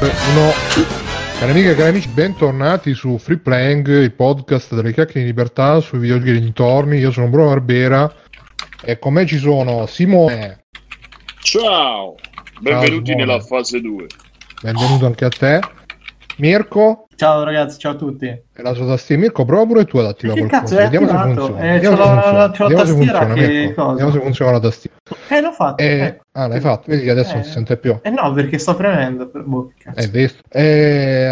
Uno. Cari amiche e cari amici, bentornati su Free Playing, il podcast delle chiacchiere di libertà sui videogiochi dintorni. Io sono Bruno Barbera e con me ci sono Simone. Ciao, benvenuti Simone. nella fase 2. Benvenuto anche a te. Mirko Ciao ragazzi, ciao a tutti. e la sua tastiera. Mirko, prova pure tu ad attivare Che qualcosa. cazzo, è Vediamo se funziona. Eh, Vediamo c'ho se la- funziona. c'ho la Vediamo se tastiera funziona, che Mirko. cosa? Vediamo se funziona la tastiera. Eh, l'ho fatto. Eh, Eh, ah, l'hai fatto. Vedi che adesso non Eh. si sente più. Eh no, perché sto premendo. Per... Boh, che cazzo. Hai visto? Eh,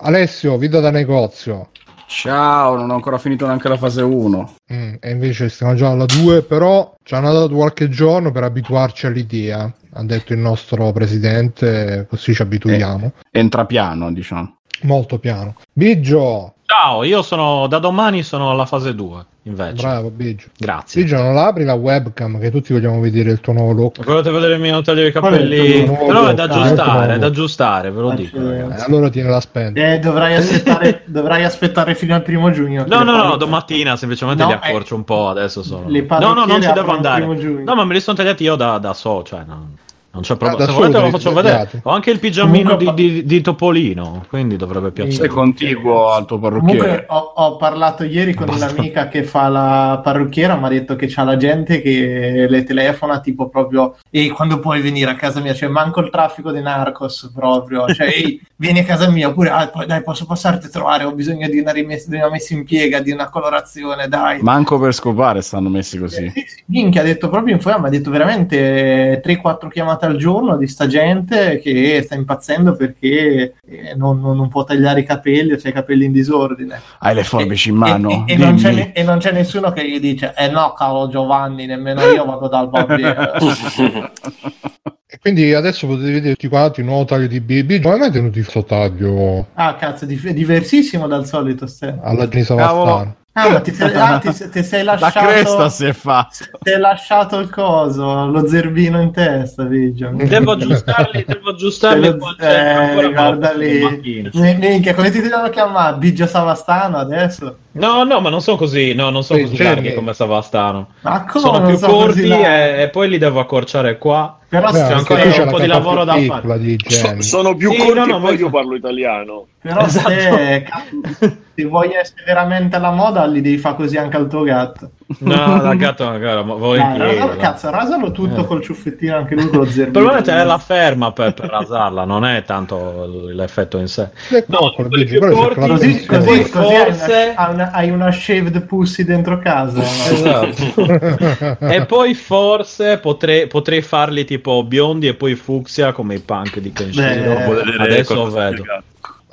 Alessio, vita da negozio. Ciao, non ho ancora finito neanche la fase 1. Mm, e invece stiamo già alla 2, però ci hanno dato qualche giorno per abituarci all'idea, ha detto il nostro presidente, così ci abituiamo. Entra piano, diciamo. Molto piano. Biggio, Ciao, io sono da domani sono alla fase 2, invece. bravo Biggio. Grazie. Biggio, non apri la webcam che tutti vogliamo vedere il tuo nuovo look. Volete vedere il mio taglio di capelli? Però è da look? aggiustare, Ah, è da aggiustare, ve lo Ah, dico. Eh, allora tiene la spenda. Eh, dovrai aspettare, dovrai aspettare fino al primo giugno. No, no, no, domattina semplicemente No, li accorcio un po', adesso sono... No, no, non ci devo andare. No, ma me li sono tagliati io da, da so, cioè no, non c'è Ah, problema. da Se volete lo faccio tagliati. vedere. Ho anche il pigiamino Comunque di, di- di Topolino, quindi dovrebbe Sei piacere. contiguo al tuo parrucchiere. Comunque ho, ho parlato ieri con Basta. un'amica che fa la parrucchiera, mi ha detto che c'ha la gente che le telefona tipo proprio e quando puoi venire a casa mia, cioè manco il traffico dei narcos proprio, cioè "Ehi, vieni a casa mia oppure "Ah, poi, dai posso passarti a trovare, ho bisogno di una, rimessa, di una messa in piega, di una colorazione, dai. Manco per scopare stanno messi così. Sì, sì, minchia, ha detto proprio in forum, ha detto veramente 3-4 chiamate al giorno di sta gente che sta impazzendo perché eh, non, non- non può tagliare i capelli o c'ha i capelli in disordine. Hai le forbici in E- mano. E, e non ne- e non c'è nessuno che gli dice: Eh no, caro Giovanni, nemmeno io vado dal barbiere. E quindi adesso potete vedere tutti quanti il nuovo taglio di BB. Come mai è tenuto questo taglio ah, cazzo, è diversissimo dal solito. Ste. alla Genisa Cavolo. Ah, ma ti sei, ah, ti, ti sei La lasciato. cresta si è fatta. ti hai lasciato il coso, lo zerbino in testa, Vigio. Devo aggiustarli, devo aggiustarli Eh, qua c'è ancora guarda lì. Minchia, come ti devono chiamare? Biggio Savastano adesso? No, no, ma non sono così, no, non sono Sì, così larghi come Savastano. Ma come sono più so corti e, e poi li devo accorciare qua. Però, Beh, c'è ancora tu un la po' di lavoro da di So- sono più Sì, corti no, no, ma io- parlo italiano. però Esatto. se, se vuoi essere veramente alla moda, li devi fare così anche al tuo gatto. No, da gatto ancora, ma Dai, volentieri. rasalo- cazzo, rasalo tutto Eh. col ciuffettino, anche lui con lo zerbino. Il problema è tenere la ferma per, per rasarla, non è tanto l'effetto in sé. Eh, No, c'è corti, Così, così, Poi così hai, forse- una, hai una- hai una shaved pussy dentro casa. no? Esatto. e poi forse potrei, potrei farli tipo biondi e poi fucsia come i punk di Kenshiro. Beh, Adesso vedo.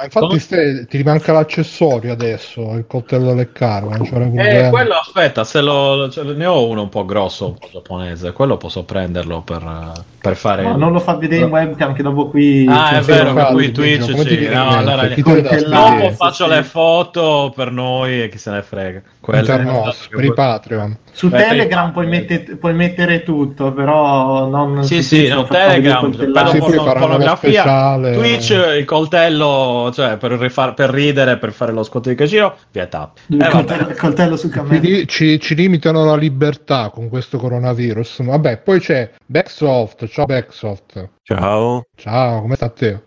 Ma infatti Come? ste- ti manca l'accessorio adesso, il coltello da leccare, non c'era Eh, quello aspetta, se lo, cioè, ne ho uno un po' grosso, un po' giapponese, quello posso prenderlo per, eh, per fare... No, non lo fa vedere in webcam, che dopo qui. Ah, cioè, è vero, Come qui Twitch ti sì. No, mente? allora, Dopo faccio sì. le foto per noi e chi se ne frega. Internos, per i Patreon. Su Beh, Telegram sì. puoi, mette- puoi mettere tutto, però non Sì, sì, no, Telegram, coltellato. Sì, porno- pornografia, speciale. Twitch, il coltello, cioè per, rifar- per ridere, per fare lo scotto di Kashiro, vietato. Il Eh, coltello, coltello sul Ci, cammello. ci- ci limitano la libertà con questo coronavirus. Vabbè, poi c'è Backsoft. Ciao Backsoft. Ciao. Ciao, come sta te?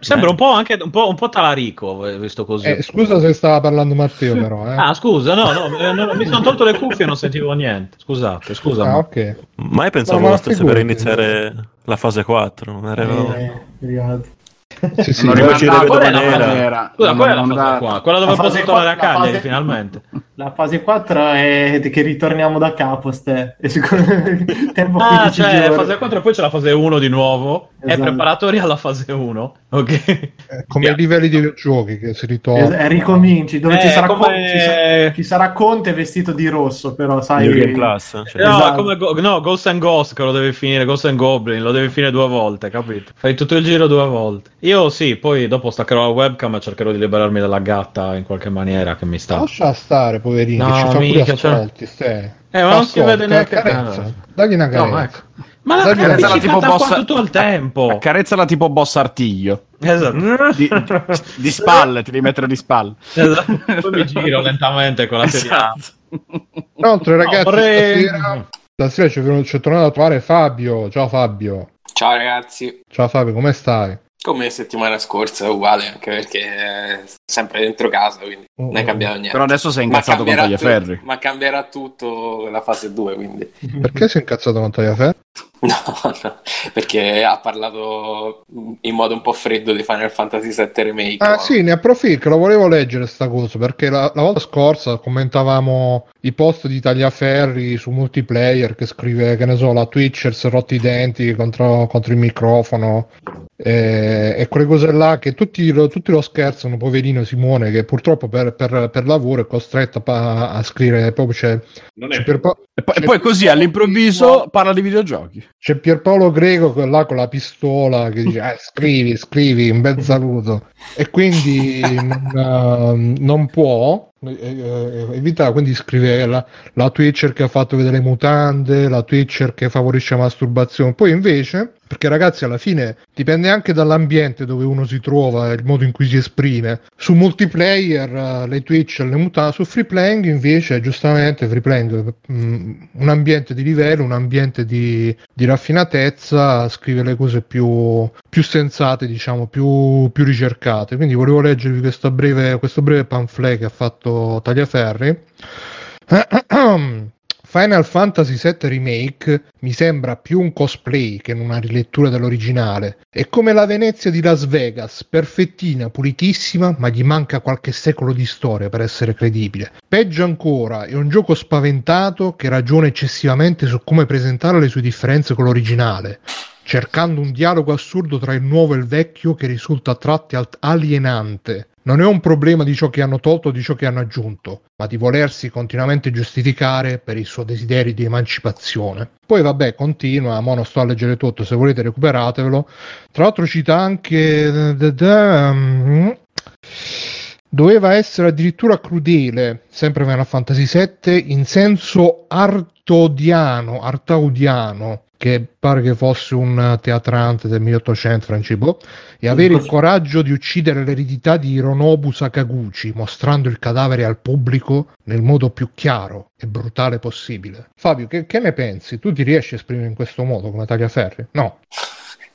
Sembra un po' anche un po', un po' talarico, eh, visto così. Eh, scusa se stava parlando Matteo, però. Eh. Ah, scusa, no, no, eh, no, mi sono tolto le cuffie e non sentivo niente. Scusate, scusa. Ah, ma- ok. Mai pensavo No, ma stesse per iniziare la fase 4. Non ero... Eh. Sì, sì, Non poi- riuscire a rimandato qual è la dove fase- era. Scusa, qual è la fase qua? Quella dove La posso tornare a la Cagliari fase- finalmente. La fase 4 è che ritorniamo da capo, ste. E secondo tempo Ah, 15 cioè giorni. fase 4 e poi c'è la fase 1 di nuovo. È Esatto. preparatoria alla fase 1. Ok. eh, come i livelli di giochi che si Es- ritornano. eh, ricominci dove ci, Eh, sarà come- Conte, ci, sarà, ci sarà Conte vestito di rosso però sai New Game Plus. Cioè, No, Esatto. come Go- no, Ghost and Ghost che lo devi finire, Ghost and Goblin, lo devi finire due volte, capito? Fai tutto il giro due volte. Io sì, poi dopo staccherò la webcam e cercherò di liberarmi dalla gatta in qualche maniera che mi sta. Lascia stare, poverino, No, ci fa pure mica, cioè- ascolti, ste. Eh, ma non si vede neanche carezza. Ah. Dagli una carezza. No, ecco. Ma la carezza carezzala tipo boss- tutto il tempo. Accarezzala tipo boss artiglio. Esatto. Di, di spalle, ti devi mettere di spalle. Esatto. Poi mi giro lentamente con la sedia. Esatto. Inoltre, ragazzi, vorrei- stasera, stasera ci è tornato a trovare Fabio. Ciao Fabio. Ciao ragazzi, Ciao Fabio, come stai? Come settimana scorsa, uguale, anche perché è sempre dentro casa, quindi non è cambiato niente. Però adesso sei incazzato con Tagliaferri. tu- ma cambierà tutto la fase 2, quindi. Perché si è incazzato con Tagliaferri? No, no, perché ha parlato in modo un po' freddo di Final Fantasy VII Remake. Ah no? sì, ne approfitto, lo volevo leggere sta cosa, perché la, la volta scorsa commentavamo i post di Tagliaferri su multiplayer che scrive, che ne so, la Twitcher si è rotti i denti contro, contro il microfono e, e quelle cose là che tutti lo, tutti lo scherzano, poverino Simone, che purtroppo per, per- per lavoro è costretto a, a scrivere, proprio c'è, Non c'è è Pierpa- E poi, c'è- poi così all'improvviso parla di videogiochi. c'è Pierpaolo Greco con- là con la pistola che dice "Eh, scrivi, scrivi, un bel saluto e quindi non, eh, non può eh, eh, evitare, quindi scrive la, la Twitcher che ha fatto vedere le mutande, la Twitcher che favorisce la masturbazione, poi invece, perché ragazzi alla fine dipende anche dall'ambiente dove uno si trova, il modo in cui si esprime, su multiplayer eh, le Twitcher, le mutande, su free playing invece giustamente free playing, mm, un ambiente di livello, un ambiente di, di raffinatezza, scrive le cose più, più sensate, diciamo, più, più ricercate. Quindi volevo leggervi breve, questo breve pamphlet che ha fatto Tagliaferri. Final Fantasy VII Remake mi sembra più un cosplay che una rilettura dell'originale. È come la Venezia di Las Vegas, perfettina, pulitissima, ma gli manca qualche secolo di storia per essere credibile. Peggio ancora, è un gioco spaventato che ragiona eccessivamente su come presentare le sue differenze con l'originale cercando un dialogo assurdo tra il nuovo e il vecchio che risulta a tratti alienante. Non è un problema di ciò che hanno tolto o di ciò che hanno aggiunto, ma di volersi continuamente giustificare per il suo desiderio di emancipazione. Poi vabbè, continua, mo non sto a leggere tutto, se volete recuperatevelo. Tra l'altro cita anche... mm, Doveva essere addirittura crudele, sempre Final Fantasy VII, in senso artodiano, artaudiano, che pare che fosse un teatrante del 1800 francibo, e avere il coraggio di uccidere l'eredità di Hironobu Sakaguchi, mostrando il cadavere al pubblico nel modo più chiaro e brutale possibile. Fabio, che, che ne pensi? Tu ti riesci a esprimere in questo modo come Tagliaferri? No,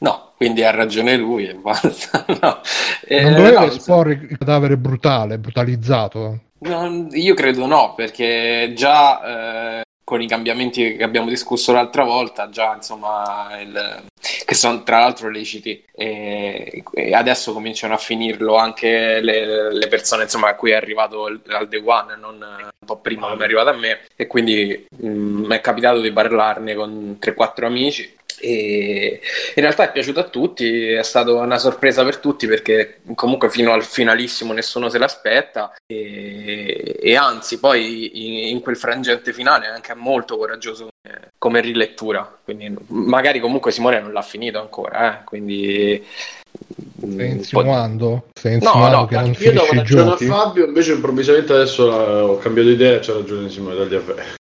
No, quindi ha ragione lui e basta. No. Eh, non doveva no, esporre il cadavere brutale, brutalizzato. non- io credo no, perché già eh, con i cambiamenti che abbiamo discusso l'altra volta, già insomma, il- che sono tra l'altro leciti, e, e adesso cominciano a finirlo anche le, le persone insomma, a cui è arrivato al day one, non un po' prima come è arrivato a me, e quindi mm, mi è capitato di parlarne con 3-4 amici. E in realtà è piaciuto a tutti, è stata una sorpresa per tutti perché comunque fino al finalissimo nessuno se l'aspetta e, e anzi poi in, in quel frangente finale è anche molto coraggioso come, come rilettura, quindi magari comunque Simone non l'ha finito ancora, eh, quindi... Stai mm, po- insinuando? Stai No, insinuando no, che non Io davo ragione a? Fabio, invece improvvisamente adesso ho cambiato idea e c'ha ragione Simone Tagliaferri.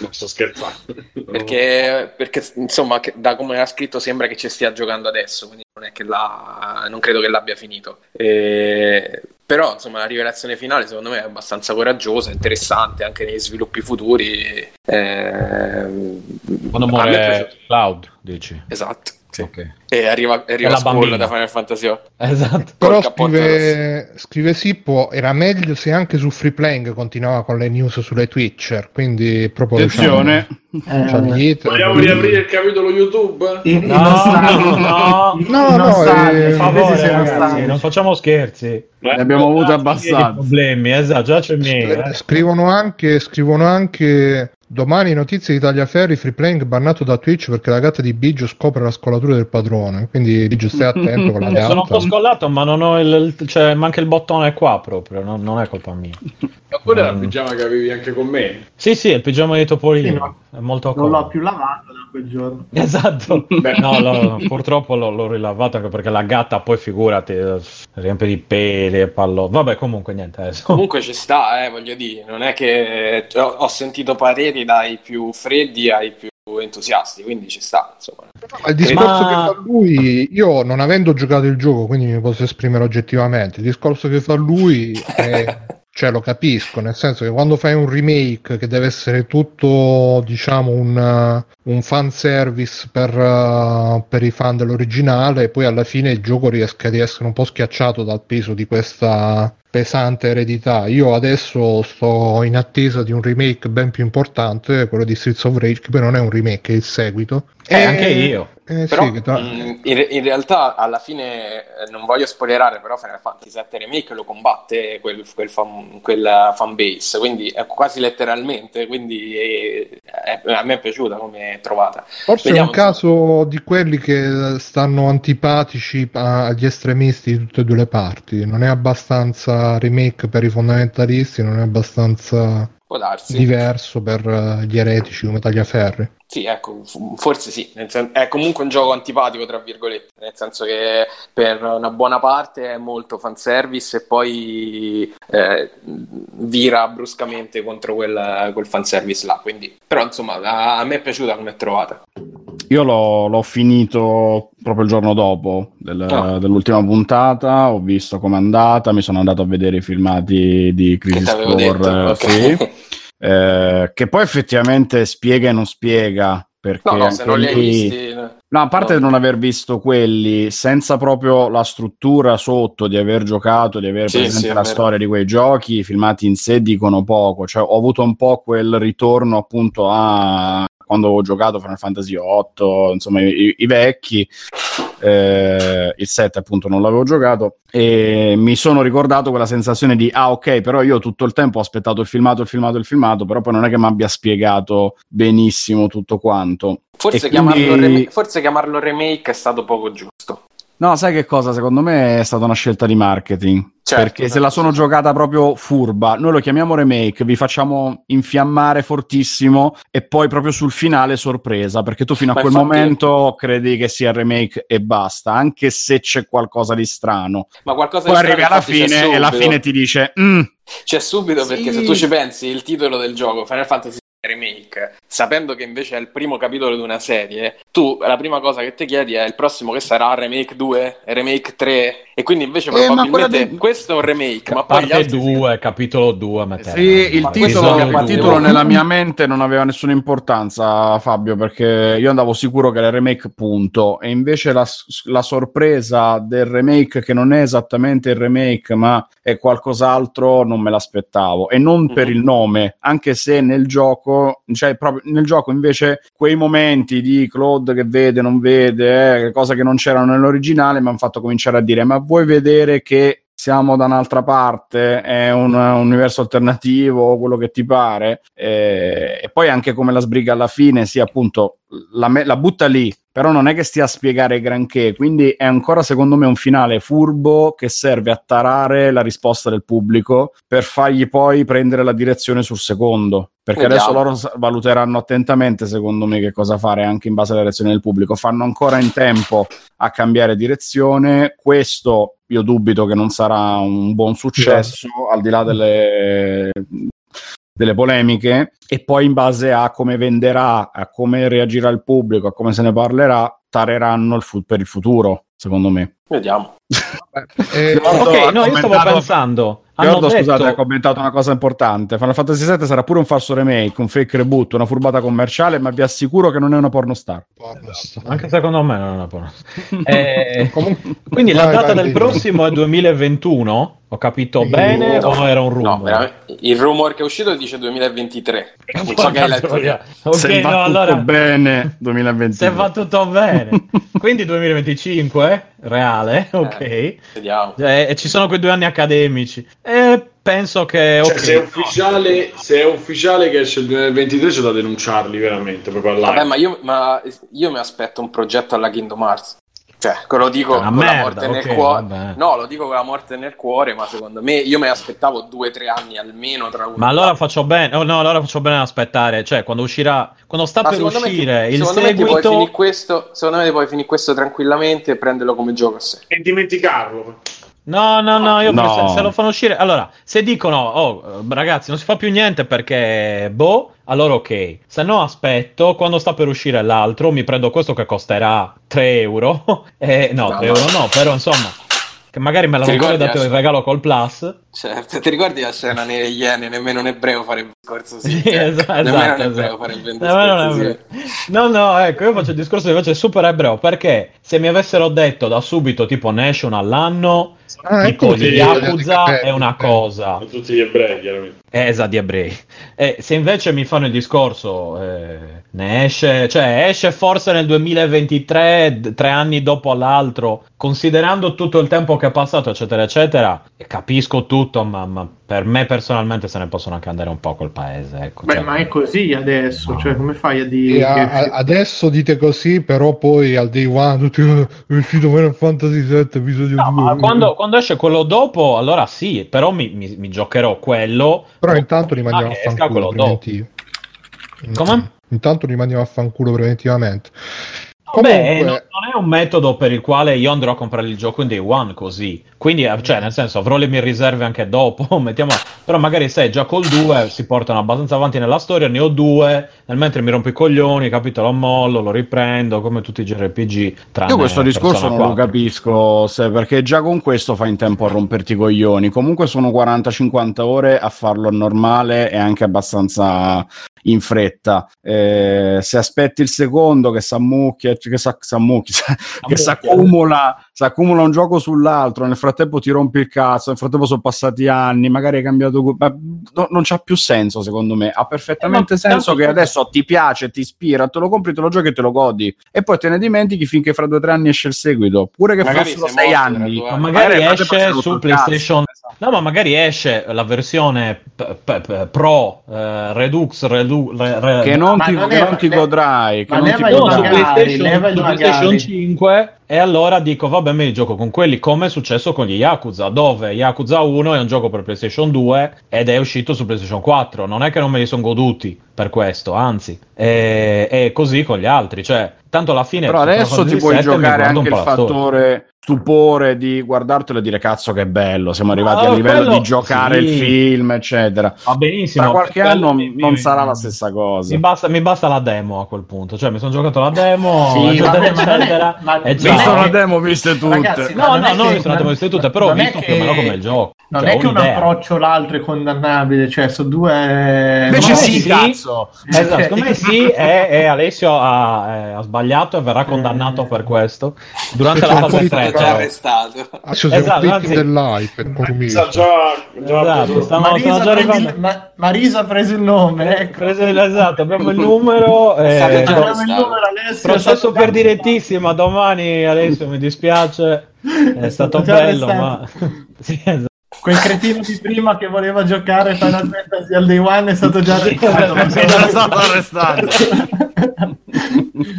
Non sto scherzando. Perché, perché, insomma, che- da come era scritto sembra che ci stia giocando adesso, quindi non è che l'ha, non credo che l'abbia finito. E- però, insomma, la rivelazione finale secondo me è abbastanza coraggiosa, interessante anche negli sviluppi futuri. Ehm, Quando a me è muore. Cloud, dici. Esatto. Sì. Ok. E arriva, arriva Squall bambina. da Final Fantasy VIII. Esatto. Però scrive, scrive Sippo, era meglio se anche su Free Playing continuava con le news sulle Twitcher, quindi proprio Attenzione. diciamo, hit. Vogliamo riaprire il capitolo YouTube? I No, no, no. No, no, eh, non facciamo scherzi. Ne abbiamo avuto abbastanza. problemi, esatto, già c'è. Eh, eh. Scrivono anche, scrivono anche domani notizie di Tagliaferri Free Playing bannato da Twitch perché la gatta di Biggio scopre la scolatura del padrone. Quindi Biggio stai attento con la Eh, Sono un po' gatta. scollato, ma non ho il, cioè, manca il bottone qua proprio, non, non è colpa mia. Ma quello era il Mm. pigiama che avevi anche con me. Sì, sì, è il pigiama di Topolino, Sì, no. è molto Non l'ho più lavato da quel giorno. Esatto, Beh. no, lo- purtroppo l'ho, l'ho rilavato anche perché la gatta poi figurati, riempie di peli e pallo. Vabbè, comunque niente, adesso. Comunque ci sta, eh, voglio dire, non è che ho, ho sentito pareri dai più freddi ai più entusiasti, quindi ci sta, insomma. Ma il discorso Ma- che fa lui, io non avendo giocato il gioco, quindi mi posso esprimere oggettivamente. Il discorso che fa lui è Cioè, lo capisco, nel senso che quando fai un remake che deve essere tutto, diciamo, un, un fan service per, uh, per i fan dell'originale, poi alla fine il gioco riesca di essere un po' schiacciato dal peso di questa pesante eredità. Io adesso sto in attesa di un remake ben più importante, quello di Streets of Rage, che poi non è un remake, è il seguito. Eh, anche io. Eh, Però sì, tra- mh, in, in realtà alla fine eh, non voglio spoilerare, però Final Fantasy VII Remake lo combatte quel, quel fan, quella fanbase, quindi è quasi letteralmente, quindi è- è- a me è piaciuta come è trovata. Forse Vediamo, è un caso di quelli che stanno antipatici a- agli estremisti di tutte e due le parti. Non è abbastanza remake per i fondamentalisti, non è abbastanza diverso per eh, gli eretici come Tagliaferri. Sì, ecco, forse sì, sen- è comunque un gioco antipatico, tra virgolette, nel senso che per una buona parte è molto fanservice e poi eh, vira bruscamente contro quel, quel fanservice là, quindi... Però insomma, a, a me è piaciuta come è trovata. Io l'ho, l'ho finito proprio il giorno dopo del- Ah. dell'ultima puntata, ho visto com'è andata, mi sono andato a vedere i filmati di Crisis Core, detto, eh, ok. sì, eh, che poi effettivamente spiega e non spiega, perché No, no, se non li hai visti... No, a parte No. non aver visto quelli, senza proprio la struttura sotto di aver giocato, di aver Sì, presente sì, la storia di quei giochi, i filmati in sé dicono poco. Cioè, ho avuto un po' quel ritorno appunto a quando avevo giocato Final Fantasy VIII, insomma, i, i vecchi. Eh, il 7 appunto non l'avevo giocato e mi sono ricordato quella sensazione di ah ok però io tutto il tempo ho aspettato il filmato il filmato il filmato però poi non è che mi abbia spiegato benissimo tutto quanto Forse, E chiamarlo quindi- rem- forse chiamarlo remake è stato poco giusto. No, sai che cosa? Secondo me è stata una scelta di marketing. Certo, perché se certo, la sono sì. giocata proprio furba, noi lo chiamiamo remake, vi facciamo infiammare fortissimo e poi proprio sul finale sorpresa, perché tu fino a Ma quel infatti- momento credi che sia il remake e basta, anche se c'è qualcosa di strano. Ma qualcosa Poi di arrivi strano alla fine e alla subito. fine ti dice "Mm, C'è subito perché Sì. se tu ci pensi il titolo del gioco Final Fantasy Remake, sapendo che invece è il primo capitolo di una serie, tu la prima cosa che ti chiedi è il prossimo che sarà Remake 2, Remake 3 e quindi invece Eh, probabilmente di- questo è un remake, ma poi gli Parte altri sì. 2, capitolo 2, Sì, il titolo, il titolo nella mia mente non aveva nessuna importanza, Fabio, perché io andavo sicuro che era remake, punto. E invece la, la sorpresa del remake, che non è esattamente il remake, ma è qualcos'altro, non me l'aspettavo. E non per Mhm. il nome, anche se nel gioco, cioè proprio nel gioco invece, quei momenti di Claude che vede, non vede, eh, cose che non c'erano nell'originale, mi hanno fatto cominciare a dire: Ma vuoi vedere che siamo da un'altra parte, è un, un universo alternativo, quello che ti pare, e, e poi anche come la sbriga alla fine, sì, appunto, la, me- la butta lì, però non è che stia a spiegare granché, quindi è ancora secondo me un finale furbo che serve a tarare la risposta del pubblico per fargli poi prendere la direzione sul secondo. Perché Vediamo. adesso loro valuteranno attentamente, secondo me, che cosa fare anche in base alla reazione del pubblico. Fanno ancora in tempo a cambiare direzione. Questo io dubito che non sarà un buon successo, al di là delle, delle polemiche. E poi, in base a come venderà, a come reagirà il pubblico, a come se ne parlerà, tareranno il fu- per il futuro, secondo me. Vediamo. Eh, Ok, no, io stavo pensando. Ricordo, detto... scusate, ha commentato una cosa importante. Final Fantasy VII sarà pure un falso remake, un fake reboot, una furbata commerciale, ma vi assicuro che non è una pornostar. Anche secondo me non è una buona. Eh, Comunque- quindi la Vai, data vai, del dimmi. prossimo è 2021? Ho capito Sì, bene No, o era un No, rumore? veramente. Il rumor che è uscito dice 2023. Non so che hai letto. Ok, Se va no, tutto allora bene, 2020. se va tutto bene. Quindi 2025, reale, ok. Eh. Vediamo. Eh, e ci sono quei due anni accademici. E penso che... Cioè, ok, se, è ufficiale, se è ufficiale che esce il 2023 c'è da denunciarli veramente proprio Vabbè, ma io, ma io mi aspetto un progetto alla Kingdom Hearts. Cioè, lo dico Una con la merda, morte nel ok, cuore. vabbè. No, lo dico con la morte nel cuore, ma secondo me io me aspettavo due o tre anni almeno tra uno Ma allora faccio bene, oh, no, allora faccio bene ad aspettare, cioè quando uscirà, quando sta Ma per secondo me ti- uscire il secondo me ti puoi seguito, finire questo, secondo me ti puoi finire questo tranquillamente e prenderlo come gioco a sé. E dimenticarlo. No, no, no, io No. se, se lo fanno uscire, allora, se dicono, oh, ragazzi, non si fa più niente perché, boh, allora ok, se no aspetto, quando sta per uscire l'altro, mi prendo questo che costerà 3 euro, eh, no, No, 3 no. euro no, però insomma, che magari me l'hanno ancora dato in regalo col Plus, Certo, ti ricordi la scena nelle Iene? Nemmeno un ebreo farebbe il discorso sì. Sì, esatto, Nemmeno esatto, un ebreo esatto. farebbe il discorso sì. No, no, ecco, io faccio il discorso invece super ebreo perché se mi avessero detto da subito tipo National l'anno, Ah, tipo gli sì, Yakuza è una sì. cosa, Con tutti gli ebrei, chiaramente. Eh, esatto, di ebrei. E se invece mi fanno il discorso, eh, ne esce, cioè esce forse nel 2023, d- tre anni dopo l'altro, considerando tutto il tempo che è passato, eccetera, eccetera, e capisco tutto, ma, ma per me personalmente se ne possono anche andare un po' col paese. Ecco, Beh, cioè- ma è così adesso, cioè come fai a dire a- che... a- adesso dite così, però poi al day one tutti "Oh, è uscito Final Fantasy VII episodio No, 2. ma quando, quando esce quello dopo, allora sì, però mi, mi- mi giocherò quello. Però intanto li Ah, a fanculo. Come? Intanto li mandiamo a fanculo preventivamente. Beh, Comunque, non, non è un metodo per il quale io andrò a comprare il gioco in day one così. Quindi, eh, cioè, nel senso, avrò le mie riserve anche dopo. Mettiamo... Però magari se già col 2 si portano abbastanza avanti nella storia, ne ho due, nel mentre mi rompo i coglioni, capito? Lo mollo, lo riprendo, come tutti i JRPG. Io questo discorso non lo 4. capisco, se- perché già con questo fai in tempo a romperti i coglioni. Comunque sono 40-50 ore a farlo normale e anche abbastanza in fretta. Eh, se aspetti il secondo che s'ammucchia, che sa- s'ammucchia, che si accumula, si accumula un gioco sull'altro, nel frattempo ti rompi il cazzo, nel frattempo sono passati anni, magari hai cambiato... ma no- non c'ha più senso secondo me, ha perfettamente Eh, senso che adesso ti piace, ti ispira, te lo compri, te lo giochi e te lo godi e poi te ne dimentichi finché fra due o tre anni esce il seguito, pure che Magari fossero sei anni. Ma magari Magari esce su il cazzo. PlayStation. No, ma magari esce la versione p- p- p- Pro eh, Redux Redu- re- re- Che non ti, non che è- non ti godrai, che non ti su godrai. PlayStation, su PlayStation magari. 5 e allora dico vabbè me li gioco con quelli come è successo con gli Yakuza dove Yakuza 1 è un gioco per PlayStation 2 ed è uscito su PlayStation 4 non è che non me li sono goduti per questo anzi e, e così con gli altri cioè tanto alla fine Però adesso ti puoi giocare anche il fattore stupore di guardartelo e dire cazzo che bello, siamo arrivati Ah, a livello quello- di giocare sì. il film, eccetera. va benissimo Tra qualche anno mi- non mi- sarà la stessa cosa. mi basta, mi basta la demo a quel punto cioè mi sono giocato la demo Sì, eccetera ma è- eccetera ma- e è che- demo viste tutte. Ragazzi, No, non no, è non che- mi sono andato a vedere tutte, però ho visto che- più o meno come il gioco. Non Cioè, è che un approccio l'altro è condannabile, cioè sono due... Invece no, sì, sì. cazzo. Esatto, secondo me sì, e, e Alessio ha, eh, ha sbagliato e verrà condannato per questo durante Sì, la fase sì, 3. sì, già cioè. arrestato. adesso siamo Esatto, anzi- dell'hype e consumismo. Sa già, già Esatto, stanno- Marisa, già prendi arrivando. il- Ma- Marisa ha preso il nome, ecco. Preso- esatto, abbiamo il numero. Eh, già Abbiamo il numero. Processo è per direttissima domani, Alessio, mi dispiace. È stato bello, ma... Sì, esatto. Quel cretino di prima che voleva giocare Final Fantasy al day one è stato già arrestato. Era stato arrestato.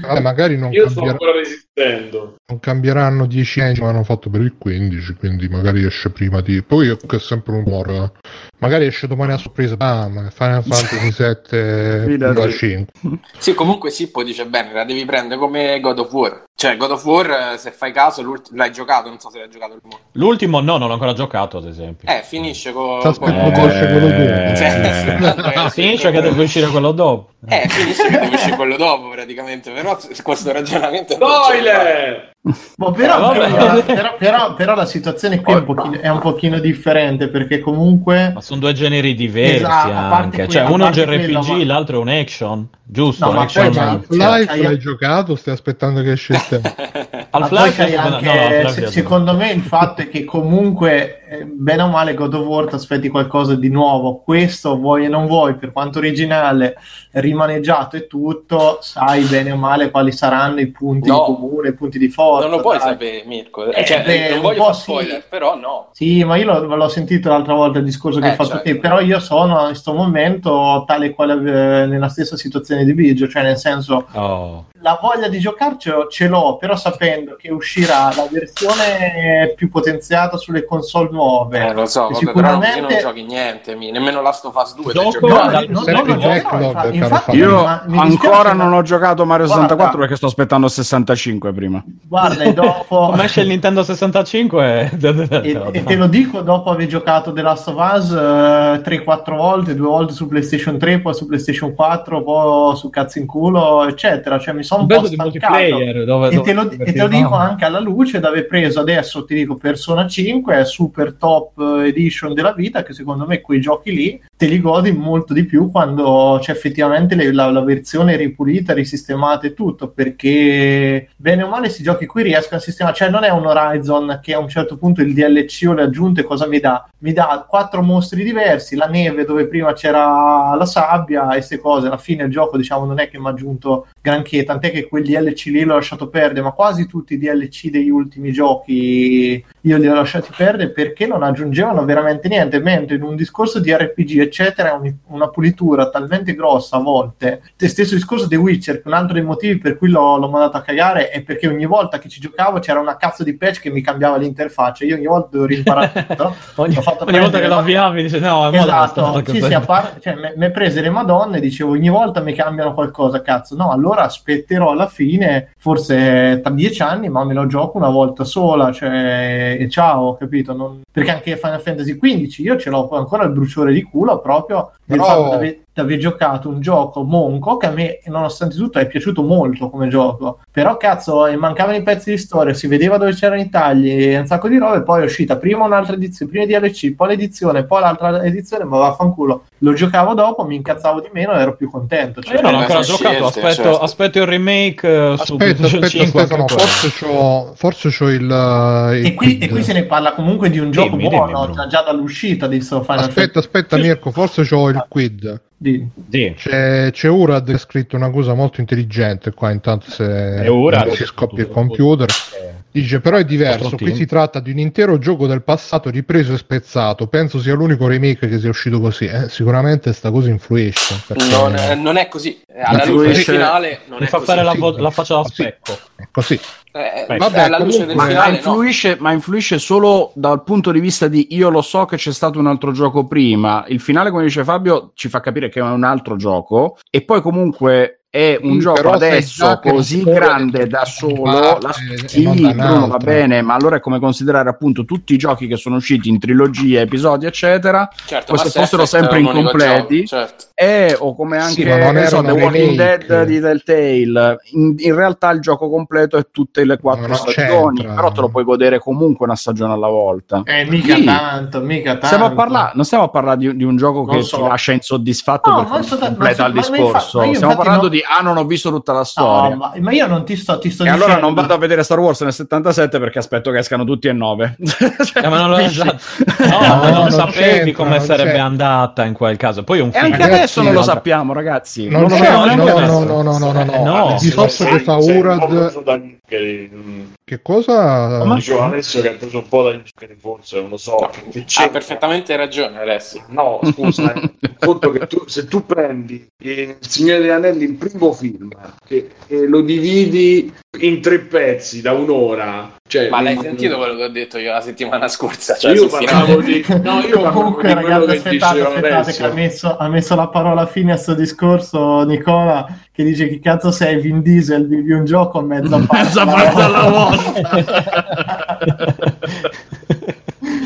Vabbè, magari non, Io sto cambier- ancora resistendo. non cambieranno 10 anni, ma hanno fatto per il 15, quindi magari esce prima di... Poi che è sempre un rumore. eh. Magari esce domani a sorpresa, bam, Final Fantasy 7 Fidati. 5. Sì, comunque Sippo dice bene, la devi prendere come God of War. Cioè, God of War, eh, se fai caso, l'hai giocato, non so se l'hai giocato il mo- L'ultimo no, non l'ho ancora giocato, ad esempio. Eh, finisce con... Sta aspettando Eh, che esce quello dopo. Ah, finisce che deve uscire quello dopo. Eh, finisce che deve uscire quello dopo, praticamente. Però questo ragionamento... non Spoiler! Boh, però, però, però- però- però la situazione qui è un, pochino, è un pochino differente perché comunque Ma sono due generi diversi Esatto, anche. Cioè, uno è un JRPG, quello, ma- l'altro è un action. Giusto? No, un ma action. poi Ma Half-Life c'hai- l'hai giocato? Stai aspettando che esce il tempo. Half-Life no, anche, no, se- è- secondo me il fatto è che comunque eh, bene o male God of War ti aspetti qualcosa di nuovo questo vuoi e non vuoi per quanto originale rimaneggiato e tutto sai bene o male quali saranno i punti No. in comune i punti di forza Non lo puoi dai. sapere, Mirko. Eh, cioè, beh, non voglio fare sì. spoiler, però no. Sì, ma io l'ho, l'ho sentito l'altra volta il discorso che Eh, hai fatto certo. te, però io sono in questo momento tale e quale eh, nella stessa situazione di Biggio, cioè nel senso Oh. la voglia di giocarci ce l'ho, però sapendo che uscirà la versione più potenziata sulle console nuove. Eh, lo so, vabbè, però non sicuramente giochi niente, mi- nemmeno Last of Us 2 Gioco-. No, Guarda, non, sempre non lo giocherò, backlog, infatti. Io ma ancora non ho giocato Mario Guarda. 64 perché sto aspettando il 65 prima. Guarda, e dopo... Come esce il Nintendo 65? E, e te lo dico dopo aver giocato The Last of Us eh, 3-4 volte, due volte su PlayStation 3, poi su PlayStation 4, poi su cazzo in culo, eccetera. Cioè mi sono un po' stancato. multiplayer dove, E dove te, lo, e te lo dico divertivamo. anche alla luce d'aver preso adesso, ti dico Persona 5, è super top edition della vita, che secondo me quei giochi lì te li godi molto di più quando c'è effettivamente le- la, la versione ripulita, risistemata e tutto, perché bene o male questi giochi qui riescono a sistemare, cioè non è un Horizon che a un certo punto il DLC o le aggiunte cosa mi dà? Mi dà quattro mostri diversi, la neve dove prima c'era la sabbia e queste cose, alla fine il gioco diciamo non è che mi ha aggiunto granché, tant'è che quel DLC lì l'ho lasciato perdere, ma quasi tutti i DLC degli ultimi giochi io li ho lasciati perdere perché non aggiungevano veramente niente, mentre in un discorso di RPG eccetera è un- una pulitura talmente grossa a volte, te stesso discorso di Witcher, che un altro dei motivi per cui l'ho, l'ho mandato a cagare è perché ogni volta che ci giocavo c'era una cazzo di patch che mi cambiava l'interfaccia, io ogni volta dovevo rimparare tutto. ogni, ogni volta che lo avviavi dice no, è Esatto, sì, sì, a par- cioè, me- me prese le madonne e dicevo ogni volta mi cambiano qualcosa, cazzo, no, allora aspetterò alla fine, forse tra dieci anni, ma me lo gioco una volta sola, cioè, e ciao, capito? Non- Perché anche Final Fantasy XV io ce l'ho ancora il bruciore di culo proprio del Però- fatto di di aver giocato un gioco monco che a me, nonostante tutto, è piaciuto molto come gioco, però cazzo, eh, mancavano i pezzi di storia, si vedeva dove c'erano i tagli, e un sacco di robe, poi è uscita prima un'altra edizione, prima DLC, poi l'edizione, poi l'altra edizione, ma vaffanculo. Lo giocavo dopo, mi incazzavo di meno e ero più contento. Cioè, Io non ho Eh, ancora sono giocato, scelte, aspetto, certo. aspetto il remake eh, su Aspetta, PlayStation aspetta, 5. aspetta, no, anche quello. forse c'ho, forse c'ho il, eh, il e, qui, e qui se ne parla comunque di un gioco Dimmi, dimmi, buono, Bruno. già, dall'uscita di Final Aspetta, aspetta Mirko, forse c'ho il quid. Sì. C'è, c'è Urad che ha scritto una cosa molto intelligente qua, intanto se si scoppia il computer. Dice però è diverso, qui si tratta di un intero gioco del passato ripreso e spezzato, penso sia l'unico remake che sia uscito così, eh, sicuramente sta cosa influisce. Non, è- non è così. Alla Ma luce finale non Mi è fa così. fare la, vo- la faccia da. È così. Eh, Vabbè, alla luce del comunque- Ma, finale no. influisce, ma influisce solo dal punto di vista di io lo so che c'è stato un altro gioco prima. Il finale, come dice Fabio, ci fa capire che è un altro gioco. E poi, comunque, è un Sì, gioco però sai adesso così grande da solo. La... e Sì, Bruno va bene, ma allora è come considerare appunto tutti i giochi che sono usciti in trilogia, episodi, eccetera. Certo, come se fossero sempre incompleti. gioco, certo. Eh, o come anche Sì, ma non so, The Walking. Dead di Telltale. In, in realtà il gioco completo è tutte le quattro Non stagioni, c'entra. però te lo puoi godere comunque una stagione alla volta. Eh, mica Sì. tanto, mica tanto. Stiamo a parlare, non stiamo a parlare di, di un gioco Non che so. ti lascia insoddisfatto No, perché ma non sto- completa ma- il ma- ma infa- discorso. ma Stiamo parlando di ah, non ho visto tutta la No, storia. ma, ma io non ti sto, ti sto e dicendo. allora non vado a vedere Star Wars nel 77 perché aspetto che escano tutti e 9. Eh, ma non lo esatto. No, No, ma non non sapevi come non sarebbe c'entra. andata in quel caso. Poi un E film. anche Ragazzi, adesso non lo sappiamo, ragazzi. Non Non lo c'è, sappiamo no, neanche no, adesso. no, no, no, no, no. No. Il discorso che fa Sei un po' Zuccheri, mm. che cosa? Ma- Dicevo adesso che ha preso un po' da zuccheri, forse, non lo so. Che Ha c'è- perfettamente ragione Alessio. No, scusa, eh. conto che tu, se tu prendi eh, Il Signore degli Anelli, il primo film, che, e lo dividi in tre pezzi da un'ora, cioè, Ma l'hai mm, sentito quello che ho detto io la settimana scorsa? Cioè, io parlavo di, no, io Comunque, ragazzi, aspettate, aspettate, che ha messo, ha messo la parola fine a sto discorso Nicola che dice che cazzo sei Vin Diesel, vivi un gioco mezza parte Mezza parte alla volta.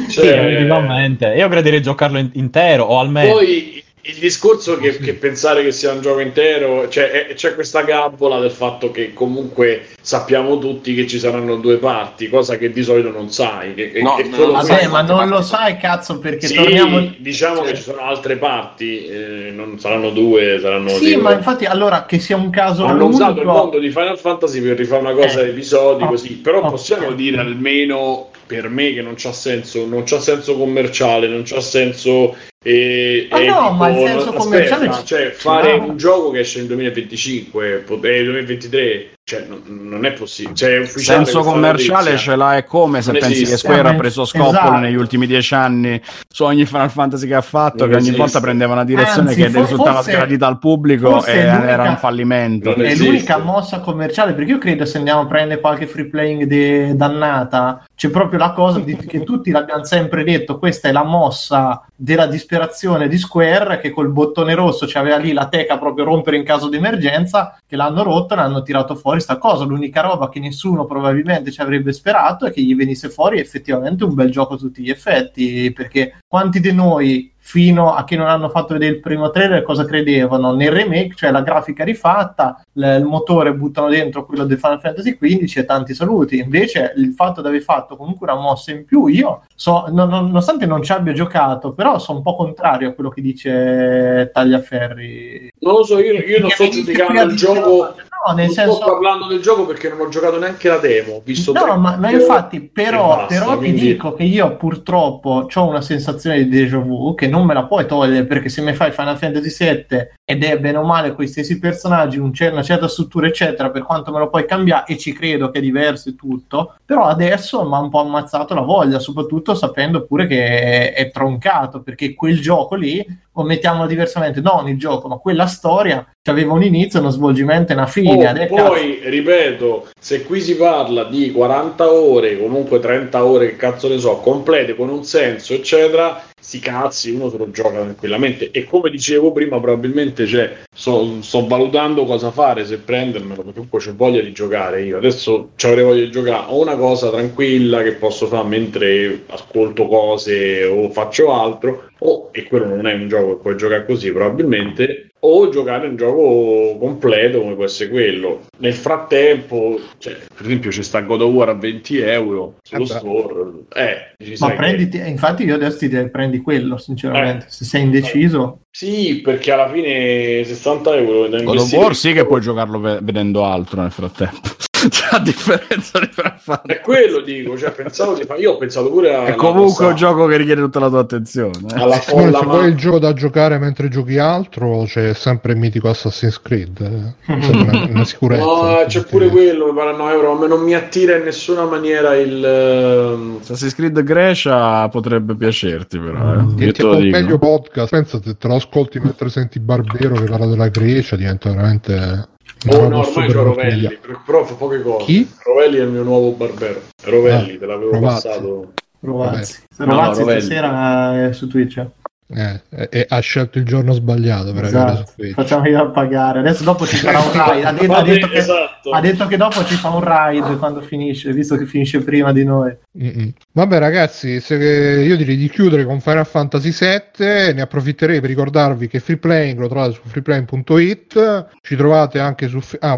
Sì, Cioè- effettivamente. Io gradirei giocarlo in- intero o almeno. Poi il discorso che, che pensare che sia un gioco intero, cioè è- c'è questa gabola del fatto che comunque sappiamo tutti che ci saranno due parti, cosa che di solito non sai. Che, No, che no, che- Vabbè, sai ma non lo parti sai cazzo perché Sì, torniamo diciamo che ci sono altre parti, eh, non saranno due, saranno Sì, tipo- ma infatti allora che sia un caso hanno usato il unico mondo di Final Fantasy per rifare una cosa Eh. episodi Oh. così, però Oh. possiamo dire almeno per me che non c'ha senso, non c'ha senso commerciale, non c'ha senso eh, Ma no, etico, ma il senso non- commerciale aspetta, ci- cioè ci fare va. un gioco che esce nel 2025 pot- eh, 2023 cioè, non, è possibile cioè, senso commerciale ce l'ha è come se Non pensi esiste. che Square Eh, ha preso Scoppolo esatto. negli ultimi dieci anni su ogni Final Fantasy che ha fatto Non che ogni esiste. volta prendeva una direzione Anzi, che for- risultava sgradita al pubblico e era un fallimento è esiste. l'unica mossa commerciale perché io credo se andiamo a prendere qualche free playing de- dannata c'è proprio la cosa di- che tutti l'abbiamo sempre detto questa è la mossa della disperazione di Square che col bottone rosso c'aveva lì la teca proprio rompere in caso di emergenza che l'hanno rotto e l'hanno tirato fuori sta cosa l'unica roba che nessuno probabilmente ci avrebbe sperato è che gli venisse fuori effettivamente un bel gioco a tutti gli effetti perché quanti di noi fino a che non hanno fatto vedere il primo trailer cosa credevano nel remake, cioè la grafica rifatta, l- il motore buttano dentro quello del Final Fantasy XV e tanti saluti. Invece il fatto di aver fatto comunque una mossa in più, io so, non- non- nonostante non ci abbia giocato, però sono un po' contrario a quello che dice Tagliaferri. Non lo so, io, io non sto giudicando il gioco. No, nel non senso... sto parlando del gioco perché non ho giocato neanche la demo. Visto No, ma, ma infatti, però, basta, però ti quindi- dico che io purtroppo ho una sensazione di déjà vu che non me la puoi togliere perché se mi fai Final Fantasy VII ed è bene o male quei stessi personaggi, un cer- una certa struttura, eccetera, per quanto me lo puoi cambiare, e ci credo che è diverso e tutto, però adesso mi ha un po' ammazzato la voglia, soprattutto sapendo pure che è, è troncato perché quel gioco lì, o mettiamolo diversamente, non il gioco, ma quella storia aveva un inizio, uno svolgimento e una fine. Oh, poi, ripeto, se qui si parla di 40 ore, comunque 30 ore, che cazzo ne so, complete con un senso, eccetera, si cazzi, uno se lo gioca tranquillamente. E come dicevo prima, probabilmente cioè, so- sto valutando cosa fare, se prendermelo, perché comunque c'ho voglia di giocare io. Adesso ci avrei voglia di giocare o una cosa tranquilla che posso fare mentre ascolto cose o faccio altro, o, e quello non è un gioco che puoi giocare così probabilmente, o giocare un gioco completo come può essere quello. Nel frattempo, cioè, per esempio, c'è sta God of War a 20 euro sullo Eh store. Eh, ci Ma sai che- prenditi, infatti io adesso ti direi prendi quello, sinceramente. Eh. Se sei indeciso, Sì, perché alla fine 60 euro God of War sì che puoi giocarlo ve- vedendo altro nel frattempo. Cioè, a differenza di Final È quello dico, cioè, pensavo di fare. Io ho pensato pure a. È comunque un gioco che richiede tutta la tua attenzione. eh. alla folla se ma- vuoi il gioco da giocare mentre giochi altro, c'è sempre il mitico Assassin's Creed. eh. C'è una, una sicurezza. No, c'è pure quello, mi pare 9 euro. A me non mi attira in nessuna maniera il. ehm, Assassin's Creed Grecia potrebbe piacerti, però. Eh. Io Diventi te lo dico. meglio podcast. Pensa se te lo ascolti mentre senti Barbero che parla della Grecia, diventa veramente. Oh no, ormai c'ho. Rovelli, per- però fa poche cose. Chi? Rovelli è il mio nuovo barbero. Rovelli, Ah, te l'avevo Rovazzi. passato. Rovazzi. No, Rovazzi Rovelli. stasera è su Twitch. Eh, e, e ha scelto il giorno sbagliato per arrivare Esatto. su Twitch. Facciamo io a pagare. Adesso dopo ci farà un raid. Ha detto, ha detto che, esatto. ha detto che dopo ci fa un raid quando finisce, visto che finisce prima di noi. Mm-mm. Vabbè ragazzi, se io direi di chiudere con Final Fantasy VII, ne approfitterei per ricordarvi che Free Playing lo trovate su freeplaying.it, ci trovate anche su... Ah,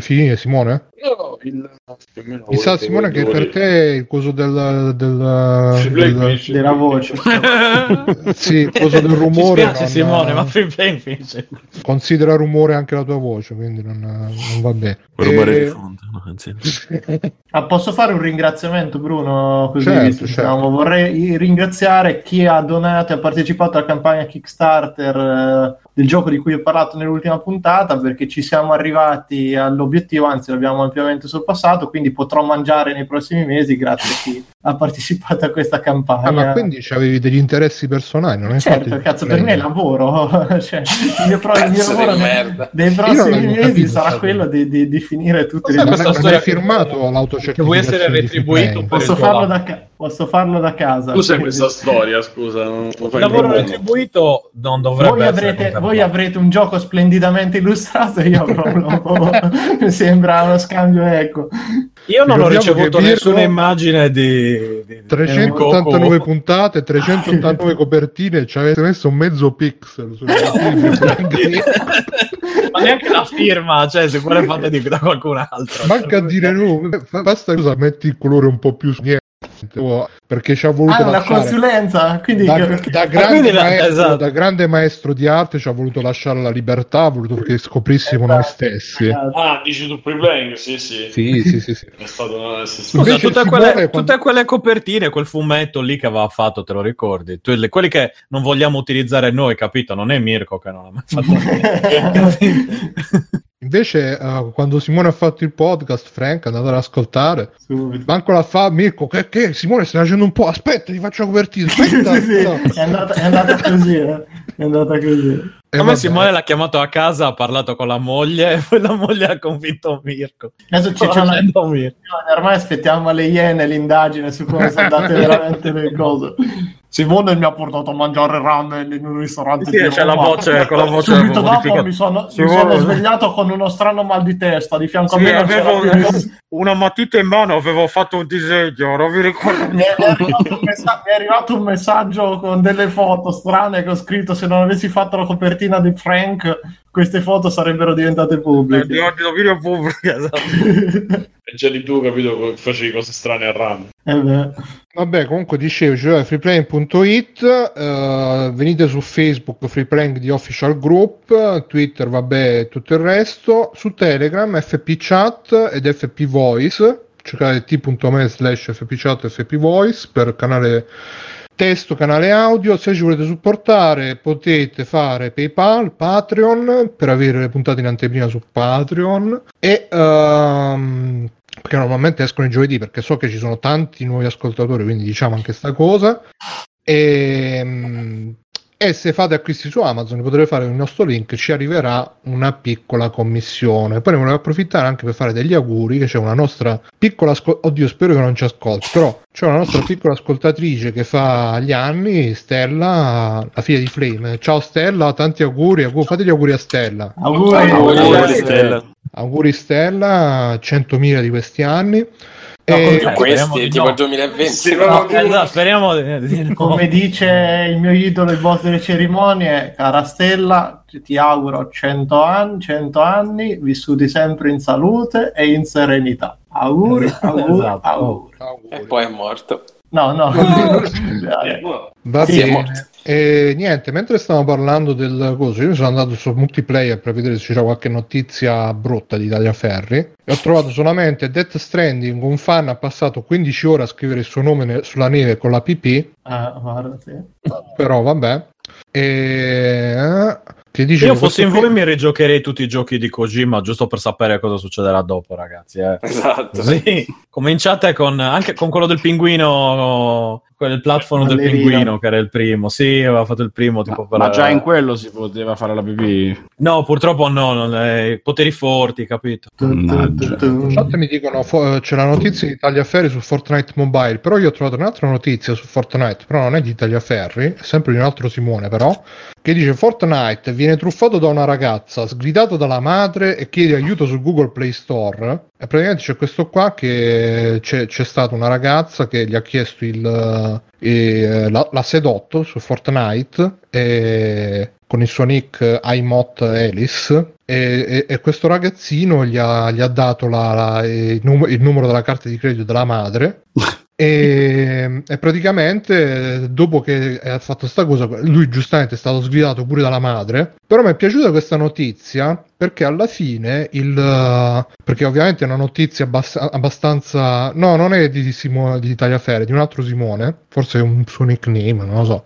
finire Simone? No, il... Mi sa Simone che per te il coso del... del, del- Della voce. sì, il coso del Ci rumore spiace non- Simone, ma Free Play finisce. considera rumore anche la tua voce, quindi non, non va bene. Rumore E- di fondo. no, anzi. Ah, posso fare un ringraziamento, Bruno? Così, Certo, visto certo. Vorrei ringraziare chi ha donato e ha partecipato alla campagna Kickstarter eh, del gioco di cui ho parlato nell'ultima puntata, perché ci siamo arrivati all'obiettivo, anzi l'abbiamo ampiamente sorpassato, quindi potrò mangiare nei prossimi mesi grazie a chi ha partecipato a questa campagna. Ah, ma quindi avevi degli interessi personali, non è Certo, cazzo, per me è lavoro. cioè, il mio, pro- il mio lavoro nei, merda. nei Io non prossimi mesi capito, sarà sai. quello di, di- di finire tutte le Ma non hai che- firmato l'autocertificazione che vuoi essere retribuito Posso farlo, lavoro. da ca- posso farlo da casa. Cos'è quindi- questa storia? Scusa, non Il lavoro retribuito non dovrebbe Voi essere avrete, voi avrete un gioco splendidamente illustrato e io avrò un mi sembra uno scambio ecco Io non ho ricevuto Mirko- nessuna immagine di, di- di 389 Goku. puntate, 389 copertine, ci avete messo un mezzo pixel ma neanche la firma, cioè se quelle fatte di, da qualcun altro. Manca a dire no, basta cosa metti il colore un po' più su niente, perché ci ha voluto ah una consulenza quindi da, da Ma grande quindi la- maestro, esatto. da grande maestro di arte ci ha voluto lasciare la libertà, ha voluto che scoprissimo noi stessi. Ah, dici tu free playing? Sì, sì. Sì, sì, sì, sì. È stato... Scusa, Invece tutte quelle, quando- tutte quelle copertine, quel fumetto lì che aveva fatto, te lo ricordi? Tu- le- quelli che non vogliamo utilizzare noi, capito? Non è Mirko che non ha mai fatto Invece, eh, quando Simone ha fatto il podcast, Frank, andate ad ascoltare. Subito. Manco la fa, Mirko, che, che Simone stai facendo un po', aspetta, ti faccio la copertina, aspetta. Sì, sì, no. è, andata, è andata così eh. è andata così E A me vabbè. Simone l'ha chiamato a casa, ha parlato con la moglie e poi la moglie ha convinto Mirko. adesso ci c'è una Mirko. ormai aspettiamo alle Iene l'indagine su come sono andate veramente le cose Simone mi ha portato a mangiare ramen in un ristorante Sì, di c'è la voce- con la voce Subito dopo mi sono, mi sono svegliato con uno strano mal di testa. Di fianco a Sì, me non c'era avevo più- una matita in mano, avevo fatto un disegno, non mi ricordo. mi, è, arrivato un mi è arrivato un messaggio con delle foto strane che ho scritto se non avessi fatto la copertina di Frank queste foto sarebbero diventate Eh, di pubbliche ogni dominio pubblico, esatto. E già di tu, capito, che facevi cose strane a run. Eh. Vabbè, comunque dicevo, cioè freeplaying.it, eh, venite su Facebook freeplaying di official group, Twitter, vabbè, tutto il resto, su Telegram FP chat ed FP voice, cercate t.me slash FP chat FP voice per canale testo, canale audio, se ci volete supportare potete fare PayPal, Patreon per avere le puntate in anteprima su Patreon e ehm, perché normalmente escono i giovedì perché so che ci sono tanti nuovi ascoltatori, quindi diciamo anche sta cosa. E, mm, e se fate acquisti su Amazon potete fare il nostro link, ci arriverà una piccola commissione. Poi ne volevo approfittare anche per fare degli auguri, che c'è una nostra piccola ascol- oddio, spero che non ci ascolti, però c'è una nostra piccola ascoltatrice che fa gli anni, Stella, la figlia di Flame. Ciao Stella, tanti auguri, auguri fate gli auguri a Stella. Auguri, Auguri, Auguri, Stella. Stella. Auguri Stella, 100.000 di questi anni. No, E- come- speriamo Questi, di tipo no. il 2020. Sì, no? no, Eh, esatto, speriamo di, di no. Come dice il mio idolo, il boss delle cerimonie, cara Stella, ti auguro 100 anni, 100 anni vissuti sempre in salute e in serenità. Auguri, auguri, Esatto. auguri. E poi è morto. No, no. Dai. Va Sì, è bene. E niente, mentre stavamo parlando del coso, io sono andato su multiplayer per vedere se c'era qualche notizia brutta di Tagliaferri e ho trovato solamente Death Stranding, un fan ha passato 15 ore a scrivere il suo nome ne- sulla neve con la PP, Ah, guarda, sì. però vabbè. E eh, ti dice Io fossi in voi qui- mi rigiocherei tutti i giochi di Kojima giusto per sapere cosa succederà dopo, ragazzi. Eh. Esatto. Sì, cominciate con, anche con quello del pinguino, quel platform del pinguino che era il primo. Sì, aveva fatto il primo. Tipo per- Ma già in quello si poteva fare la pipì. No, purtroppo no, non è... poteri forti, capito? Tu, tu, Mannaggia. tu, In tu. chat mi dicono fo- c'è la notizia di Tagliaferri su Fortnite Mobile, però io ho trovato un'altra notizia su Fortnite, però non è di Tagliaferri, è sempre di un altro Simone però, che dice Fortnite viene truffato da una ragazza, sgridato dalla madre e chiede aiuto su Google Play Store. E praticamente c'è questo qua che c'è, c'è stata una ragazza che gli ha chiesto il, eh, la, l'ha sedotto su Fortnite e- con il suo nick iMot Alice e, e- e questo ragazzino gli ha, gli ha dato la- la- il, num- il numero della carta di credito della madre e, e praticamente dopo che ha fatto sta cosa lui giustamente è stato sgridato pure dalla madre però mi è piaciuta questa notizia perché alla fine il perché ovviamente è una notizia abbass- abbastanza no non è di, Simo- di Tagliaferri di un altro Simone forse è un suo nickname non lo so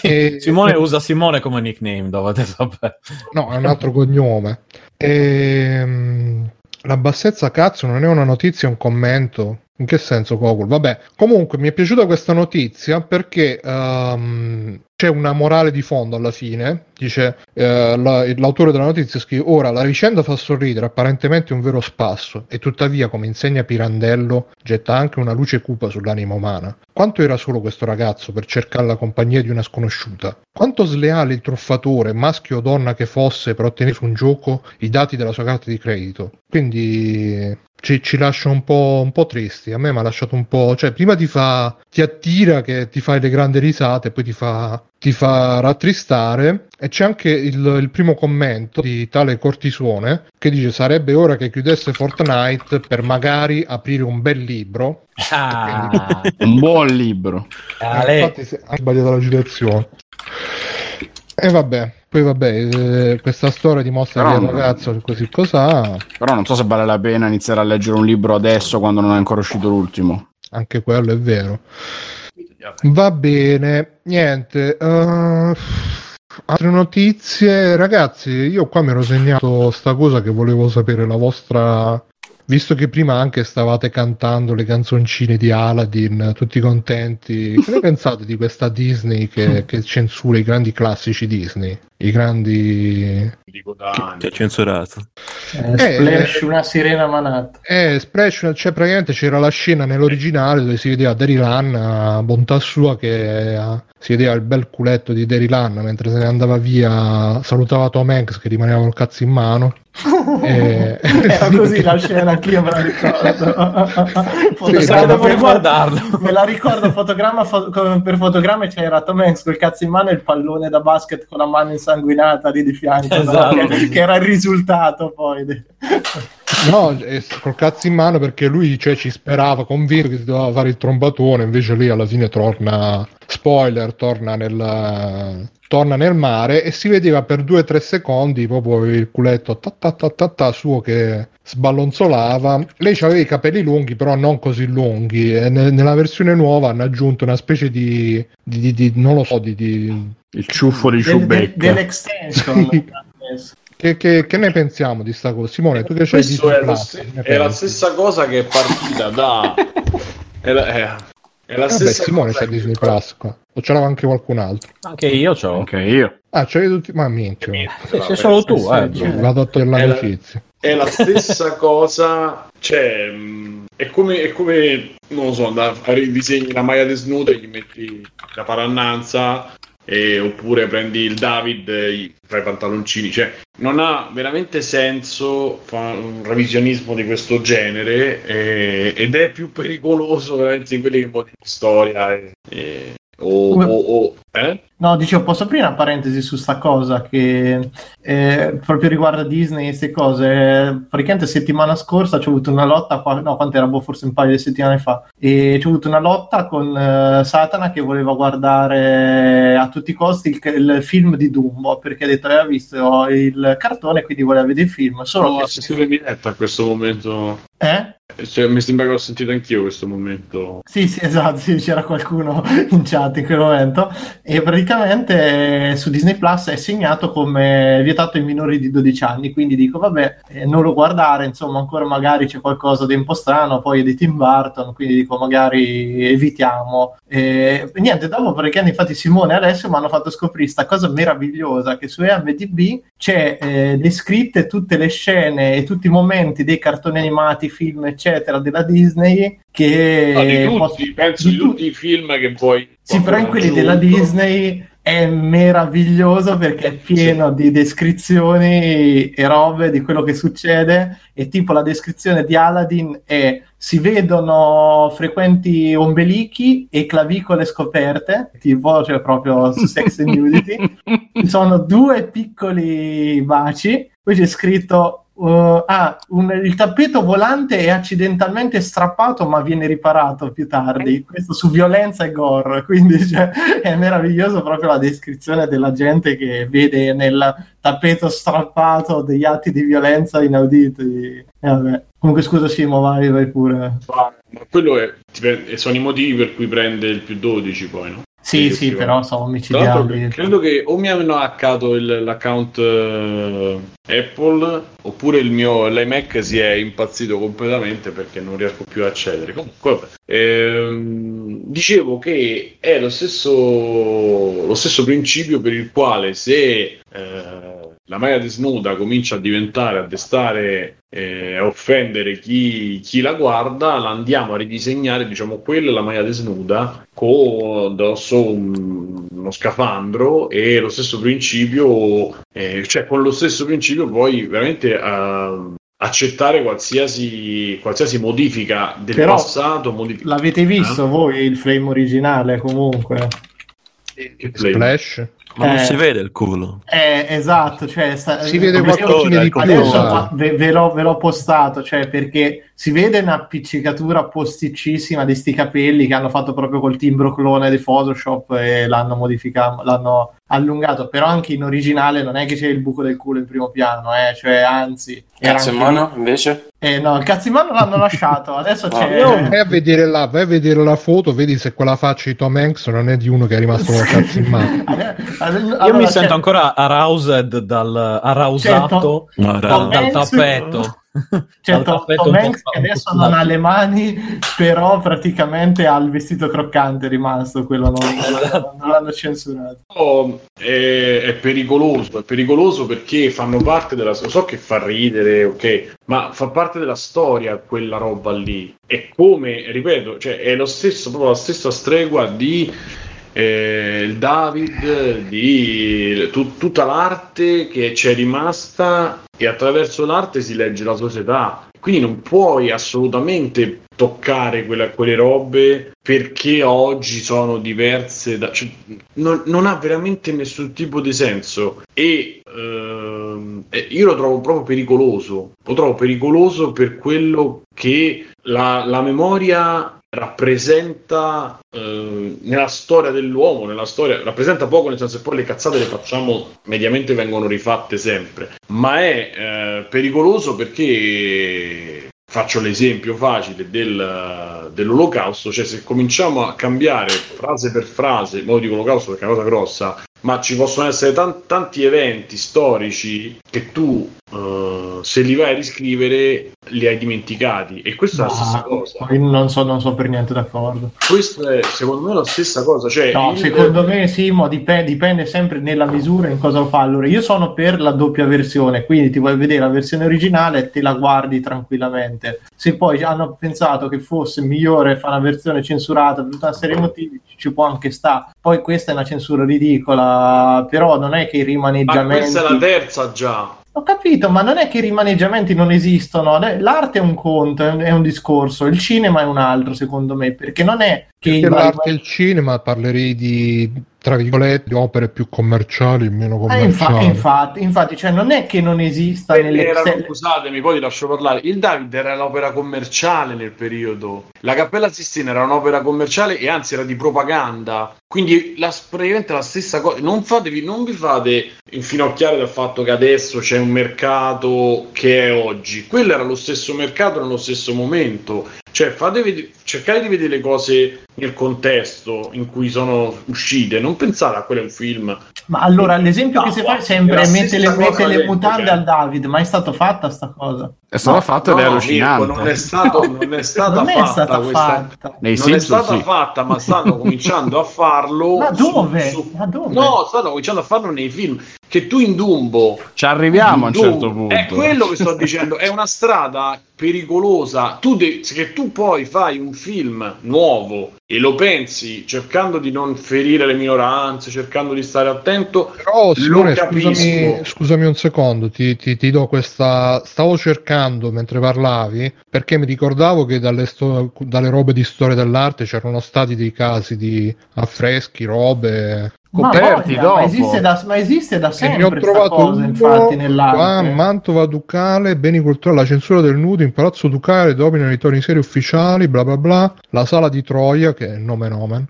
E- Simone usa Simone come nickname, dovete sapere. No, è un altro cognome. Ehm, la bassezza cazzo non è una notizia, è un commento. In che senso, Gogol? Vabbè, comunque mi è piaciuta questa notizia perché ehm, c'è una morale di fondo alla fine. Dice eh, la- l'autore della notizia scrive: Ora la vicenda fa sorridere, apparentemente un vero spasso, e tuttavia, come insegna Pirandello, getta anche una luce cupa sull'anima umana. Quanto era solo questo ragazzo per cercare la compagnia di una sconosciuta? Quanto sleale il truffatore, maschio o donna che fosse, per ottenere su un gioco i dati della sua carta di credito? Quindi ci, ci lascia un po', un po' tristi. A me mi ha lasciato un po'. Cioè, prima ti fa. ti attira che ti fai le grandi risate, poi ti fa. ti fa rattristare. E c'è anche il, il primo commento di tale Cortisone che dice: Sarebbe ora che chiudesse Fortnite per magari aprire un bel libro. Ah, Un buon libro. Infatti, si- ha sbagliato la citazione. E vabbè, poi vabbè, eh, questa storia dimostra Però che il ragazzo così cos'ha. Però non so se vale la pena iniziare a leggere un libro adesso quando non è ancora uscito l'ultimo. Anche quello è vero. Va bene, niente. eh, altre notizie, ragazzi. Io qua mi ero segnato sta cosa che volevo sapere la vostra. Visto che prima anche stavate cantando le canzoncine di Aladdin, tutti contenti, che ne pensate di questa Disney che, che censura i grandi classici Disney? I grandi Dico da Ti anni. ha censurato. Eh, Eh, Splash, una sirena manata. Eh, Splash, cioè praticamente c'era la scena nell'originale dove si vedeva Daryl a bontà sua che eh, si vedeva il bel culetto di Daryl mentre se ne andava via, salutava Tom Hanks che rimaneva col cazzo in mano. E- Era così la scena, anch'io me la ricordo. Devo per- riguardarlo. Me la ricordo fotogramma fo- per fotogramma e c'era Tom Hanks col cazzo in mano e il pallone da basket con la mano insanguinata lì di fianco, no? Esatto. che, che era il risultato poi. No, col cazzo in mano perché lui cioè, ci sperava, convinto che si doveva fare il trombatone, invece lì alla fine torna, spoiler, torna nel, torna nel mare e si vedeva per due o tre secondi proprio il culetto ta ta ta ta ta suo che sballonzolava. Lei aveva i capelli lunghi, però non così lunghi. E ne- nella versione nuova hanno aggiunto una specie di, di- di- di- non lo so, di, di- Il ciuffo di de- de- Chewbacca. dell'extension. Che, che- che ne pensiamo di sta cosa? Simone, tu che c'hai Disney è, che ne è la stessa cosa che è partita da. È la, è- è la Vabbè, stessa Simone cosa c'è che- Disney Plus qua. O ce l'aveva anche qualcun altro? Anche io c'ho. Anche io. Ah, c'hai tutti. Ma minchia. Sei solo tu, eh. Vado a togliere la- l'amicizia. è la stessa cosa, cioè mh, è come, è come non lo so, da fare i disegni la maglia desnuda e gli metti la parannanza e- oppure prendi il David e fai i pantaloncini, cioè non ha veramente senso fare un revisionismo di questo genere eh, ed è più pericoloso veramente in quelli che di storia e- o, Come- o- o- eh? No, dicevo, posso aprire una parentesi su sta cosa che eh, proprio riguarda Disney e queste cose. Eh, Praticamente settimana scorsa c'è avuto una lotta, qua- no, quanto era? Boh, forse un paio di settimane fa. E c'è avuto una lotta con eh, Satana che voleva guardare a tutti i costi il, il film di Dumbo perché ha detto aveva visto il cartone quindi voleva vedere il film. Solo Sono che a questo momento. eh? Cioè, mi sembra che ho sentito anch'io questo momento. Sì, sì, esatto, sì, c'era qualcuno in chat in quel momento e praticamente eh, su Disney Plus è segnato come vietato ai minori di 12 anni, quindi dico vabbè, eh, non lo guardare, insomma ancora magari c'è qualcosa di un po' strano, poi è di Tim Burton, quindi dico magari evitiamo. E niente, dopo praticamente infatti Simone e Alessio mi hanno fatto scoprire questa cosa meravigliosa che su EMDB c'è eh, descritte tutte le scene e tutti i momenti dei cartoni animati, film eccetera della Disney che No, di tutti, posso- penso di di tu- tutti i film che poi sì, però in quelli della Disney è meraviglioso perché è pieno di descrizioni e robe di quello che succede e tipo la descrizione di Aladdin è si vedono frequenti ombelichi e clavicole scoperte, tipo cioè proprio sex and nudity. Ci sono due piccoli baci, poi c'è scritto Uh, ah, un- il tappeto volante è accidentalmente strappato ma viene riparato più tardi. Questo su violenza e gore, quindi cioè, è meraviglioso proprio la descrizione della gente che vede nel tappeto strappato degli atti di violenza inauditi. E vabbè. Comunque scusa Simo, vai, vai pure. Ma quello è, sono i motivi per cui prende il più 12 poi, no? Sì, Sì, però sono omicidiali. credo che o mi hanno hackato il- l'account eh, Apple oppure il mio l'iMac si è impazzito completamente perché non riesco più a accedere. Comunque. Ehm, dicevo che è lo stesso, lo stesso principio per il quale se eh, la maglia desnuda comincia a diventare, a destare e a offendere chi, chi la guarda, la andiamo a ridisegnare, diciamo, quella è la maglia desnuda con addosso un- uno scafandro e lo stesso principio, eh, cioè con lo stesso principio poi veramente eh, accettare qualsiasi, qualsiasi modifica del Però passato, modifica L'avete visto voi il frame originale comunque? Splash. Ma non Eh. si vede il culo. Eh, esatto, cioè sta- Si vede qualcosina di più. Adesso ve, ve l'ho, ve l'ho postato, cioè perché si vede un'appiccicatura posticissima di sti capelli che hanno fatto proprio col timbro clone di Photoshop e l'hanno modificato, l'hanno allungato, però anche in originale non è che c'è il buco del culo in primo piano, eh, cioè anzi... Cazzo in anche mano invece? Eh, no, il cazzo in mano l'hanno lasciato, adesso No, c'è... io- Vai a vedere là, vai a vedere la foto, vedi se quella faccia di Tom Hanks non è di uno che è rimasto con la cazzo in mano. Allora, Io mi c'è- sento ancora aroused dal arausato No, dal, dal tappeto. Cioè, Al Tom, Hanks che adesso non ha le mani, però praticamente ha il vestito croccante rimasto, quello non, non l'hanno censurato. Oh, è, è pericoloso, è pericoloso perché fanno parte della lo so che fa ridere, ok, ma fa parte della storia quella roba lì. È come, ripeto, cioè è lo stesso, proprio la stessa stregua di eh, il David, di tu- tutta l'arte che c'è rimasta e attraverso l'arte si legge la società. Quindi non puoi assolutamente toccare quella- quelle robe perché oggi sono diverse. Da, cioè, non, non ha veramente nessun tipo di senso. E ehm, io lo trovo proprio pericoloso. Lo trovo pericoloso per quello che la, la memoria rappresenta eh, nella storia dell'uomo, nella storia, rappresenta poco nel senso che poi le cazzate le facciamo, mediamente vengono rifatte sempre, ma è eh, pericoloso perché faccio l'esempio facile del, dell'olocausto, cioè se cominciamo a cambiare frase per frase, mo dico olocausto perché è una cosa grossa, ma ci possono essere tan- tanti eventi storici che tu eh, se li vai a riscrivere li hai dimenticati e questa è la stessa Ma cosa. non so, non so per niente d'accordo. Questo è secondo me la stessa cosa, cioè No, il- secondo me sì, ma dipende, dipende sempre nella misura in cosa lo fa. Allora, io sono per la doppia versione, quindi ti vuoi vedere la versione originale e te la guardi tranquillamente. Se poi hanno pensato che fosse migliore fare una versione censurata per tutta una serie di motivi, ci può anche sta. Poi questa è una censura ridicola, però non è che i ma rimaneggiamenti... questa è la terza già. Ho capito, ma non è che i rimaneggiamenti non esistono. L'arte è un conto, è un, discorso, il cinema è un altro, secondo me, perché non è che vari- l'arte e il cinema parlerei di tra virgolette di opere più commerciali, meno Ah, infa- commerciali. infatti, infatti, cioè non è che non esista Quelli nelle erano- scusatemi, poi ti lascio parlare. Il David era un'opera commerciale nel periodo. La Cappella Sistina era un'opera commerciale e anzi era di propaganda. Quindi la, praticamente la stessa cosa. Non, fatevi, non vi fate infinocchiare dal fatto che adesso c'è un mercato che è oggi. Quello era lo stesso mercato nello stesso momento. Cioè, fatevi, cercate di vedere le cose nel contesto in cui sono uscite. Non pensate a quello è un film. Ma allora l'esempio No, che si fa è è sempre la mette stessa le, mette le mutande cioè. al David, ma è stata fatta sta cosa? È stata No, fatta no, ed è allucinante. Mirko, non è, stato, non è stata non è fatta stata questa- fatta. Nei non è Simpson stata sì. fatta, ma stanno cominciando a farlo. Ma su- dove? su- Ma dove? No, stanno cominciando a farlo nei film. Che tu in Dumbo. Ci arriviamo a un Dumbo- certo punto. È quello che sto dicendo. È una strada pericolosa. Tu de- che tu poi fai un film nuovo e lo pensi cercando di non ferire le minoranze, cercando di stare attento. Però capisco. scusami, scusami un secondo, ti, ti- ti do questa. Stavo cercando mentre parlavi perché mi ricordavo che dalle, sto- dalle robe di storia dell'arte c'erano stati dei casi di affreschi, robe. Ma Coperti voglia, dopo. Ma esiste da, ma esiste da E sempre ne ho trovato cosa, infatti, qua, nell'arte. Mantova Ducale, beni culturali, la censura del nudo in Palazzo Ducale, domina i toni seri ufficiali, bla bla bla, la sala di Troia, che è il nome nomen.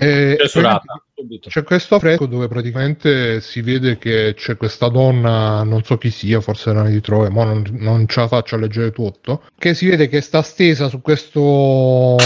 E- Censurata. subito. C'è questo affresco dove praticamente si vede che c'è questa donna, non so chi sia, forse era di Troia, ma non, non ce la faccio a leggere tutto, che si vede che sta stesa su questo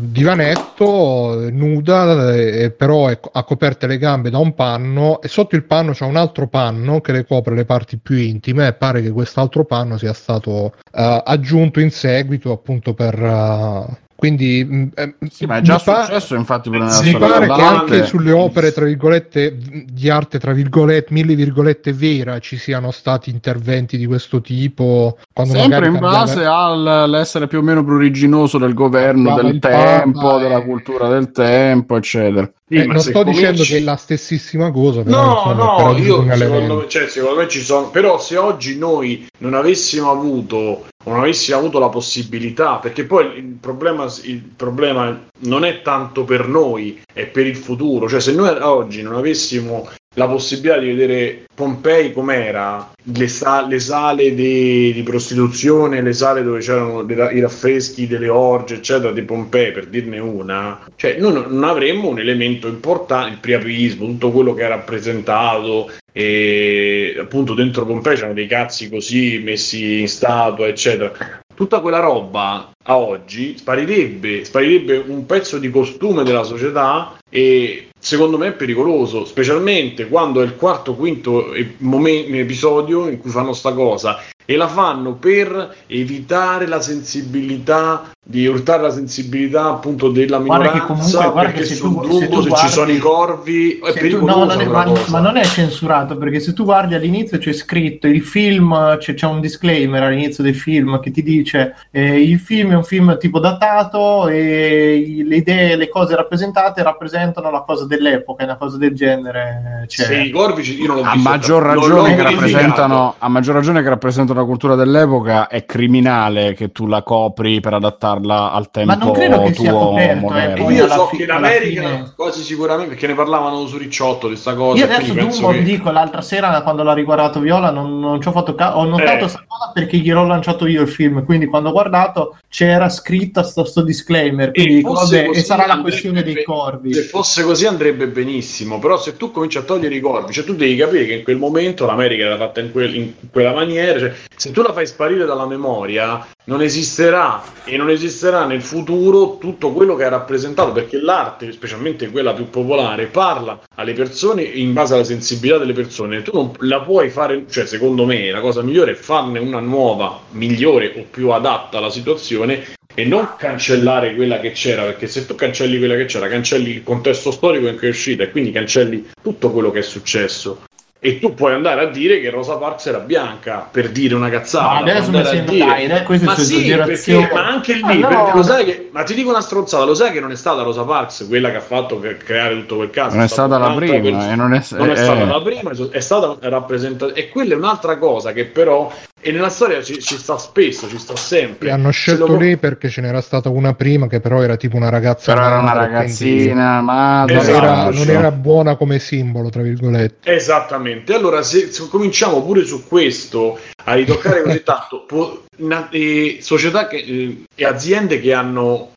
divanetto, nuda, e però è, ha coperte le gambe da un panno e sotto il panno c'è un altro panno che le copre le parti più intime e pare che quest'altro panno sia stato eh, aggiunto in seguito appunto per... eh, quindi mh, eh, Sì, ma è già mi pa- successo infatti pure nella Sì, pare che anche sulle opere tra virgolette di arte tra virgolette mille virgolette vera ci siano stati interventi di questo tipo quando Sempre in cambiava- base all'essere più o meno pruriginoso del governo, del tempo, Papa, della eh. cultura del tempo, eccetera. Sì, Eh, non sto dicendo che è la stessissima cosa però No, insomma, per no, aggiungere io secondo me, cioè, secondo me ci sono, però se oggi noi non avessimo avuto non avessimo avuto la possibilità, perché poi il problema, il problema non è tanto per noi, è per il futuro, cioè se noi oggi non avessimo la possibilità di vedere Pompei com'era, le, sa- le sale di, di prostituzione, le sale dove c'erano ra- i raffreschi delle orge, eccetera, di Pompei, per dirne una, cioè noi non, non avremmo un elemento importante, il priapismo, tutto quello che è rappresentato, e appunto dentro Pompei c'erano dei cazzi così messi in statua, eccetera. Tutta quella roba a oggi sparirebbe, sparirebbe un pezzo di costume della società e secondo me è pericoloso, specialmente quando è il quarto, quinto e- momen- episodio in cui fanno sta cosa e la fanno per evitare la sensibilità di urtare la sensibilità appunto della Guarda minoranza che comunque- guarda perché che se sul tu- Drugo se se, tu ci guardi- sono i corvi è pericolosa no, non è- ma, ma non è censurato perché se tu guardi all'inizio c'è scritto il film, c'è, c'è un disclaimer all'inizio del film che ti dice eh, il film è un film tipo datato e le idee, le cose rappresentate rappresentano la cosa dell'epoca, una cosa del genere. Cioè, Se i corvi ci- io non l'ho A visto, maggior ragione che rappresentano a maggior ragione che rappresentano la cultura dell'epoca è criminale che tu la copri per adattarla al tempo Ma non credo che sia coperto, eh, io alla so fi- che in alla America fine- quasi sicuramente perché ne parlavano su Ricciotto di sta cosa Io e adesso Dumbo che- dico l'altra sera quando l'ha riguardato Viola non, non ci ho fatto caso, ho notato Eh. questa cosa perché gliel'ho lanciato io il film, quindi quando ho guardato c'era scritta sto, sto disclaimer, quindi E dico vabbè, e sarà la questione dei corvi. Se fosse così andrebbe benissimo, però se tu cominci a togliere i corvi, cioè tu devi capire che in quel momento l'America era fatta in, quel- in quella maniera, cioè, se tu la fai sparire dalla memoria non esisterà e non esisterà nel futuro tutto quello che ha rappresentato, perché l'arte, specialmente quella più popolare, parla alle persone in base alla sensibilità delle persone, tu non la puoi fare, cioè secondo me la cosa migliore è farne una nuova, migliore o più adatta alla situazione e non cancellare quella che c'era, perché se tu cancelli quella che c'era, cancelli il contesto storico in cui è uscita e quindi cancelli tutto quello che è successo. E tu puoi andare a dire che Rosa Parks era bianca per dire una cazzata. Ma adesso mi sembra, dire- dai, dai, queste ma sì, perché, ma anche lì, Ma no. perché lo sai che, ma ti dico una stronzata, lo sai che non è stata Rosa Parks quella che ha fatto per creare tutto quel caso. Non è stata la prima, persona. e non è, Non è eh, stata eh. la prima, è stata rappresentata. E quella è un'altra cosa che però, e nella storia ci, ci sta spesso, ci sta sempre. E hanno scelto lo- lei perché ce n'era stata una prima che però era tipo una ragazza Però era una ragazzina, quindi Esatto, non, era, cioè. non era buona come simbolo, tra virgolette. Esattamente, allora se, se cominciamo pure su questo a ritoccare così tanto, può- na- eh, società che, eh, e aziende che hanno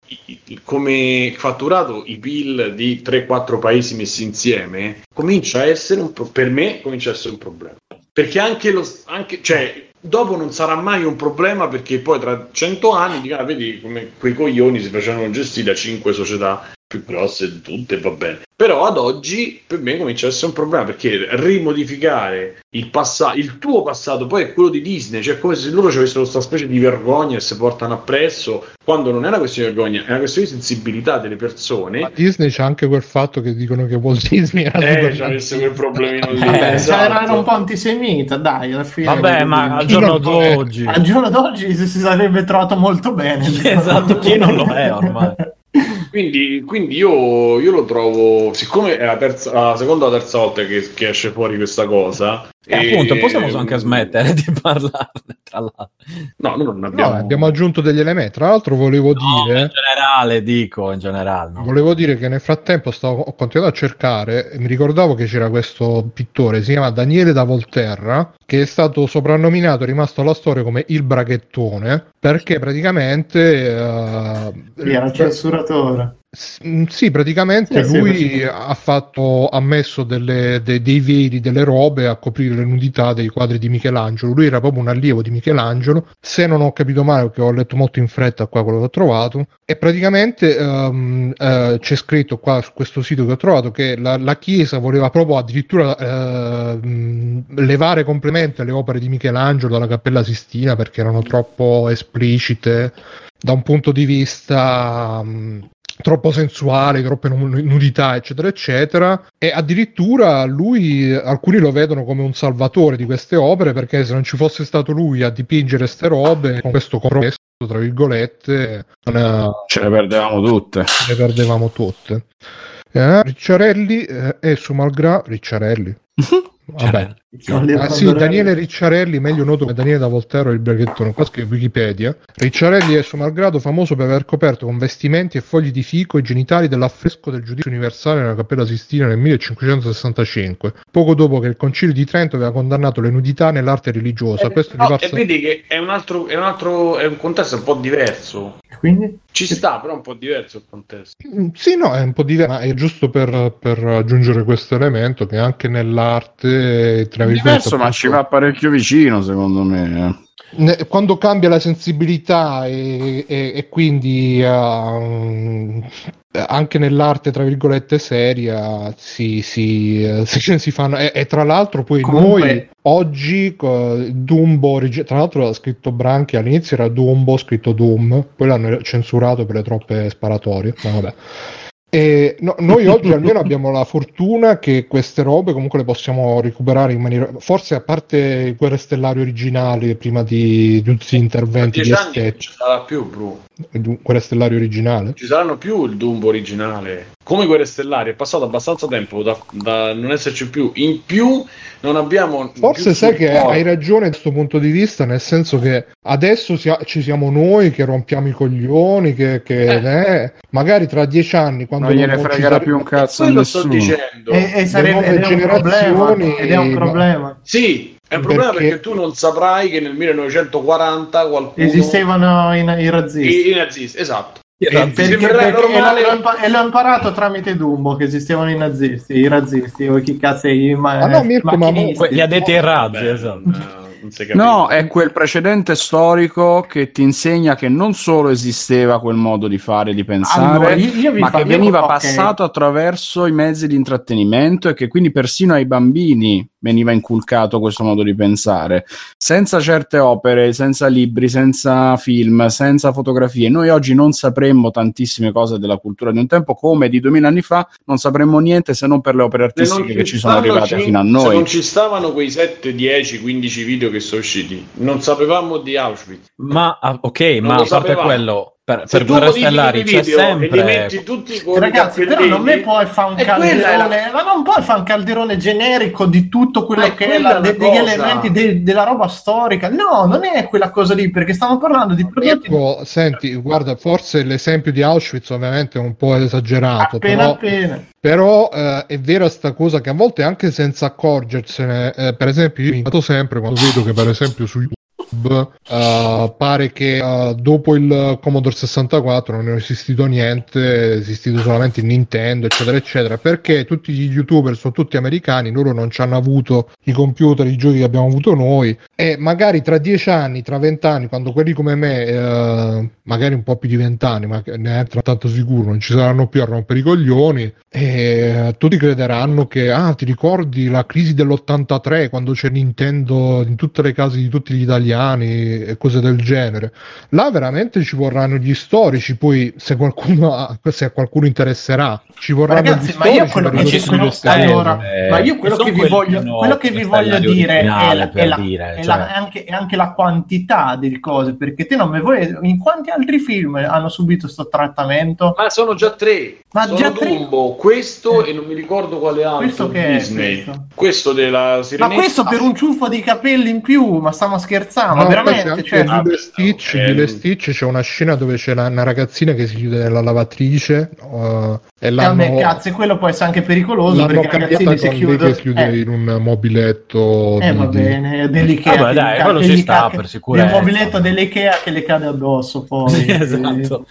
come fatturato i PIL di 3-4 paesi messi insieme, comincia a essere un pro- per me comincia a essere un problema. Perché anche lo anche, cioè, dopo non sarà mai un problema perché poi tra 100 anni dicono, "Ah, vedi come quei coglioni si facevano gestire da 5 società più grosse di tutte, va bene. Però ad oggi per me comincia a essere un problema perché rimodificare il passato, il tuo passato, poi è quello di Disney, cioè come se loro ci avessero questa specie di vergogna e si portano appresso, quando non è una questione di vergogna, è una questione di sensibilità delle persone. Ma Disney c'è anche quel fatto che dicono che Walt Disney era Eh, super ci avesse quel problemino lì. Eh, esatto. era un po' antisemita, dai, alla fine. Vabbè, ma al giorno d'oggi. Al giorno d'oggi si si sarebbe trovato molto bene. Esatto, chi non lo è ormai? Quindi, quindi io, io lo trovo, siccome è la, terza, la seconda o terza volta che, che esce fuori questa cosa, E e- appunto, possiamo anche smettere di parlarne, tra l'altro. No, noi non No, abbiamo. abbiamo aggiunto degli elementi. Tra l'altro volevo No, dire... in generale, dico, in generale, no. Volevo dire che nel frattempo stavo, ho continuato a cercare e mi ricordavo che c'era questo pittore, si chiama Daniele da Volterra, che è stato soprannominato, è rimasto alla storia come il braghettone, perché praticamente... eh, Era il censuratore. S- mm, Sì, praticamente Sì, lui sì. ha fatto, ha messo delle- de- dei veli, delle robe a coprire le nudità dei quadri di Michelangelo. Lui era proprio un allievo di Michelangelo. Se non ho capito male, perché ho letto molto in fretta qua quello che ho trovato, e praticamente ehm, eh, c'è scritto qua su questo sito che ho trovato che la, la Chiesa voleva proprio addirittura ehm, levare completamente le opere di Michelangelo dalla Cappella Sistina perché erano troppo esplicite da un punto di vista mh, troppo sensuale, troppe nu- nudità, eccetera, eccetera. E addirittura lui, alcuni lo vedono come un salvatore di queste opere perché se non ci fosse stato lui a dipingere queste robe, con questo compromesso, tra virgolette, non è- Ce le perdevamo tutte. le perdevamo tutte. Eh, Ricciarelli eh, e su malgrado Ricciarelli. Vabbè. Ah, sì, Daniele Ricciarelli, meglio noto come Daniele da Volterra il braghettone, qua scrive Wikipedia. Ricciarelli è suo malgrado famoso per aver coperto con vestimenti e fogli di fico i genitali dell'affresco del giudizio universale nella Cappella Sistina nel 1565, poco dopo che il Concilio di Trento aveva condannato le nudità nell'arte religiosa. Questo No, gli e vedi che è un altro, è un altro, è un contesto un po' diverso. Quindi? Ci sta, però è un po' diverso il contesto. Mm, Sì, no, è un po' diverso, ma è giusto per, per aggiungere questo elemento che anche nell'arte, tra virgolette, Diverso, ma ci va parecchio vicino, secondo me. Quando cambia la sensibilità e, e- e quindi uh, anche nell'arte, tra virgolette, seria si, si, si, si fanno. E, e tra l'altro, poi Comunque- noi oggi co- Dumbo, tra l'altro ha scritto Branchi all'inizio era Dumbo, scritto Doom, poi l'hanno censurato per le troppe sparatorie. Ma vabbè. E no- noi oggi almeno abbiamo la fortuna che queste robe comunque le possiamo recuperare in maniera. Forse a parte i Guerre Stellari originali, prima di, di tutti gli interventi di anni non ci sarà più, Bru. Guerre Stellari originale. Ci saranno più il Dumbo originale. Come Guerre Stellari è passato abbastanza tempo da, da non esserci più. In più non abbiamo... Forse più sai che hai ragione da questo punto di vista, nel senso che adesso sia- ci siamo noi che rompiamo i coglioni, che, che- eh, magari tra dieci anni, quando Non gliene ci fregherà più un cazzo Quello sto nessuno. dicendo. E, e sarebbe, ed è problema. generazioni- Ed è un problema. Sì, è un problema Perché- perché tu non saprai che nel 1940 qualcuno... Esistevano i, i razzisti. I, i nazisti, esatto. Perché, perché- e, l'ho, normale- impa- e l'ho imparato tramite Dumbo che esistevano i nazisti, i razzisti, o chi cazzo è i ma- Ah, no, Mirko, ma- Gli addetti ai razzi, esatto. No, è quel precedente storico che ti insegna che non solo esisteva quel modo di fare, di pensare, Allora, io- io ma fa- che io- veniva ok. passato attraverso i mezzi di intrattenimento e che quindi persino ai bambini veniva inculcato questo modo di pensare. Senza certe opere, senza libri, senza film, senza fotografie, noi oggi non sapremmo tantissime cose della cultura di un tempo come di duemila anni fa non sapremmo niente se non per le opere Se artistiche che ci sono arrivate cin- fino a Se noi. non ci stavano quei 7, 10, 15 video che sono usciti, non sapevamo di Auschwitz. Ma ah, ok, Non ma a parte quello, per, Se per Guerre Stellari c'è video sempre. metti tutti con Ragazzi, però non mi puoi fare un calderone, era- ma non puoi fare un calderone generico di tutto quello Ma che è quella la- la de- degli cosa. elementi de- della roba storica. No, non è quella cosa lì, perché stiamo parlando di prodotti Mirko, senti, guarda, forse l'esempio di Auschwitz ovviamente è un po' esagerato, appena però, appena. però, eh, è vera sta cosa che a volte anche senza accorgersene, eh, per esempio io mi noto sempre quando vedo che per esempio su Eh, pare che eh, dopo il Commodore 64 non è esistito niente, è esistito solamente il Nintendo, eccetera, eccetera, perché tutti gli youtuber sono tutti americani, loro non ci hanno avuto i computer, i giochi che abbiamo avuto noi e magari tra dieci anni, tra vent'anni, quando quelli come me, eh, magari un po' più di vent'anni, ma neanche tanto sicuro, non ci saranno più a rompere i coglioni, e tutti crederanno che, ah, ti ricordi la crisi dell'83 quando c'è Nintendo in tutte le case di tutti gli italiani e cose del genere. Là veramente ci vorranno gli storici, poi se qualcuno, ha- se a qualcuno interesserà, ci vorranno Ragazzi, gli ma io storici quello che, ci cose. allora, Eh, ma io quello sono che vi voglio, no, quello che vi voglio dire è, la- è la- dire, è cioè. la- è anche, è anche la quantità di cose, perché te non mi vuoi... In quanti altri film hanno subito questo trattamento? Ma sono già tre. Ma sono già tre? Dumbo, questo Eh. e non mi ricordo quale altro Questo che è Disney. questo? Questo della Ma Sirenetta. questo per un ciuffo di capelli in più, ma stiamo scherzando, ma No, veramente? anche Cioè, Ah, Stitch, ok. in Lilo e Stitch c'è una scena dove c'è la- una ragazzina che si chiude nella lavatrice uh, e eh, l'hanno, vabbè, cazzo, e quello può essere anche pericoloso l'hanno perché cambiata si lei che chiudono. si chiude Eh, in un mobiletto eh, di- va bene, dell'Ikea. Vabbè, che dai, quello ci sta, per Del sicurezza. mobiletto dell'Ikea che le cade addosso poi. esatto.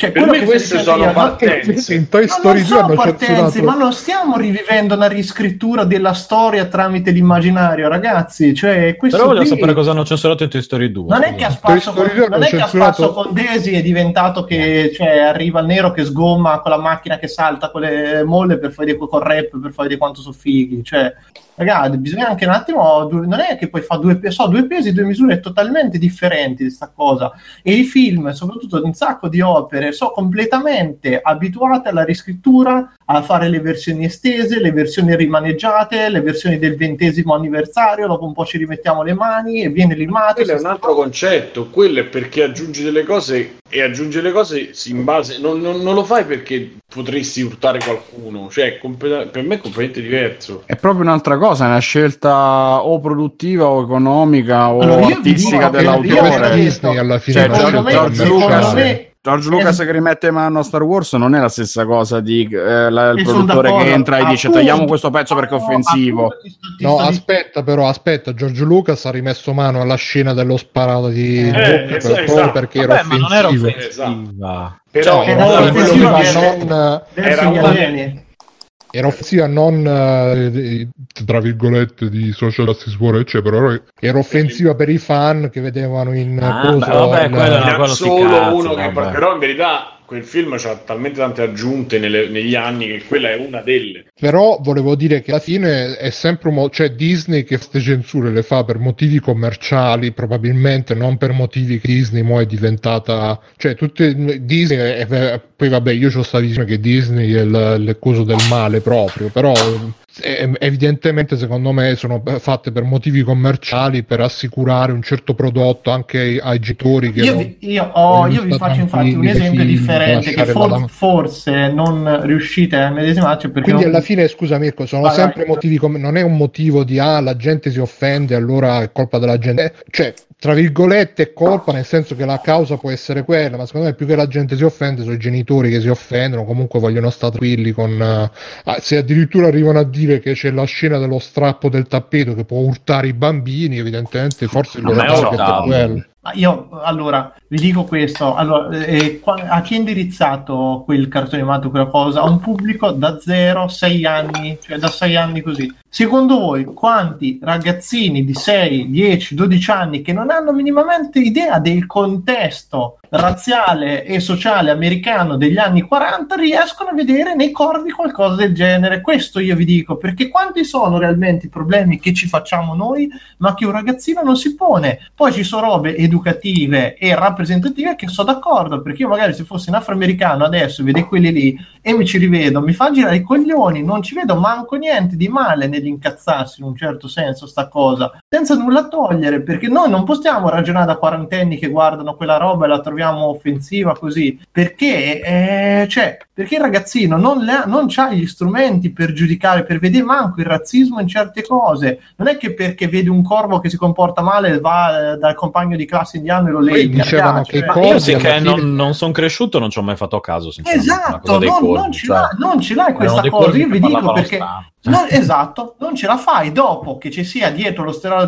Cioè, Per me che queste sono io, partenze. in Toy Ma Story non 2 hanno sono partenze, ma non stiamo rivivendo una riscrittura della storia tramite l'immaginario, ragazzi. Cioè, questo Però voglio qui- sapere cosa hanno censurato in Toy Story 2. Non è che a spasso, con, non è che a censurato- spasso con Daisy è diventato che cioè, arriva il nero che sgomma con la macchina che salta con le molle per fare col rap per fare di quanto sono fighi. Cioè, ragazzi, bisogna anche un attimo. due- Non è che poi fa due, so, due pesi, due misure totalmente differenti di sta cosa. E i film, soprattutto di un sacco di opere, sono completamente abituate alla riscrittura, a fare le versioni estese, le versioni rimaneggiate, le versioni del ventesimo anniversario. Dopo un po' ci rimettiamo le mani e viene limato. Quello è un altro concetto, quello è perché aggiungi delle cose e aggiungi le cose si- in base, non, non- non lo fai perché potresti urtare qualcuno, cioè è completa- per me è completamente diverso. È proprio un'altra cosa, è una scelta o produttiva o economica o Allora, io artistica Io dell'autore. Disney alla fine Cioè, George- scelta George commerciale. Lucas- Lucas che rimette mano a Star Wars non è la stessa cosa di eh, la- il produttore che entra e dice tagliamo questo pezzo perché è offensivo. Appunto, ti sto- ti No, sto di- aspetta, però, aspetta. George Lucas ha rimesso mano alla scena dello sparato di Eh, Luke esatto, per- proprio esatto. perché era Vabbè, ma non era offensivo. offensiva. Però Cioè, era era non, era alieni. Era offensiva non eh, tra virgolette di social justice warrior, però era offensiva per i fan che vedevano in Ah, beh, vabbè, in- quello quello solo cazzi, uno che vabbè. però in verità quel film ha talmente tante aggiunte nelle- negli anni che quella è una delle. Però volevo dire che alla fine è sempre un mo- cioè Disney che queste censure le fa per motivi commerciali, probabilmente non per motivi che Disney mo è diventata, cioè tutte Disney è- poi vabbè, io ho sta visione che Disney è il, coso del male proprio, però eh, evidentemente secondo me sono fatte per motivi commerciali per assicurare un certo prodotto anche ai, ai genitori che Io non- vi, io non io vi faccio infatti un esempio film, differente che for- la- forse non riuscite a medesimarci perché Quindi non- alla fine, scusa Mirko, sono Vai, sempre vai. motivi come non è un motivo di ah, la gente si offende, allora è colpa della gente. Cioè, tra virgolette, è colpa nel senso che la causa può essere quella, ma secondo me più che la gente si offende sono i genitori che si offendono, comunque vogliono stare tranquilli con ah, se addirittura arrivano a dire che c'è la scena dello strappo del tappeto che può urtare i bambini, evidentemente forse il Non loro target è quello. Ma io allora vi dico questo: allora, eh, qua- a chi è indirizzato quel cartone animato, quella cosa? A un pubblico da 0 6 anni, cioè da 6 anni così. Secondo voi, quanti ragazzini di 6, 10, 12 anni che non hanno minimamente idea del contesto razziale e sociale americano degli anni 40 riescono a vedere nei corvi qualcosa del genere? Questo io vi dico, perché quanti sono realmente i problemi che ci facciamo noi, ma che un ragazzino non si pone? Poi ci sono robe educative e rappresentative che sono d'accordo, perché io magari se fossi un afroamericano adesso vedo quelli lì e mi ci rivedo, mi fa girare i coglioni, non ci vedo manco niente di male nell'incazzarsi in un certo senso sta cosa, senza nulla togliere, perché noi non possiamo ragionare da quarantenni che guardano quella roba e la troviamo offensiva così, perché, eh, cioè, perché il ragazzino non, le ha, non ha gli strumenti per giudicare, per vedere manco il razzismo in certe cose, non è che perché vede un corvo che si comporta male va eh, dal compagno di classe indiano e lo Poi legge. dicevano che i Ma corvi io sì che fine- non, non sono cresciuto, non ci ho mai fatto caso. Esatto, non, corvi, non ce cioè, l'ha, non ce l'hai questa cosa. Io che vi dico perché non- esatto, non ce la fai dopo che ci sia dietro lo stereotipo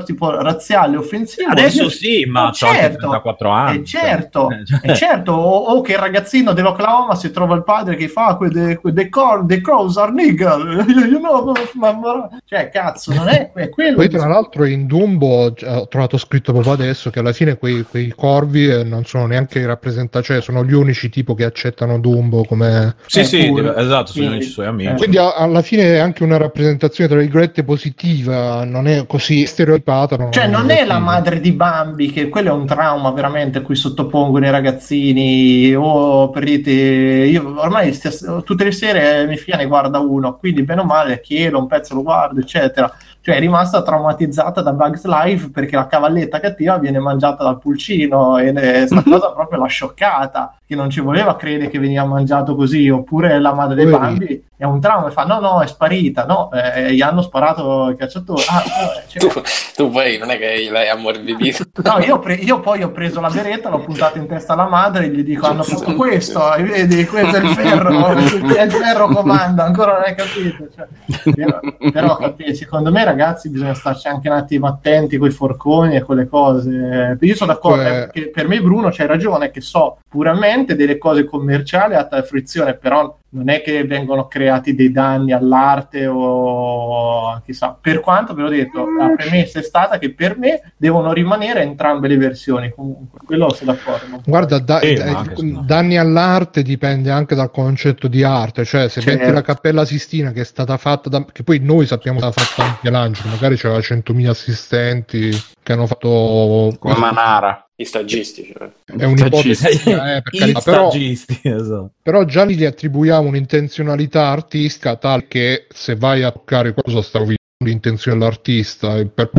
razziale offensivo. Adesso Io- sì, ma anche certo, 34 anni. E certo, cioè. e certo, o, o che il ragazzino dell'Oklahoma si trova il padre che fa que the, que the, cor- the crows are nigger, you know, ma- cioè cazzo, non è, è quello. Poi tra l'altro in Dumbo eh, ho trovato scritto proprio adesso che alla fine quei, quei corvi eh, non sono neanche rappresentati, cioè sono gli unici tipo che accettano Dumbo come... Sì, Eh, sì, pure. esatto, sono Quindi- i suoi amici. eh. Quindi alla fine è anche una rappresentazione tra virgolette positiva, non è così stereotipata. Cioè, non è la madre di Bambi, che quello è un trauma veramente a cui sottopongono i ragazzini. O per dirti, io ormai stia- tutte le sere mia figlia ne guarda uno, quindi bene o male, chiedo un pezzo lo guardo, eccetera. Cioè, è rimasta traumatizzata da Bugs Life perché la cavalletta cattiva viene mangiata dal pulcino e ne- sta cosa proprio l'ha scioccata, che non ci voleva credere che veniva mangiato così. Oppure la madre dei. Bambi è un trauma e fa: No, no, è sparita. No, eh, gli hanno sparato il cacciatore. Ah, eh, cioè- Tu, tu poi non è che l'hai ammorbidito. No, io, pre- io poi ho preso la beretta, l'ho puntata in testa alla madre e gli dico: Hanno fatto questo, e vedi, questo è il ferro, il ferro comanda, ancora non hai capito. Cioè, però, però, capi- secondo me, ragazzi, bisogna starci anche un attimo attenti con i forconi e quelle cose. Io sono d'accordo, eh, perché per me, Bruno, c'hai ragione, che so puramente delle cose commerciali a tal frizione, però non è che vengono creati dei danni all'arte o chissà. Per quanto ve l'ho detto, la premessa è stata che per me devono rimanere entrambe le versioni. Comunque, quello sono d'accordo. Guarda, da- Sì, da- danni all'arte dipende anche dal concetto di arte, cioè se Certo. metti la Cappella Sistina che è stata fatta da, che poi noi sappiamo che è stata fatta anche l'Angelo, magari c'era 100.000 assistenti che hanno fatto Come Manara. Gli stagisti, cioè. è un'ipotesi, eh, per carità, I però, stagisti, esatto. però già lì gli attribuiamo un'intenzionalità artistica tal che se vai a toccare cosa sta rovinando l'intenzione dell'artista e per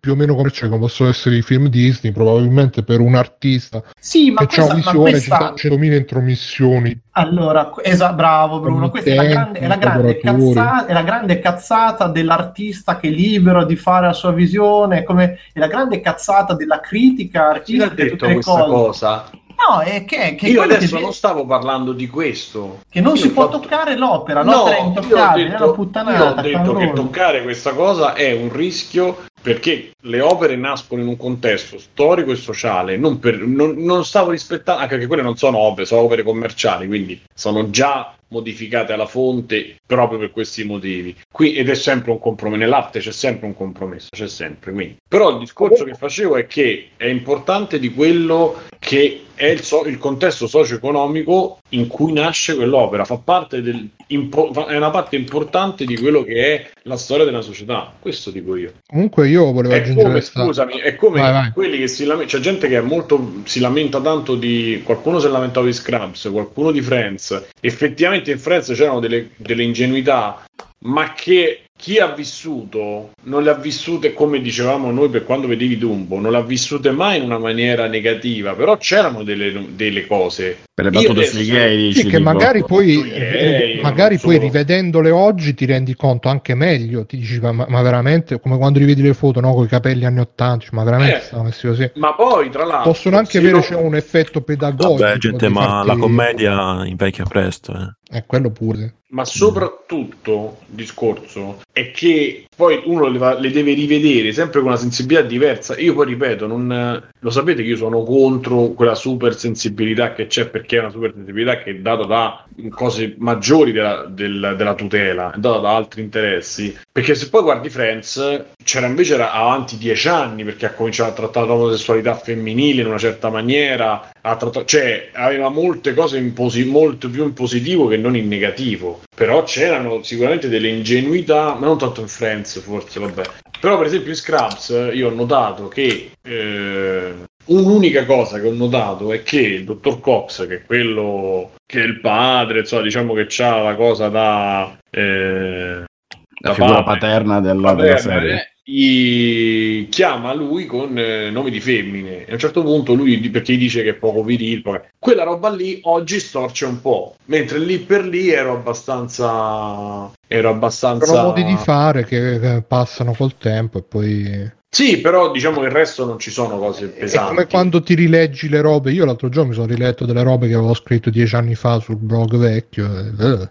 più o meno commerciali come possono essere i film Disney, probabilmente per un artista Sì, ma che ma visione questa- ci sono 100.000 intromissioni allora, esa- bravo Bruno, questa è la grande, è la grande collaboratori. cazza- è la grande cazzata dell'artista che è libero di fare la sua visione, come è la grande cazzata della critica Chi l'ha artistica detto tutte le questa cose. cosa? No, è che, che Io adesso che, non stavo parlando di questo. che non Io si può fatto- toccare l'opera, No, l'opera è intoccabile, è detto, una puttanata. io ho detto che toccare questa cosa è un rischio perché le opere nascono in un contesto storico e sociale. Non, per- non- non stavo rispettando, anche perché quelle non sono opere, sono opere commerciali, quindi sono già modificate alla fonte proprio per questi motivi. Qui, ed è sempre un compromesso, nell'arte c'è sempre un compromesso, c'è sempre. Quindi. Però il discorso che facevo è che è importante di quello che è il, so- il contesto socio-economico in cui nasce quell'opera, fa parte del, impo- fa- è una parte importante di quello che è la storia della società. Questo dico io. Comunque io volevo È aggiungere come, questa... scusami, è come Vai, vai. quelli che si lamenta, c'è gente che è molto, si lamenta tanto di, qualcuno si è lamentato di Scrubs, qualcuno di Friends, effettivamente in Friends c'erano delle, delle ingenuità, ma che chi ha vissuto non le ha vissute come dicevamo noi per quando vedevi Dumbo, non le ha vissute mai in una maniera negativa, però c'erano delle, delle cose. Per le battute sui gay, Sì, che magari poi, eh, magari non poi solo. rivedendole oggi ti rendi conto anche meglio, ti dici ma, ma veramente come quando rivedi le foto no, con i capelli anni 80, dici, ma veramente Eh. messi così. Ma poi, tra l'altro, Possono anche avere no- cioè, un effetto pedagogico. Vabbè, gente, ma farti- la commedia invecchia presto. Eh. Eh, quello pure. Ma soprattutto il discorso è che poi uno le, va- le deve rivedere sempre con una sensibilità diversa. Io poi ripeto, non, lo sapete che io sono contro quella super sensibilità che c'è perché è una super sensibilità che è data da cose maggiori della, del- della tutela, è data da altri interessi. Perché se poi guardi Friends, c'era invece era avanti dieci anni perché ha cominciato a trattare l'omosessualità femminile in una certa maniera, trattato- cioè aveva molte cose in posi- molto più in positivo che non in negativo. Però c'erano sicuramente delle ingenuità, ma non tanto in Friends, forse, vabbè. Però, per esempio, in Scraps eh, io ho notato che eh, un'unica cosa che ho notato è che il dottor Cox, che è quello che è il padre, insomma, diciamo che ha la cosa da. eh, La da figura padre, paterna della, paterna, della serie. eh, gli chiama lui con eh, nomi di femmine e a un certo punto lui perché gli dice che è poco viril poco- quella roba lì oggi storce un po' mentre lì per lì ero abbastanza ero abbastanza Sono modi di fare che, che passano col tempo e poi... sì però diciamo che il resto non ci sono cose È pesanti come quando ti rileggi le robe. Io l'altro giorno mi sono riletto delle robe che avevo scritto dieci anni fa sul blog vecchio. e, eh.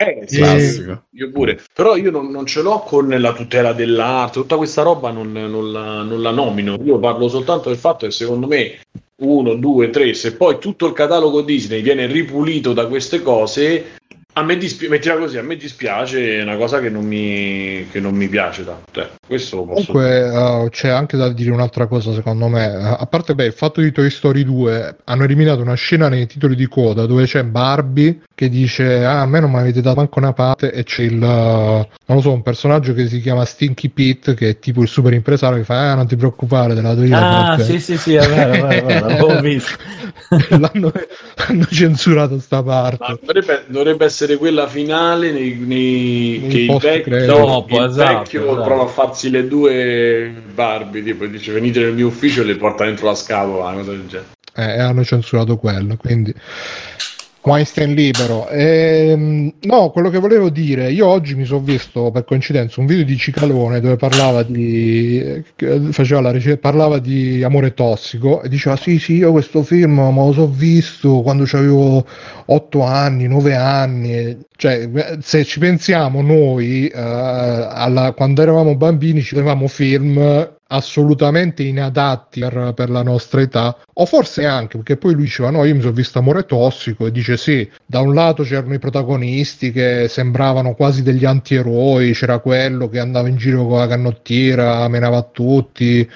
Eh, sì, Classico. io pure però io non, non ce l'ho con la tutela dell'arte tutta questa roba non, non la, non la nomino io parlo soltanto del fatto che secondo me uno, due, tre, se poi tutto il catalogo Disney viene ripulito da queste cose, a me dispiace, mettiamo così, a me dispiace, è una cosa che non mi, che non mi piace tanto. eh. Questo lo posso Comunque eh, c'è anche da dire un'altra cosa secondo me. Eh, A parte beh, il fatto di Toy Story 2, hanno eliminato una scena nei titoli di coda dove c'è Barbie che dice ah, a me non mi avete dato manco una parte e c'è il, non lo so, un personaggio che si chiama Stinky Pete che è tipo il super impresario che fa ah non ti preoccupare della tua vita. Ah, perché-" sì, sì, sì, è vero, è vero, l'avevo visto. L'hanno, hanno censurato sta parte. Dovrebbe, dovrebbe essere quella finale nei, nei- che il credit. Dopo, il esatto, vecchio esatto. prova a farsi le due Barbie, tipo dice venite nel mio ufficio e le porta dentro la scatola, una cosa del genere. Eh, e hanno censurato quello, quindi Weinstein libero. Ehm, no, quello che volevo dire, io oggi mi sono visto per coincidenza un video di Cicalone dove parlava di, eh, faceva la ricerca, parlava di amore tossico e diceva sì sì io questo film me lo so visto quando avevo 8 anni, 9 anni, cioè se ci pensiamo noi eh, alla- quando eravamo bambini ci vedevamo film assolutamente inadatti per, per la nostra età o forse anche perché poi lui diceva no io mi sono visto amore tossico e dice sì da un lato c'erano i protagonisti che sembravano quasi degli antieroi c'era quello che andava in giro con la canottiera menava tutti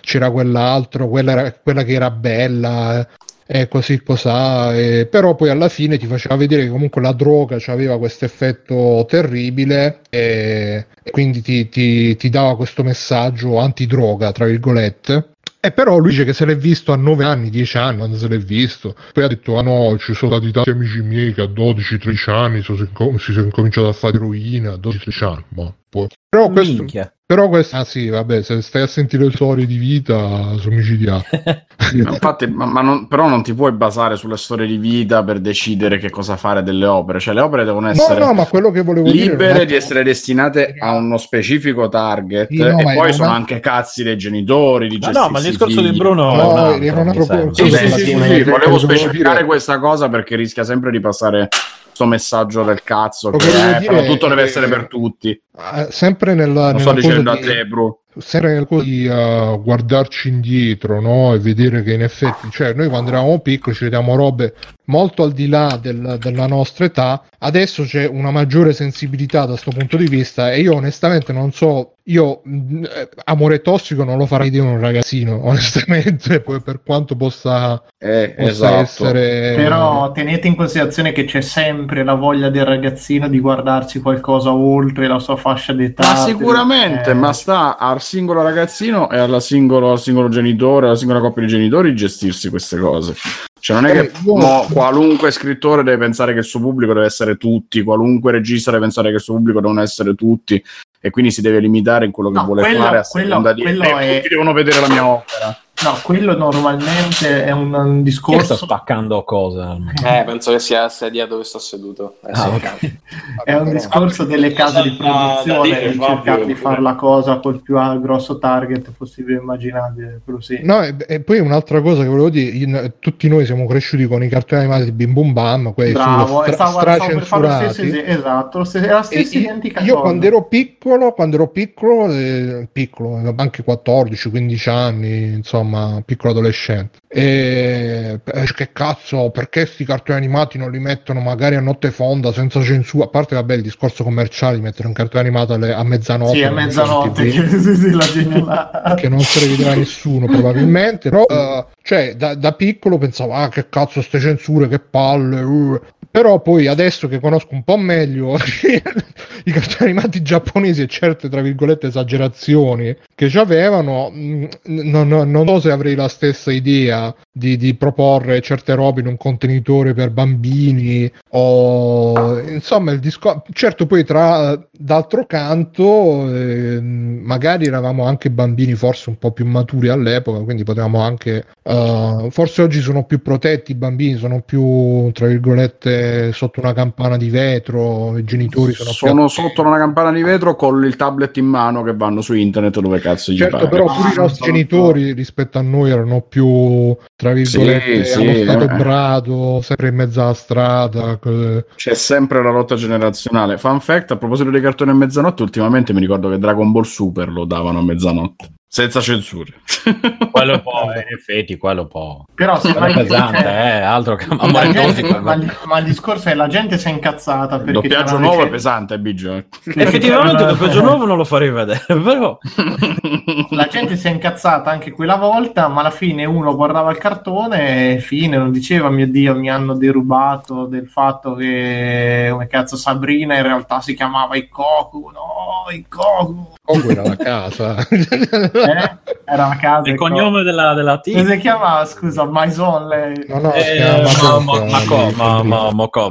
c'era quell'altro quella, era- quella che era bella e così cos'ha, e- però poi alla fine ti faceva vedere che comunque la droga aveva questo effetto terribile e, e quindi ti, ti- ti dava questo messaggio antidroga, tra virgolette. E però lui dice che se l'è visto a 9 anni, 10 anni, quando se l'è visto. Poi ha detto, ah no, ci sono stati tanti amici miei che a 12-13 anni sono, si sono incominciato a fare eroina, a 12-13 anni. Ma poi... Però questo, Minchia. Però questo, ah sì, vabbè, se stai a sentire le storie di vita, sono micidiali. Ma Infatti, ma, ma non- però non ti puoi basare sulle storie di vita per decidere che cosa fare delle opere. Cioè, le opere devono No, essere no, ma quello che volevo dire... libere è- di essere destinate a uno specifico target. Sì, no, e poi sono una- anche cazzi dei genitori. Di Ma no, ma il discorso di figli. Bruno No, è altro, era una proposta- Sì, volevo specificare questa cosa perché rischia sempre di passare questo messaggio del cazzo Lo che eh, dire però tutto è deve essere per tutti. Ah, sempre nella, Lo sto dicendo cosa a di- te, Bru. sempre nel coso di uh, guardarci indietro no? e vedere che in effetti, cioè noi quando eravamo piccoli ci vediamo robe molto al di là del, della nostra età, adesso c'è una maggiore sensibilità da questo punto di vista e io onestamente non so, io mh, amore tossico non lo farei di un ragazzino, onestamente, poi per quanto possa, Eh, possa esatto. essere... Però tenete in considerazione che c'è sempre la voglia del ragazzino di guardarsi qualcosa oltre la sua fascia d'età. Ma sicuramente, Eh, ma sta al singolo ragazzino e alla singolo, al singolo genitore, alla singola coppia di genitori gestirsi queste cose. Cioè, non è che Eh, io- mo, qualunque scrittore deve pensare che il suo pubblico deve essere tutti, qualunque regista deve pensare che il suo pubblico devono essere tutti, e quindi si deve limitare in quello che No, vuole quello- fare a quello- seconda di quello "Eh, è- tutti devono vedere la mia opera. No, quello normalmente è un, un Chi sta discorso. spaccando cose? Eh, penso che sia la sedia dove sto seduto. Eh, Ah, sì. ok. È un discorso delle case di produzione Fabio? cercare di fare la cosa col più grosso target possibile e immaginabile. Sì. No, e, e poi un'altra cosa che volevo dire, in- tutti noi siamo cresciuti con i cartoni animati di Bim Bum Bam, quelli Bravo, e stra- stavo, stavo per fare lo stesso esatto, lo stesso- è la E stessa io, identica io cosa. quando ero piccolo, quando ero piccolo, eh, piccolo, anche 14-15 anni, insomma, piccolo adolescente. E eh, che cazzo, perché sti cartoni animati non li mettono magari a notte fonda senza censura? A parte, vabbè, il discorso commerciale di mettere un cartone animato alle- a mezzanotte. Sì, a mezzanotte, che, sì, sì, la genialata. che non se ne vedrà nessuno probabilmente però eh, cioè da, da piccolo pensavo ah che cazzo ste censure che palle uh. però poi adesso che conosco un po' meglio i cartoni animati giapponesi e certe tra virgolette esagerazioni che ci avevano non, non- non so se avrei la stessa idea di, di proporre certe robe in un contenitore per bambini o insomma il discorso certo poi tra d'altro canto eh, magari eravamo anche bambini forse un po' più maturi all'epoca quindi potevamo anche eh, forse oggi sono più protetti i bambini sono più tra virgolette sotto una campana di vetro i genitori sono, Sono sotto una campana di vetro con il tablet in mano che vanno su internet dove cazzo gli Certo, pare. però pure i Ah, nostri sono genitori rispetto a noi erano più, tra virgolette, Sì, allo sì, stato eh. brado, sempre in mezzo alla strada. cose- C'è sempre la lotta generazionale. Fun fact, a proposito dei cartoni a mezzanotte, ultimamente mi ricordo che Dragon Ball Super lo davano a mezzanotte. Senza censure. Quello un po', in effetti, quello po'. Però se Quello mai pesante, cioè, eh, altro che amore gente- ma, il- ma il discorso è la gente si è incazzata Il perché doppiaggio nuovo è pesante, Biggio. eh. Effettivamente il doppiaggio nuovo non lo farei vedere, però... La gente si è incazzata anche quella volta, ma alla fine uno guardava il cartone e fine, non diceva mio Dio mi hanno derubato del fatto che come cazzo Sabrina in realtà si chiamava Ikoku, no, Ikoku, Oh, era la casa. eh? Era la casa. Il Ikoku. cognome della, della Come team. si chiama, scusa, Maison lei? No, no, si Eh, chiama ma, ma, ma, co- ma,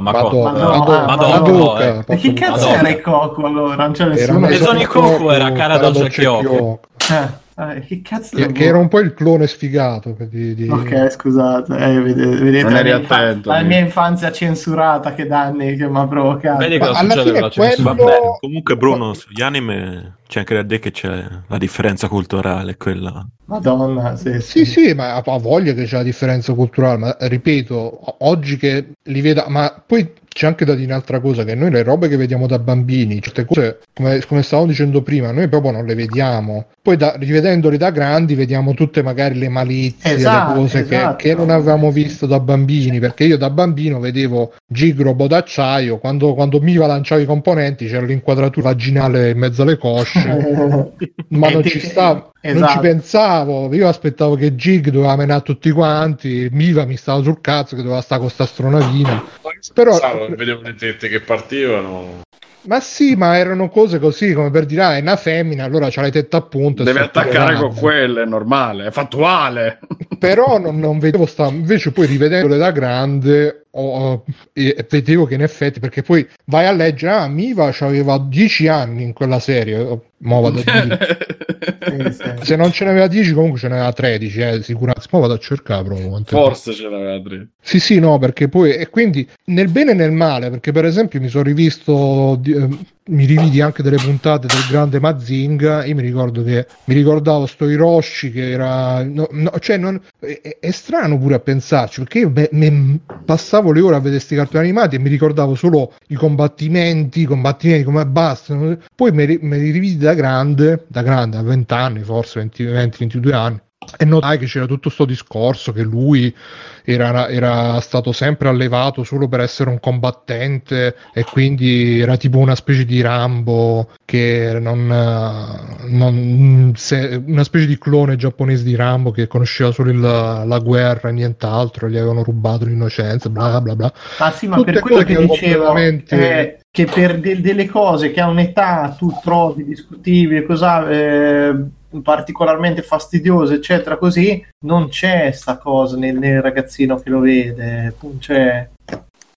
Madoka. E chi cazzo era Ikoku allora? Non c'è nessuno. Maison Ikoku Ikoku, era cara dolce Kyoko. Eh, eh, che cazzo Che, che era un po' il clone sfigato di, di- Ok, scusate, eh, vedete, vedete Non la, eri attento, la sì. mia infanzia censurata che danni che mi ha provocato. Vedi Ma cosa alla succede con la censura? quello- comunque Bruno, sugli anime c'è anche da dire che c'è la differenza culturale, quella... Madonna, sì, Sì, sì, ma ha voglia che c'è la differenza culturale, ma ripeto, oggi che li vedo, ma poi c'è anche da dire un'altra cosa, che noi le robe che vediamo da bambini, certe cose, come, come stavamo dicendo prima, noi proprio non le vediamo. Poi da, rivedendoli da grandi vediamo tutte magari le malizie, Esatto, le cose che- esatto. che, non avevamo visto da bambini, perché io da bambino vedevo Gig Robot d'acciaio, quando, quando Miva lanciava i componenti c'era l'inquadratura vaginale in mezzo alle cosce. ma non ci stavo, non esatto. ci pensavo. Io aspettavo che Gig doveva menare tutti quanti, Miva mi stava sul cazzo che doveva stare con sta stronavina. Però, Pensavo vedevo le tette che partivano. Ma sì, ma erano cose così come per dire, ah, è una femmina, allora c'ha le tette a punto. e Deve attaccare con quelle, è normale, è fattuale. però non, non vedevo sta invece poi rivedendole da grande ho- e- e vedevo che in effetti perché poi vai a leggere ah Miva aveva 10 anni in quella serie mo vado a dire Sì, sì. se non ce n'aveva 10 comunque ce n'aveva 13 eh, sicuramente mo vado a cercare proprio Forse ce l'aveva tre. sì sì no perché poi e quindi nel bene e nel male perché per esempio mi sono rivisto di- eh, mi rividi anche delle puntate del grande Mazinga. Io mi ricordo che mi ricordavo sto Hiroshi che era. No, no, cioè non, è, è strano pure a pensarci perché io me passavo le ore a vedere questi cartoni animati e mi ricordavo solo i combattimenti, i combattimenti come basta. Poi me, li rividi da grande, da grande, a 20 anni, forse 20-22 anni e notai che c'era tutto questo discorso che lui era, era, stato sempre allevato solo per essere un combattente e quindi era tipo una specie di Rambo che non, non se, una specie di clone giapponese di Rambo che conosceva solo il, la guerra e nient'altro gli avevano rubato l'innocenza bla bla bla. Ah sì ma Tutte per quello che, che dicevo eh, che per de- delle cose che a un'età tu trovi discutibili cos'ha eh particolarmente fastidioso, eccetera, così, non c'è sta cosa nel, nel ragazzino che lo vede. C'è.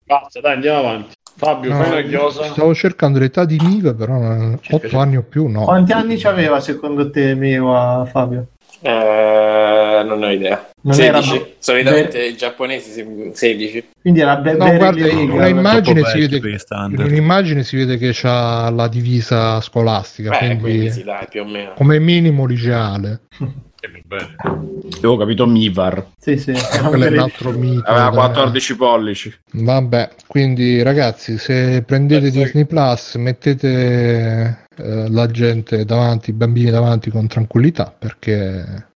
Basta, dai, andiamo avanti. Fabio, no, fai. Stavo cercando l'età di Miva, però 8 anni o più, no. Quanti anni aveva secondo te Miva, Fabio? Eh, non ho idea. Non 16. Era... Solitamente Be... i giapponesi 16. Quindi era be- no, guarda, in un'immagine, si vede, in un'immagine si vede che c'ha la divisa scolastica. Beh, quindi, quindi sì, dai, più o meno. Come minimo liceale. Avevo capito Mivar. Sì, sì. Quello è un altro mito. Aveva 14 pollici. Vabbè, quindi ragazzi, se prendete Beh, Disney Plus, mettete eh, la gente davanti, i bambini davanti con tranquillità, perché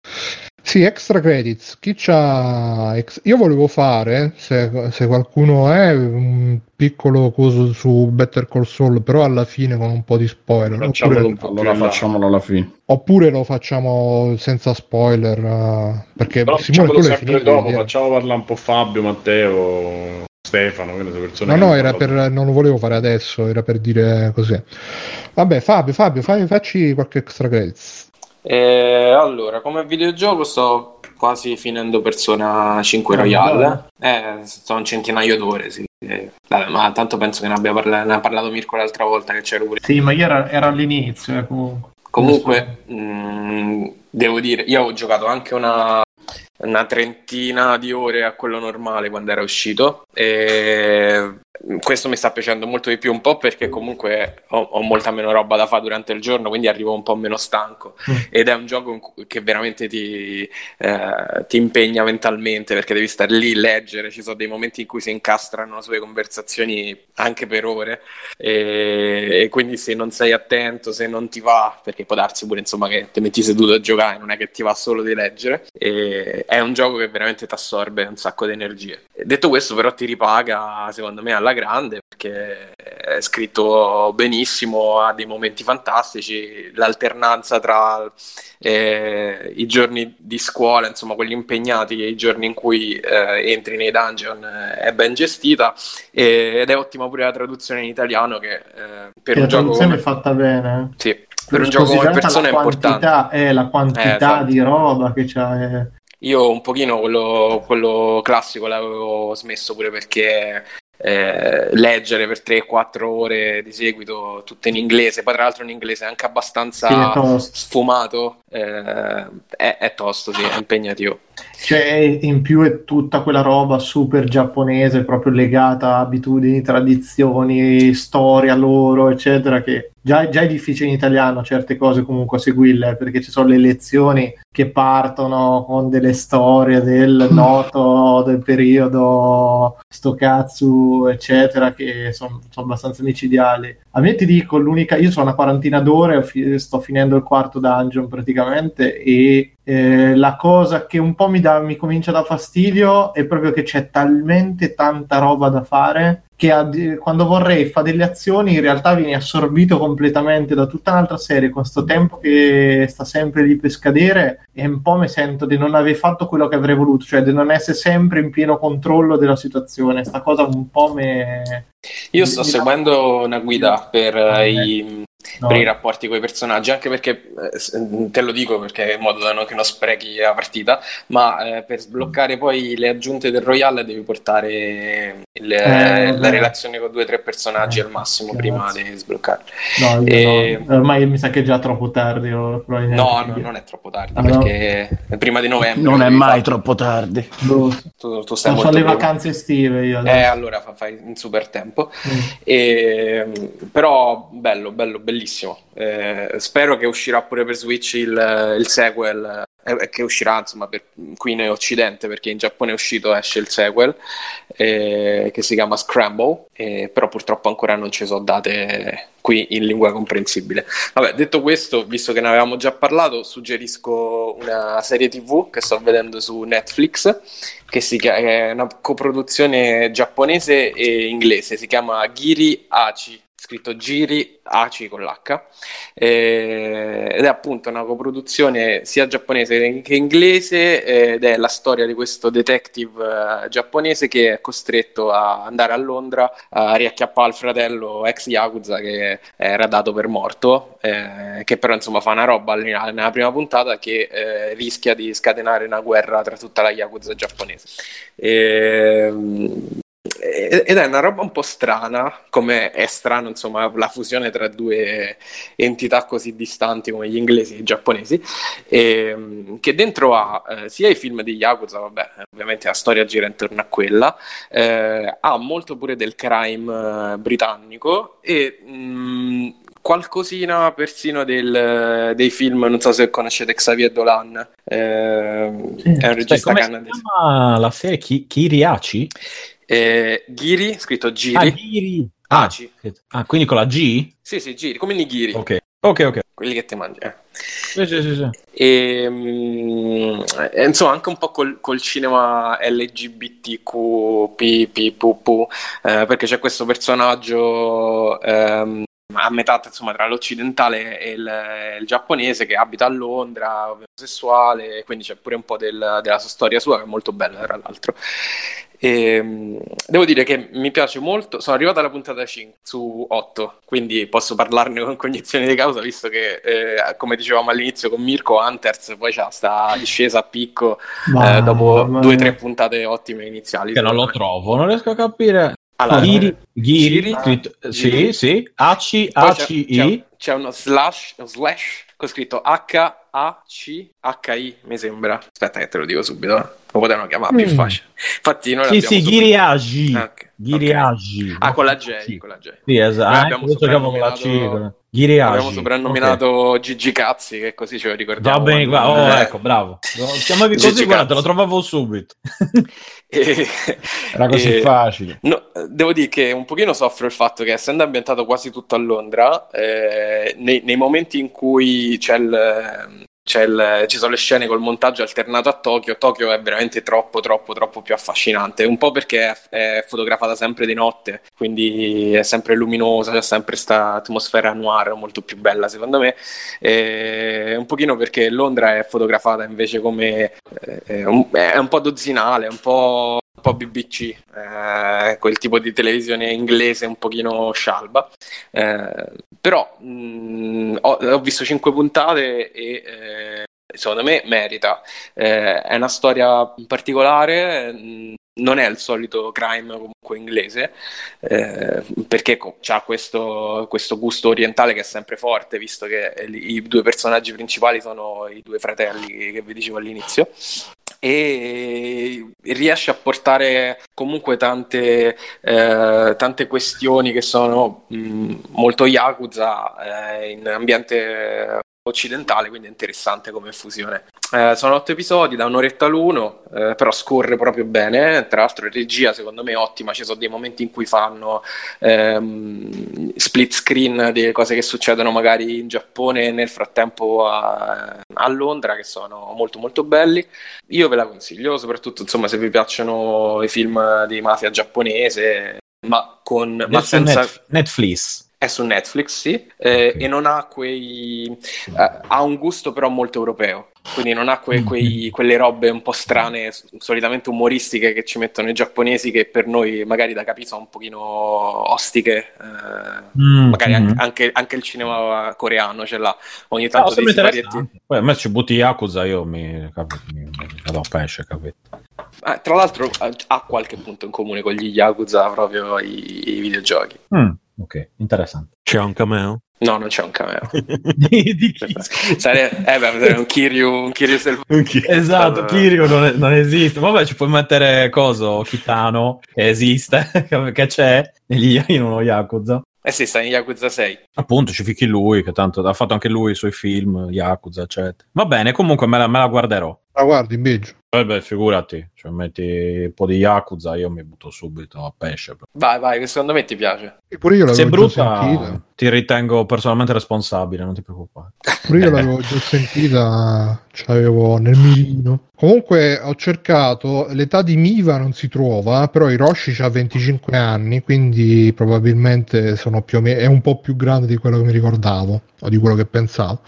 sì, extra credits. Chi c'ha ex... Io volevo fare, se, se, qualcuno è, un piccolo coso su Better Call Saul, però alla fine con un po' di spoiler. Oppure... Allora facciamolo alla fine. Oppure lo facciamo senza spoiler, uh, perché però Simone tu l'hai finito dopo, facciamo parlare un po' Fabio, Matteo, Stefano, persone No, no, era per, non lo volevo fare adesso, era per dire così. Vabbè, Fabio, Fabio, fai, facci qualche extra credits. Eh, allora, come videogioco sto quasi finendo Persona 5 Royale. Eh, sono un centinaio d'ore, sì. Eh, vabbè, ma tanto penso che ne abbia parlato, ne ha parlato Mirko l'altra volta che c'era pure. Sì, ma io ero, ero all'inizio, eh, comunque. Comunque, mh, mm, devo dire, io ho giocato anche una, una trentina di ore a quello normale quando era uscito e questo mi sta piacendo molto di più un po' perché comunque ho, ho, molta meno roba da fare durante il giorno quindi arrivo un po' meno stanco. Mm. ed è un gioco che veramente ti, eh, ti, impegna mentalmente perché devi stare lì leggere ci sono dei momenti in cui si incastrano sulle conversazioni anche per ore. E, e, quindi se non sei attento se non ti va perché può darsi pure insomma che ti metti seduto a giocare non è che ti va solo di leggere. E, è un gioco che veramente ti assorbe un sacco di energie. Detto questo però ti ripaga secondo me alla grande perché è scritto benissimo, ha dei momenti fantastici, l'alternanza tra eh, i giorni di scuola, insomma quelli impegnati e i giorni in cui eh, entri nei dungeon eh, è ben gestita e, ed è ottima pure la traduzione in italiano che eh, per che un la gioco è fatta bene. Sì, per un gioco come persona è importante. È la quantità eh, esatto. di roba che c'è. Io un pochino quello, quello, classico l'avevo smesso pure perché eh, leggere per 3-4 ore di seguito tutte in inglese, poi tra l'altro in inglese anche abbastanza sfumato, eh, è, è, tosto, sì, è impegnativo. Cioè, in più è tutta quella roba super giapponese, proprio legata a abitudini, tradizioni, storia loro, eccetera, che già, già, è difficile in italiano certe cose comunque a seguirle, perché ci sono le lezioni che partono con delle storie del noto del periodo Stokatsu, eccetera, che sono son abbastanza micidiali. A me ti dico, l'unica, io sono una quarantina d'ore, sto finendo il quarto dungeon praticamente e eh, la cosa che un po' mi, dà, mi comincia da fastidio è proprio che c'è talmente tanta roba da fare che ad, quando vorrei fare delle azioni in realtà vieni assorbito completamente da tutta un'altra serie. Con questo tempo che sta sempre lì per scadere e un po' mi sento di non aver fatto quello che avrei voluto cioè di non essere sempre in pieno controllo della situazione. Sta cosa un po' mi io sto seguendo una guida per ah, i No. per i rapporti con i personaggi, anche perché eh, s- te lo dico perché in modo da non, che non sprechi la partita, ma eh, per sbloccare poi le aggiunte del Royale devi portare il- Eh, la vabbè. relazione con due o tre personaggi Eh, al massimo prima di sbloccare. No, E- no. ormai mi sa che è già troppo tardi. No, no, non è troppo tardi Ah, no? perché è prima di novembre. Non è mai fare. troppo tardi. Boh. Tu, tu stai Non molto so le vacanze estive io Eh, allora fa- fai in super tempo. Mm. E, però bello, bello, bellissimo. Eh, spero che uscirà pure per Switch il, il sequel, eh, che uscirà insomma per, qui in Occidente, perché in Giappone è uscito, esce il sequel, eh, che si chiama Scramble, eh, però purtroppo ancora non ci sono date qui in lingua comprensibile. Vabbè, detto questo, visto che ne avevamo già parlato, suggerisco una serie TV che sto vedendo su Netflix, che si chia- è una coproduzione giapponese e inglese, si chiama Giri Achi, scritto Giri Achi con l'H, eh, ed è appunto una coproduzione sia giapponese che inglese ed è la storia di questo detective eh, giapponese che è costretto a andare a Londra a riacchiappare il fratello ex Yakuza che era dato per morto, eh, che però insomma fa una roba nella, prima puntata che eh, rischia di scatenare una guerra tra tutta la Yakuza giapponese. Ehm, ed è una roba un po' strana, come è strano insomma la fusione tra due entità così distanti come gli inglesi e i giapponesi, ehm, che dentro ha eh, sia i film di Yakuza, vabbè, ovviamente la storia gira intorno a quella, eh, ha molto pure del crime eh, britannico e mh, qualcosina persino del- dei film, non so se conoscete Xavier Dolan, Sì. è un Cioè, regista si canadese. la serie Ki- Kiriachi? Eh, Giri, scritto Ah, Giri. Giri. Ah, ah, quindi con la G? Sì, sì, Giri, come i nigiri, Ok, ok, ok. quelli che ti mangi. eh. Sì, sì, sì, sì. E, mm, eh, insomma, anche un po' col, col cinema LGBTQ, eh, perché c'è questo personaggio ehm, a metà insomma, tra l'occidentale e il, il giapponese che abita a Londra, omosessuale, quindi c'è pure un po' del- della sua storia sua che è molto bella, tra l'altro. E, mm, devo dire che mi piace molto. Sono arrivato alla puntata 5 su 8, quindi posso parlarne con cognizione di causa, visto che, eh, come dicevamo all'inizio con Mirko, Hunters poi c'ha sta discesa a picco Ma- eh, dopo ma- due o tre puntate ottime iniziali. Che non lo trovo, non riesco a capire. Allora, Giri, Giri, Giri? scritto- Giri. sì, sì, AC, poi c'è, c'è- c'è uno slash, uno slash con scritto H-A-C-H-I, mi sembra. Aspetta che te lo dico subito. eh. Lo potevano chiamare più Mm. facile. Infatti noi sì, sì, Giriagi, Ah, ok, Giriagi. ok. Ah, con la J, con la J. Sì, esatto, ah, abbiamo questo chiamo con la C. Giriagi. Abbiamo soprannominato Gigi Cazzi, che così ce lo ricordiamo. Va bene, qua. Oh, Eh, ecco, bravo. Chiamavi Gigi così, guarda, te lo trovavo subito. e- Era così e- facile. No, devo dire che un pochino soffro il fatto che essendo ambientato quasi tutto a Londra, eh, nei, nei momenti in cui c'è il, il- ci sono le scene col montaggio alternato a Tokyo, Tokyo è veramente troppo, troppo, troppo più affascinante. Un po' perché è, è fotografata sempre di notte, quindi è sempre luminosa, c'è sempre questa atmosfera noir molto più bella secondo me. E un pochino perché Londra è fotografata invece come eh, è un, è un po' dozzinale, un po' po' BBC, eh, quel tipo di televisione inglese un pochino scialba. Eh, però mh, ho, ho visto cinque puntate e eh, secondo me merita. Eh, è una storia particolare, mh, non è il solito crime comunque inglese, eh, perché ha questo, questo gusto orientale che è sempre forte, visto che i due personaggi principali sono i due fratelli che vi dicevo all'inizio e riesce a portare comunque tante, eh, tante questioni che sono mh, molto Yakuza eh, in ambiente occidentale, quindi è interessante come fusione. Eh, sono otto episodi da un'oretta l'uno, eh, però scorre proprio bene. Tra l'altro, regia secondo me è ottima. Ci sono dei momenti in cui fanno ehm, split screen delle cose che succedono magari in Giappone e nel frattempo a, a Londra, che sono molto molto belli. Io ve la consiglio, soprattutto insomma, se vi piacciono i film di mafia giapponese, ma con ma senza. Netf- Netflix. È su Netflix, sì, eh, Ok. e non ha quei... eh, ha un gusto però molto europeo, quindi non ha que- Mm. quei- quelle robe un po' strane, solitamente umoristiche che ci mettono i giapponesi che per noi magari da capire sono un pochino ostiche, eh, Mm, magari anche, anche- anche il cinema coreano ce l'ha ogni No, tanto sembra dei siparietti. Poi a me ci butti Yakuza, io mi, capito, mi, mi vado a pesce, capito? Eh, tra l'altro ha- ha qualche punto in comune con gli Yakuza proprio i, i videogiochi. Mm, ok, interessante. C'è un cameo? No, non c'è un cameo. di, di chi? Sarebbe, eh beh, un Kiryu, un Kiryu selvaggio. Esatto, Eh. Kiryu non, non esiste. Vabbè, ci puoi mettere coso, Kitano, che esiste, che c'è negli, in uno Yakuza. Eh sì, sta in Yakuza 6. Appunto, ci fichi lui, che tanto ha fatto anche lui i suoi film, Yakuza, eccetera. Va bene, comunque me la, me la guarderò. La guardi in belgio. Eh beh, figurati, cioè metti un po' di Yakuza, io mi butto subito a pesce. Vai, vai, che secondo me ti piace. E pure io Se è l'avevo già brutta, sentita. ti ritengo personalmente responsabile, non ti preoccupare. Pure io l'avevo già sentita, c'avevo nel mirino. Comunque ho cercato, l'età di Miva non si trova, però Hiroshi ha 25 anni, quindi probabilmente sono più o meno, è un po' più grande di quello che mi ricordavo, o di quello che pensavo.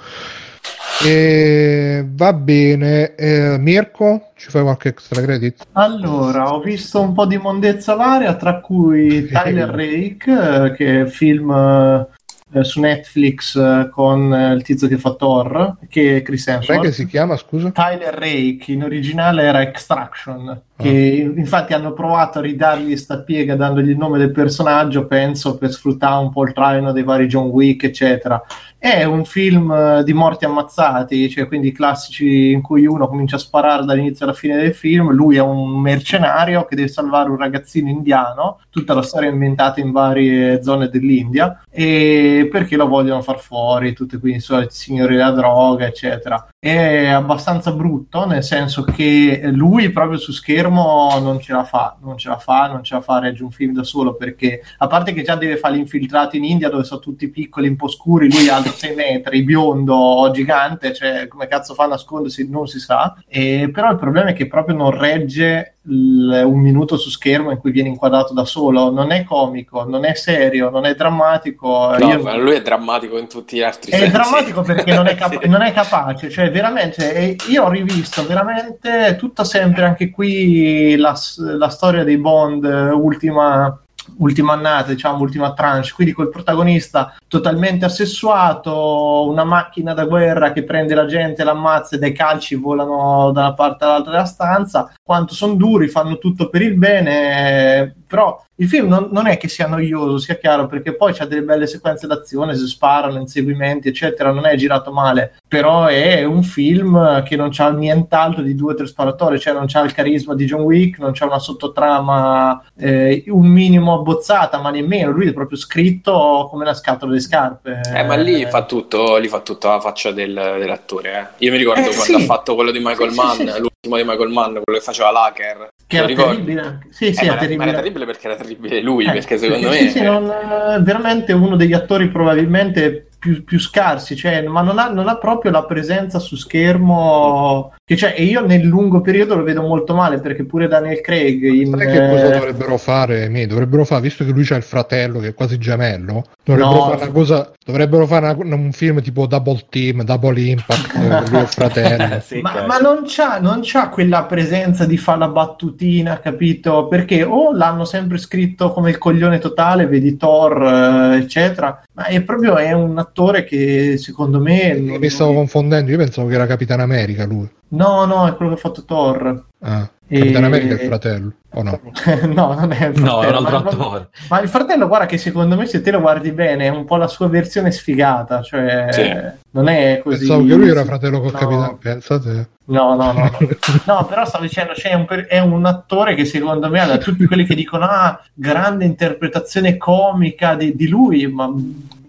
E va bene, eh, Mirko, ci fai qualche extra credit? Allora, ho visto un po' di mondezza varia, tra cui Tyler Rake, eh, che è il film eh, su Netflix eh, con eh, il tizio che fa Thor, che è Chris Com'è che Hemsworth. si chiama, scusa? Tyler Rake, in originale era Extraction, che infatti hanno provato a ridargli sta piega dandogli il nome del personaggio, penso, per sfruttare un po' il traino dei vari John Wick, eccetera. È un film eh, di morti ammazzati, cioè quindi classici in cui uno comincia a sparare dall'inizio alla fine del film, lui è un mercenario che deve salvare un ragazzino indiano, tutta la storia è inventata in varie zone dell'India, e perché lo vogliono far fuori, tutti quindi i soliti signori della droga, eccetera. È abbastanza brutto, nel senso che lui proprio su schermo non ce la fa, non ce la fa, non ce la fa a reggere un film da solo, perché a parte che già deve fare l'infiltrato in India dove sono tutti piccoli, un po' scuri, lui è alto 6 metri, biondo, gigante, cioè come cazzo fa a nascondersi non si sa, e, però il problema è che proprio non regge il- un minuto su schermo in cui viene inquadrato da solo, non è comico, non è serio, non è drammatico. No, Io- lui è drammatico in tutti gli altri è sensi. drammatico perché non è, cap- Sì. non è capace, cioè veramente, e io ho rivisto veramente tutta sempre anche qui la, la storia dei Bond, ultima, ultima annata, diciamo, ultima tranche, quindi col protagonista totalmente assessuato, una macchina da guerra che prende la gente, l'ammazza e dai calci volano da una parte all'altra della stanza, quanto sono duri, fanno tutto per il bene, però il film non, non è che sia noioso, sia chiaro, perché poi c'ha delle belle sequenze d'azione, si sparano, inseguimenti, eccetera, non è girato male, però è un film che non c'ha nient'altro di due o tre sparatori, cioè non c'ha il carisma di John Wick, non c'ha una sottotrama eh, un minimo abbozzata, ma nemmeno, lui è proprio scritto come una scatola di scarpe. Eh, ma lì fa tutto, lì fa tutta la faccia del- dell'attore. eh. Io mi ricordo Eh, quando sì. ha fatto quello di Michael Sì, Mann, sì. l'ultimo di Michael Mann, quello che faceva l'hacker. Che era terribile. anche. Sì, sì, Eh, è era, ma terribile. era terribile perché era terribile lui, Eh, perché secondo sì, me... sì, non, eh, veramente uno degli attori probabilmente più, più scarsi, cioè, ma non ha, non ha proprio la presenza su schermo. Che, cioè, e io nel lungo periodo lo vedo molto male perché pure Daniel Craig in, Sai che cosa eh, dovrebbero fare? Mi dovrebbero fare, visto che lui c'ha il fratello che è quasi gemello, dovrebbero No. fare una cosa, dovrebbero fare una- un film tipo Double Team, Double Impact, eh, lui e il fratello. Sì, ma, certo. ma non, c'ha, non c'ha quella presenza di fare la battutina, capito? Perché o l'hanno sempre scritto come il coglione totale, vedi Thor, eh, eccetera, ma è proprio è un attore che secondo me. non- Mi stavo confondendo, io pensavo che era Capitan America lui. No, no, è quello che ha fatto Thor. Ah, E- Capitan America è il fratello, o no? no, non è il No, è un fratello, altro attore. Ma il fratello, guarda che secondo me se te lo guardi bene è un po' la sua versione sfigata, cioè Sì. non è così. Pensavo che lui era fratello con No. Capitan Pensate. No, no, no. No, però stavo dicendo, cioè, è, un, per- è un attore che secondo me, da tutti quelli che dicono, ah, grande interpretazione comica di, di lui, ma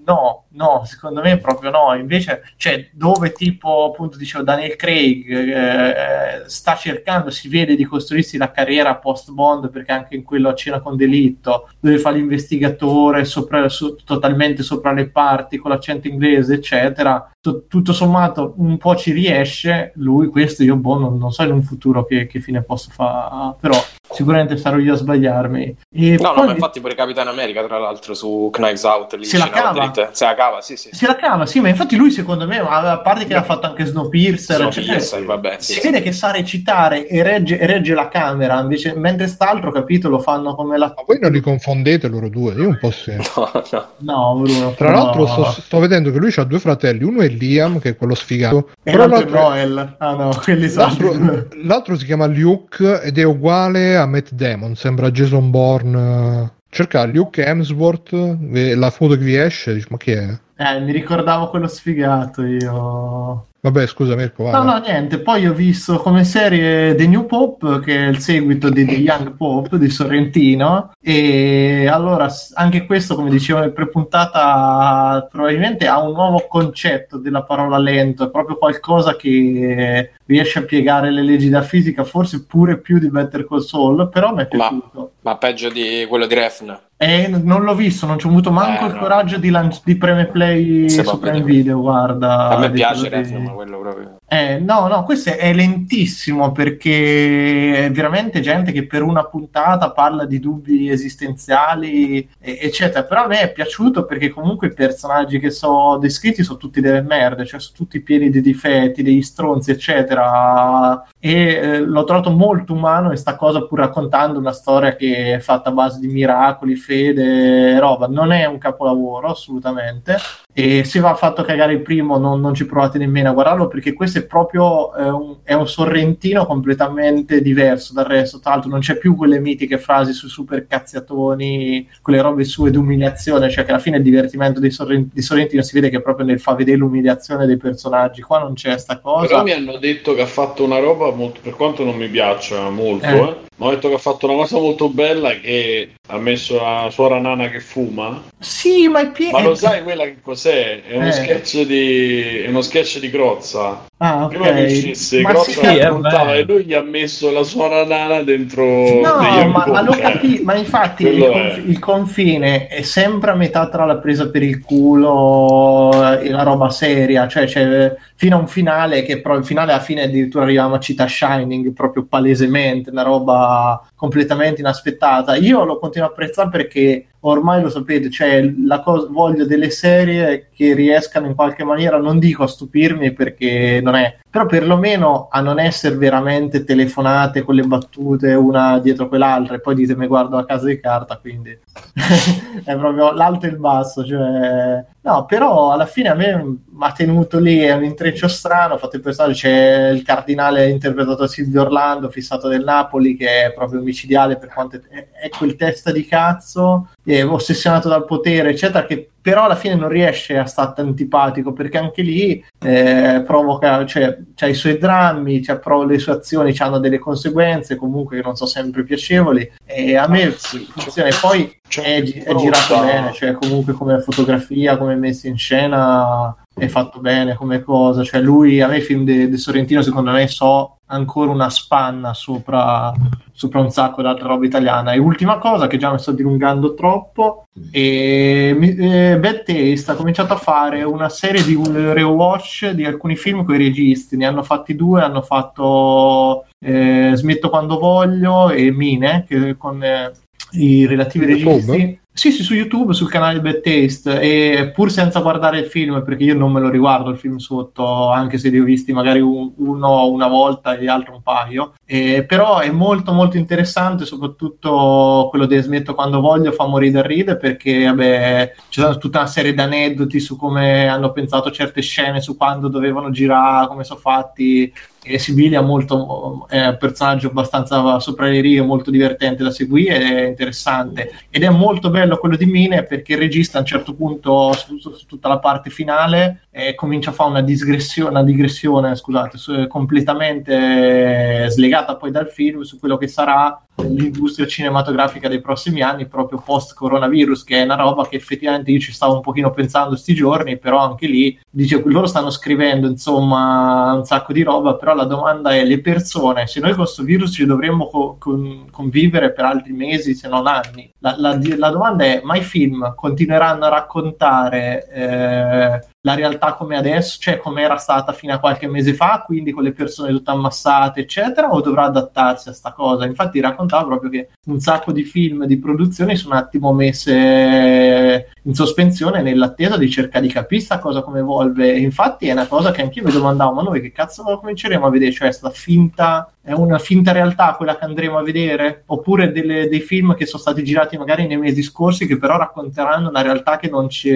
no, no, secondo me proprio no. Invece, cioè, dove tipo, appunto, dicevo, Daniel Craig eh, sta cercando, si vede di costruirsi la carriera post-Bond, perché anche in quello a cena con delitto, dove fa l'investigatore sopra, su- totalmente sopra le parti, con l'accento inglese, eccetera. Tu- tutto sommato un po' ci riesce, lui questo io boh, non, non so in un futuro che, che fine posso fare, però sicuramente sarò io a sbagliarmi. E No, no, poi- ma infatti pure Capitan America, tra l'altro, su Knives Out, lì Se la cava. dritta. Se la cava, sì, sì. Si la cava, sì, ma infatti lui secondo me, a parte che ha fatto anche Snowpiercer, Snowpiercer, cioè, vabbè, sì, si sì. vede che sa recitare e regge, e regge la camera, invece, mentre st'altro, capito, lo fanno come la... Ma voi non li confondete loro due? Io un po' sì. No, no. No, Bruno. Tra no. l'altro sto, sto vedendo che lui ha due fratelli, uno è Liam, che è quello sfigato, E però l'altro è Noel. Ah no, quelli sono... l'altro- l'altro si chiama Luke ed è uguale a Matt Damon, sembra Jason Bourne. Cerca Luke Hemsworth, eh, la foto che vi esce, dici, ma chi è? Eh, mi ricordavo quello sfigato io. Vabbè, scusa Mirko, vai. No, no, niente. Poi ho visto come serie The New Pop, che è il seguito di The Young Pop di Sorrentino. E allora, anche questo, come dicevo nel prepuntata, probabilmente ha un nuovo concetto della parola lento. È proprio qualcosa che riesce a piegare le leggi della fisica, forse pure più di Better Call Saul, però mi è Ma- piaciuto. Ma peggio di quello di Refn. E n- non l'ho visto, non ci ho avuto manco Eh, il no. coraggio di, lan- di preme play Se su Prime. Video, guarda. A me piace di- quello proprio. Eh, no, no, questo è lentissimo perché è veramente gente che per una puntata parla di dubbi esistenziali, eccetera. Però a me è piaciuto perché comunque i personaggi che so descritti sono tutti delle merde, cioè sono tutti pieni di difetti, degli stronzi, eccetera. E eh, l'ho trovato molto umano e sta cosa pur raccontando una storia che è fatta a base di miracoli, fede, roba. Non è un capolavoro, assolutamente. E se va fatto cagare il primo, non, non ci provate nemmeno a guardarlo perché questo è proprio eh, un, è un sorrentino completamente diverso dal resto. Tra l'altro, non c'è più quelle mitiche frasi sui super cazziatoni, quelle robe sue d'umiliazione, cioè che alla fine il divertimento di, Sorren- di Sorrentino si vede che proprio nel fa vedere l'umiliazione dei personaggi. Qua non c'è sta cosa. Però mi hanno detto che ha fatto una roba molto, per quanto non mi piaccia molto, Eh. eh, mi hanno detto che ha fatto una cosa molto bella che ha messo la suora nana che fuma. Sì, ma è pieno. Ma lo sai quella che cos'è? È uno Eh. sketch di è uno sketch di Crozza. Ah, ok. Prima che uscisse, Ma Crozza sì, raccontava e lui gli ha messo la suora nana dentro No, ma, ma amici, eh. capito, ma infatti il, conf- il confine è sempre a metà tra la presa per il culo e la roba seria, cioè c'è fino a un finale che però il finale alla fine addirittura arriviamo a cita Shining proprio palesemente, una roba completamente inaspettata. Io lo continuo a apprezzare perché ormai lo sapete, cioè cosa, voglio delle serie che riescano in qualche maniera, non dico a stupirmi perché non è, però perlomeno a non essere veramente telefonate con le battute una dietro quell'altra e poi ditemi guardo a casa di carta, quindi è proprio l'alto e il basso, cioè no, però alla fine a me mi ha tenuto lì, è un intreccio strano, fatto il personaggio, c'è il cardinale interpretato da Silvio Orlando, fissato del Napoli, che è proprio omicidiale per quanto è, è quel testa di cazzo, è ossessionato dal potere, eccetera, che però alla fine non riesce a stare antipatico perché anche lì eh, provoca, cioè, c'ha i suoi drammi, c'ha pro- le sue azioni hanno delle conseguenze comunque che non sono sempre piacevoli e a me Sì, funziona. E poi c'è è, un gi- è girato bene, cioè comunque come fotografia, come messo in scena è fatto bene come cosa, cioè lui a me i film di Sorrentino secondo me so ancora una spanna sopra, sopra un sacco d'altra roba italiana. E ultima cosa che già mi sto dilungando troppo e mi- eh, Bad Taste ha cominciato a fare una serie di rewatch di alcuni film con i registi, ne hanno fatti due, hanno fatto eh, Smetto quando voglio e Mine che con eh, i relativi registi. Sì, sì, su YouTube, sul canale Bad Taste, e pur senza guardare il film, perché io non me lo riguardo il film sotto, anche se li ho visti magari un- uno una volta e l'altro un paio, Eh, però è molto molto interessante, soprattutto quello di Smetto quando voglio, fa morire da ridere, perché vabbè, c'è tutta una serie di aneddoti su come hanno pensato certe scene, su quando dovevano girare, come sono fatti, e Sibilia molto è un personaggio abbastanza sopra le righe, molto divertente da seguire, è interessante. Ed è molto bello quello di Mine perché il regista a un certo punto, soprattutto su tutta la parte finale, eh, comincia a fare una digressione, una digressione scusate, su- completamente slegata poi dal film su quello che sarà l'industria cinematografica dei prossimi anni proprio post coronavirus che è una roba che effettivamente io ci stavo un pochino pensando sti giorni però anche lì dice loro stanno scrivendo insomma un sacco di roba però la domanda è le persone se noi con questo virus ci dovremmo co- con- convivere per altri mesi se non anni la, la- la domanda è ma i film continueranno a raccontare eh, la realtà come adesso, cioè come era stata fino a qualche mese fa, quindi con le persone tutte ammassate, eccetera, o dovrà adattarsi a sta cosa? Infatti raccontava proprio che un sacco di film di produzione sono un attimo messe in sospensione nell'attesa di cercare di capire sta cosa come evolve. E infatti è una cosa che anch'io mi domandavo, ma noi che cazzo cominceremo a vedere? Cioè, sta finta è una finta realtà quella che andremo a vedere? Oppure delle, dei film che sono stati girati magari nei mesi scorsi che però racconteranno una realtà che non ci,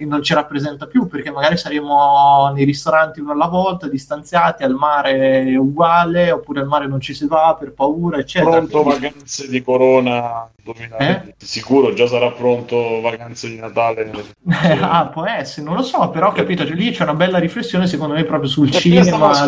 non ci rappresenta più, perché magari saremo nei ristoranti uno alla volta, distanziati, al mare uguale, oppure al mare non ci si va per paura, eccetera. Pronto Quindi- vacanze di Corona 2020. Sicuro già sarà pronto vacanze di Natale. ah, può essere, non lo so, però ho capito, cioè, lì c'è una bella riflessione secondo me proprio sul cinema,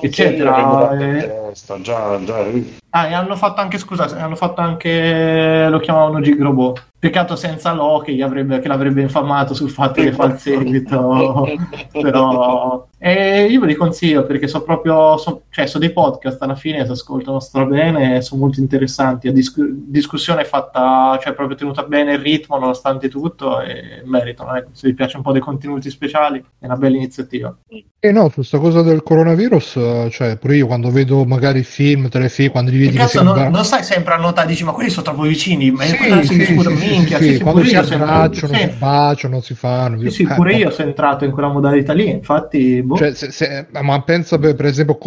eccetera, eh. Già, già. Ah, e hanno fatto anche, scusa, hanno fatto anche, lo chiamavano Gigrobot. Peccato senza Lo che, gli avrebbe, che l'avrebbe infamato sul fatto che fa il seguito, però... E io ve li consiglio perché sono proprio, so, cioè, sono dei podcast alla fine, si ascoltano strabene, sono molto interessanti. La discu- discussione è fatta, cioè proprio tenuta bene il ritmo nonostante tutto e meritano. ecco. Se vi piace un po' dei contenuti speciali è una bella iniziativa. E no, su questa cosa del coronavirus, eh, cioè pure io quando vedo magari film, telefilm, quando vedi che cazzo, sembra... non, non stai sempre a notare, dici ma quelli sono troppo vicini, ma Sì, quello si sì, discute, sì, minchia, sì, sì, sì, sì, quando si abbracciano, sì. si baciano, si fanno. Sì, sì, Eh, pure ma- io sono entrato in quella modalità lì, infatti, boh. Cioè, se- se- ma pensa per, per esempio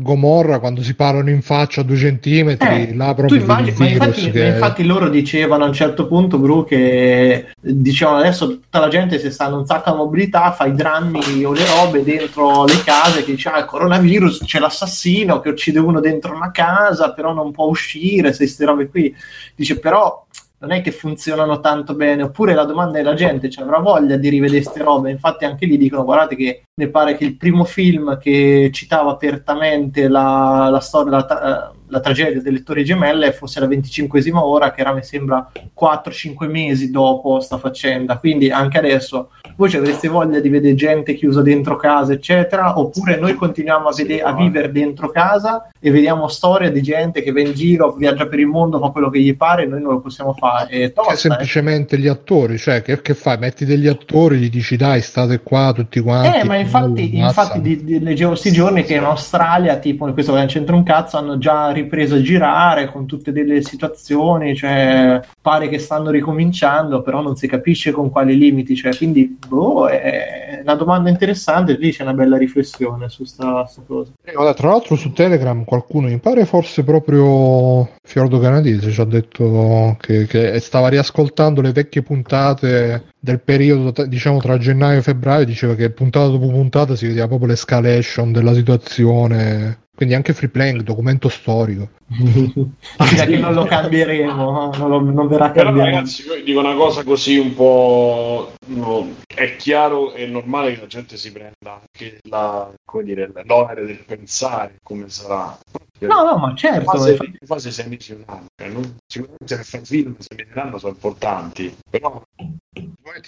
Gomorra quando si parlano in faccia a due centimetri, Eh, là tu proprio immagini, ma infatti, che- ma infatti loro dicevano a un certo punto, Bru, che dicevano adesso tutta la gente si sta sacco di mobilità, fa i drammi o le robe dentro le case, che dice ah, il coronavirus c'è l'assassino che uccide uno dentro una casa, però non può uscire, se queste robe qui. Dice però non è che funzionano tanto bene, oppure la domanda è la gente cioè, avrà voglia di rivedere queste robe, infatti anche lì dicono guardate che mi pare che il primo film che citava apertamente la, la storia, la, tra- la tragedia delle Torri Gemelle fosse la 25esima ora, che era mi sembra 4-5 mesi dopo sta faccenda, quindi anche adesso voi ci avreste voglia di vedere gente chiusa dentro casa, eccetera, oppure noi continuiamo a, vede- a vivere dentro casa e vediamo storie di gente che va in giro, viaggia per il mondo, fa quello che gli pare, e noi non lo possiamo fare. È Cioè, tosta, eh. semplicemente gli attori, cioè che, che fai? Metti degli attori, gli dici dai state qua tutti quanti. Eh, ma infatti, infatti di- di- leggevo questi giorni che in Australia, tipo in questo non c'entra un cazzo, hanno già ripreso a girare con tutte delle situazioni, cioè pare che stanno ricominciando, però non si capisce con quali limiti, cioè, quindi boh, è una domanda interessante, lì c'è una bella riflessione su sta, sta cosa. Eh, tra l'altro su Telegram qualcuno, mi pare forse proprio Fiordo Canadese, ci ha detto che, che stava riascoltando le vecchie puntate del periodo, diciamo tra gennaio e febbraio, diceva che puntata dopo puntata si vedeva proprio l'escalation della situazione. Quindi anche free playing, documento storico. Fino a che non lo cambieremo, non, lo- non verrà Però cambiato. ragazzi, io dico una cosa così un po'... no, è chiaro e normale che la gente si prenda anche la, come dire, l'onere del pensare come sarà. No, no, ma certo, fase, infatti- in fase sei mesi un anno. cioè, non- sicuramente per fare film anno sono importanti, però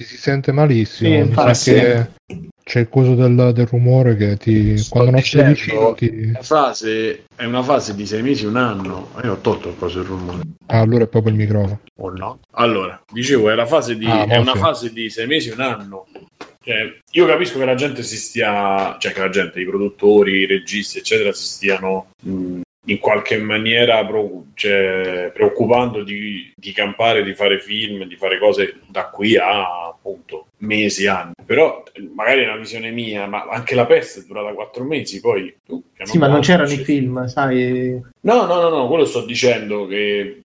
si sente malissimo, Sì, mi sa infatti. C'è il coso del, del rumore che ti, Sto quando non dicendo- vicino ti... la fase è una fase di sei mesi un anno. Io ho tolto il coso del rumore. Ah, allora è proprio il microfono. O no? Allora, dicevo, è, la fase di, Ah, è una fase di sei mesi, un anno. Cioè, io capisco che la gente si stia, cioè che la gente, i produttori, i registi, eccetera, si stiano mh, in qualche maniera pro- cioè, preoccupando di, di campare, di fare film, di fare cose da qui a appunto mesi, anni. Però magari è una visione mia, ma anche la peste è durata quattro mesi, poi... uh, piano Sì, ma non c'erano i film, sai. No, no, no, no, quello sto dicendo che...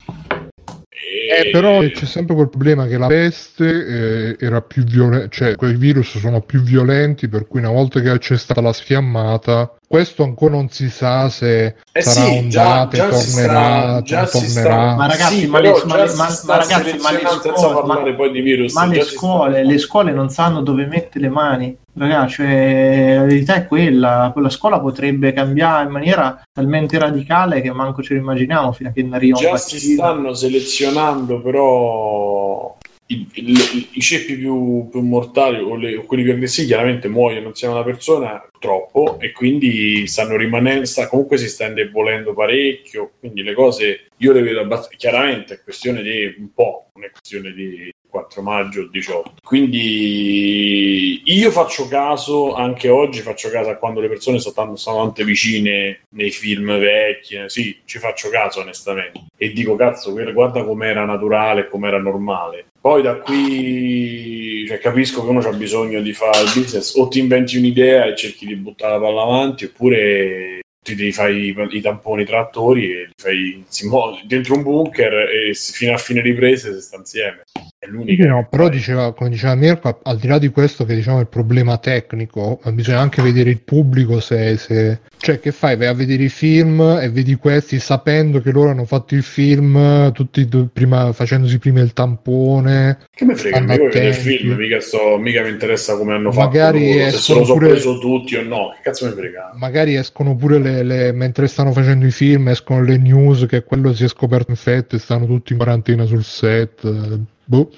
Eh, però c'è sempre quel problema che la peste eh, era più violenta, cioè quei virus sono più violenti, per cui una volta che c'è stata la sfiammata, questo ancora non si sa se Eh sarà sì, già- ondate, già si tornerà, sta- già non si sta- tornerà. Ma ragazzi, Sì, ma, le, ma, già ma- ma ragazzi, ma le scuole, parlare ma- poi di virus, ma già le scuole, le scuole non sanno dove mettere le mani. Ragazzi, cioè, la verità è quella, quella scuola potrebbe cambiare in maniera talmente radicale che manco ce lo immaginiamo fino a che ne arriva Già si stanno selezionando però i, i- i ceppi più, più mortali o, le- o quelli più aggressivi chiaramente muoiono insieme alla persona troppo e quindi stanno rimanendo, comunque si sta indebolendo parecchio, quindi le cose io le vedo abbastanza, chiaramente è questione di un po', non è questione di 4 maggio 18. Quindi io faccio caso, anche oggi faccio caso a quando le persone sono sono tanto vicine nei film vecchi, eh, sì, ci faccio caso onestamente. E dico, cazzo, guarda com'era naturale, com'era normale. Poi da qui cioè, capisco che uno ha bisogno di fare il business, o ti inventi un'idea e cerchi di buttare la palla avanti, oppure ti devi fare i, i tamponi trattori e li fai si muove dentro un bunker e fino a fine riprese si sta insieme. È l'unica. No, però diceva, come diceva Mirko, al di là di questo che diciamo è il problema tecnico, bisogna anche vedere il pubblico se, se- Cioè, che fai? Vai a vedere i film e vedi questi sapendo che loro hanno fatto il film, tutti prima, facendosi prima il tampone. Che mi frega, mica vedere il film, mica, sto, mica mi interessa come hanno Magari fatto se sono pure- preso tutti o no, che cazzo mi frega. Magari escono pure le, le- mentre stanno facendo i film, escono le news che quello si è scoperto infetto e stanno tutti in quarantena sul set. Boh.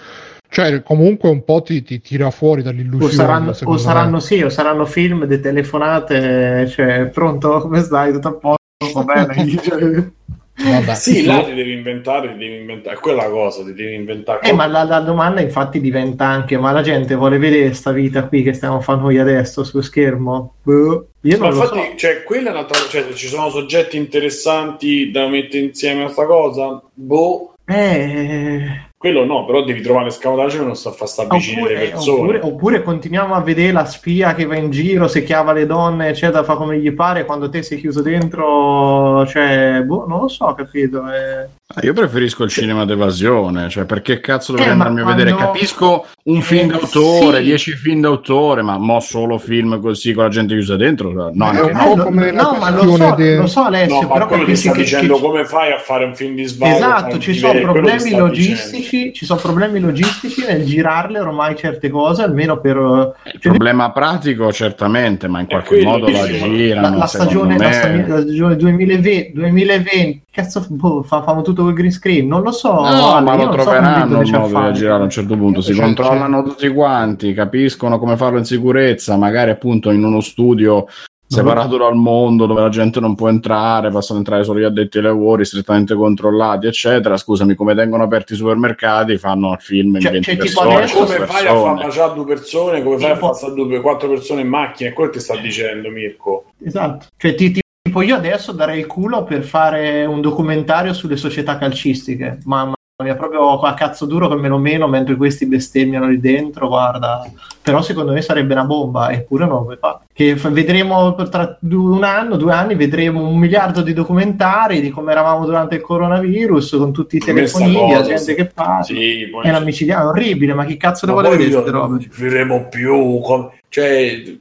Cioè, comunque un po' ti, ti tira fuori dall'illusione. O saranno, o saranno sì, o saranno film, de telefonate, cioè, pronto, come stai? Tutto a posto, va bene. Cioè, Vabbè. Sì, là ti devi inventare, ti devi inventare, è quella cosa, ti devi inventare. Eh, ma la, la domanda infatti diventa anche, ma la gente vuole vedere sta vita qui che stiamo facendo noi adesso sullo schermo? Boh, io Ma non lo infatti, so. cioè, quella è un'altra, cioè, ci sono soggetti interessanti da mettere insieme a sta cosa? Boh, Eh, quello no, però devi trovare l'escamotage che non sta a far stare vicino alle persone. oppure, oppure continuiamo a vedere la spia che va in giro, se chiava le donne, eccetera, fa come gli pare, quando te sei chiuso dentro, cioè, boh, non lo so, capito? Eh, Io preferisco il cinema d'evasione, cioè perché cazzo dovrei Eh, andarmi a vedere? Capisco un Eh, film d'autore, sì. dieci film d'autore, ma mo solo film così con la gente chiusa dentro? No, Ma un no. la no, ma lo so, de- lo so Alessio, No, però capisci che- dicendo che- come fai a fare un film di svago. Esatto, ci di sono problemi logistici, ci sono problemi logistici nel girarle ormai certe cose, almeno per Il cioè, problema pratico certamente, ma in qualche modo la girano. stagione, la stagione 2020, 2020 cazzo boh, fa, fanno tutto col green screen, non lo so, No, Ale, ma lo so troveranno dove il c'è a modo girare a un certo punto. Si C'è- controllano tutti quanti, capiscono come farlo in sicurezza, magari appunto in uno studio separato dal mondo dove la gente non può entrare, possono entrare solo gli addetti ai lavori, strettamente controllati, eccetera. Scusami, come tengono aperti i supermercati, fanno il film in Cioè- 20 cioè, tipo persone. Come 100 fai a far persone. baciare due persone? Come fai a Tipo- far stare due, quattro persone in macchina? È quello che ti sta dicendo Mirko. Esatto, cioè ti- ti- tipo io adesso darei il culo per fare un documentario sulle società calcistiche, mamma mia, proprio a cazzo duro che me lo meno mentre questi bestemmiano lì dentro, guarda, però secondo me sarebbe una bomba, eppure non lo fare. Che vedremo tra un anno, due anni, vedremo un miliardo di documentari di come eravamo durante il coronavirus, con tutti i Questa telefonini, la gente sì. che parla. Sì, È una micidiale, è orribile, ma chi cazzo le vuole vedere non vedremo più. com- Cioè,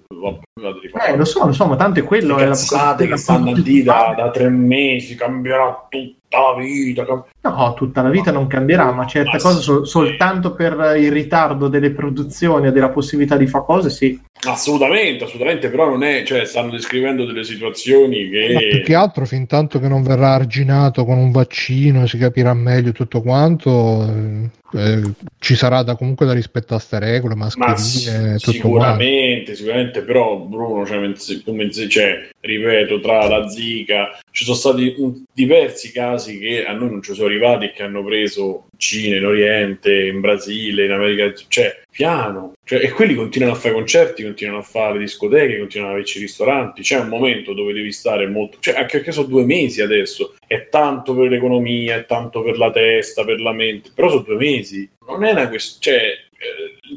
di fare. Eh, lo so, lo so, ma tanto è quello. Le è la- cazzate la- che stanno dire da, da tre mesi, cambierà tutta la vita. No, tutta la vita non cambierà, ma certe Ma cose sol- soltanto per il ritardo delle produzioni e della possibilità di fare cose, sì. Assolutamente, assolutamente, però non è, cioè, stanno descrivendo delle situazioni Ma più che... che altro, fin tanto che non verrà arginato con un vaccino, si capirà meglio tutto quanto, eh, eh, ci sarà da, comunque da rispettare queste regole, Ma mascherine, sì, tutto quanto. sicuramente, sicuramente, però Bruno, cioè, tu menz- cioè, ripeto, tra la Zika, ci sono stati un- diversi casi che a noi non ci sono arrivati e che hanno preso in Cina, in Oriente, in Brasile, in America, cioè, piano. Cioè, e quelli continuano a fare concerti, continuano a fare discoteche, continuano ad averci ristoranti. C'è un momento dove devi stare molto, cioè, anche perché sono due mesi adesso, è tanto per l'economia, è tanto per la testa, per la mente, però sono due mesi. Non è una questione, cioè,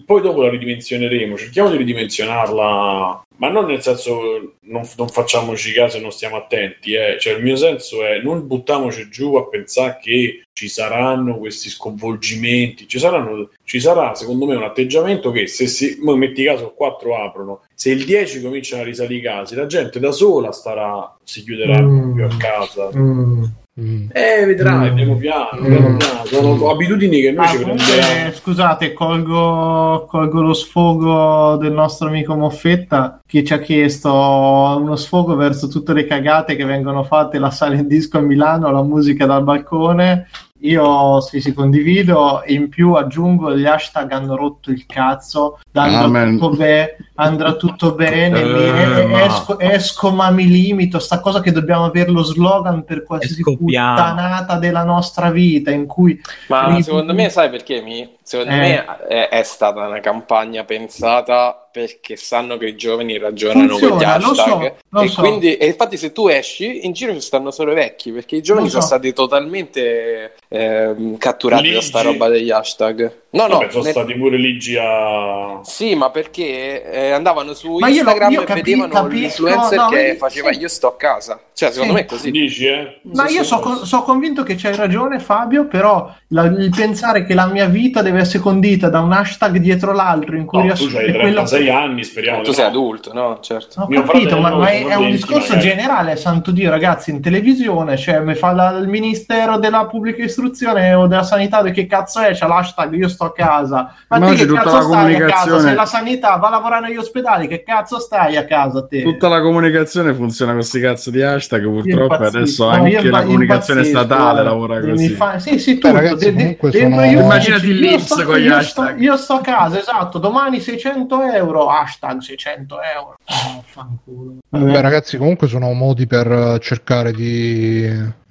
poi dopo la ridimensioneremo, cerchiamo di ridimensionarla, ma non nel senso non, non facciamoci caso e non stiamo attenti, eh. cioè il mio senso è non buttiamoci giù a pensare che ci saranno questi sconvolgimenti, ci, saranno, ci sarà secondo me un atteggiamento che se si, metti caso 4 aprono, se il 10 cominciano a risalire i casi, la gente da sola starà, si chiuderà Mm. più a casa. Mm. Mm. Eh, vedrai, Mm. piano piano, Mm. piano piano. Sono abitudini che noi Ah, ci prendiamo. scusate, colgo, colgo lo sfogo del nostro amico Moffetta che ci ha chiesto uno sfogo verso tutte le cagate che vengono fatte la sala in disco a Milano, la musica dal balcone io sì, sì, condivido. E in più aggiungo gli hashtag hanno rotto il cazzo. Andrà, tutto, be- andrà tutto bene. mi- Eh, ma- esco, esco, ma mi limito. Sta cosa che dobbiamo avere lo slogan per qualsiasi puttanata della nostra vita. In cui Ma Ri- secondo me, sai perché? Mi? Secondo Eh. me è, è stata una campagna pensata perché sanno che i giovani ragionano con gli Funziona, hashtag. so, e, so. quindi, e infatti, se tu esci, in giro ci stanno solo i vecchi perché i giovani so. sono stati totalmente ehm, catturati da Ligi. sta roba degli hashtag. No, no, Vabbè, sono nel- stati pure ligi a... Sì, ma perché eh, andavano su Ma io Instagram io e capi- vedevano capisco, l'influencer no, che vedi, faceva sì. io sto a casa. Cioè, secondo Sì. me è così. Dici, eh? Ma io sì, so, sì. con- so convinto che c'hai ragione, Fabio, però la- il pensare che la mia vita deve essere condita da un hashtag dietro l'altro in cui No, tu hai quello 36 anni, speriamo. tu di sei no. adulto, no? Certo. Ho capito, ma, ma è, sono è un 20 discorso magari. generale, santo Dio, ragazzi, in televisione, cioè mi fa la- il ministero della pubblica istruzione o della sanità, che cazzo è? C'è l'hashtag io sto a casa. Ma Ma te che tutta cazzo la stai a casa? Se la sanità va a lavorare negli ospedali, che cazzo stai a casa te? Tutta la comunicazione funziona con questi cazzo di hashtag, purtroppo adesso No, anche la comunicazione statale lavora Mi così. fa- Sì, sì, Beh, tutto. ragazzi, De- de- sono- io Immaginati Lips sto- con gli io hashtag. sto- Io sto a casa, esatto, domani 600 euro, hashtag 600 euro. Fanculo. Beh, ragazzi, comunque sono modi per eh, cercare di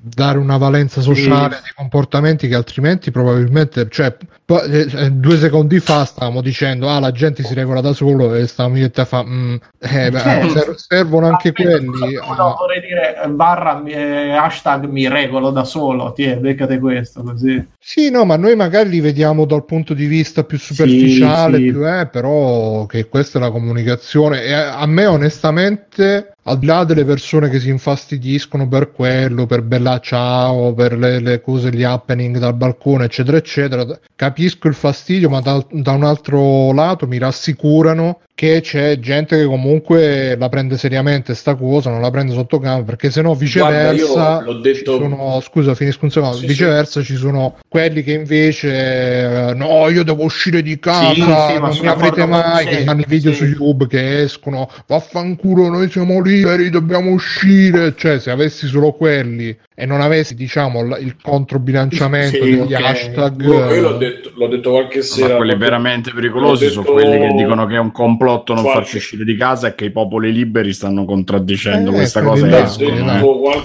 dare una valenza sociale di comportamenti che altrimenti probabilmente, cioè, po- eh, eh, due secondi fa stavamo dicendo, ah, la gente si regola da solo e stavamo io e te fa, "Mm, eh, beh, Certo. ser- servono anche Aspetta, quelli. scusa, no, vorrei dire barra eh, hashtag mi regolo da solo, ti beccate questo così. Sì, no, ma noi magari li vediamo dal punto di vista più superficiale, sì. più, eh, però che questa è la comunicazione. E a me, onestamente, al di là delle persone che si infastidiscono per quello, per bella ciao, per le, le cose, gli happening dal balcone, eccetera, eccetera, capisco il fastidio, ma da, da un altro lato mi rassicurano che c'è gente che comunque la prende seriamente sta cosa, non la prende sotto campo, perché sennò viceversa Guarda, detto- ci sono, scusa, finisco un secondo, Sì, viceversa ci sono quelli che invece eh, no, io devo uscire di casa, Sì, sì, non mi aprite mai, che fanno i video sì. su YouTube che escono, vaffanculo, noi siamo liberi, dobbiamo uscire, cioè se avessi solo quelli e non avessi diciamo l- il controbilanciamento Sì, degli ok. hashtag Io, io l'ho detto, l'ho detto qualche Ma sera. quelli proprio- veramente pericolosi sono quelli che dicono che è un complotto non Qualche- farci uscire di casa e che i popoli liberi stanno contraddicendo Eh, questa quelli cosa. e escono,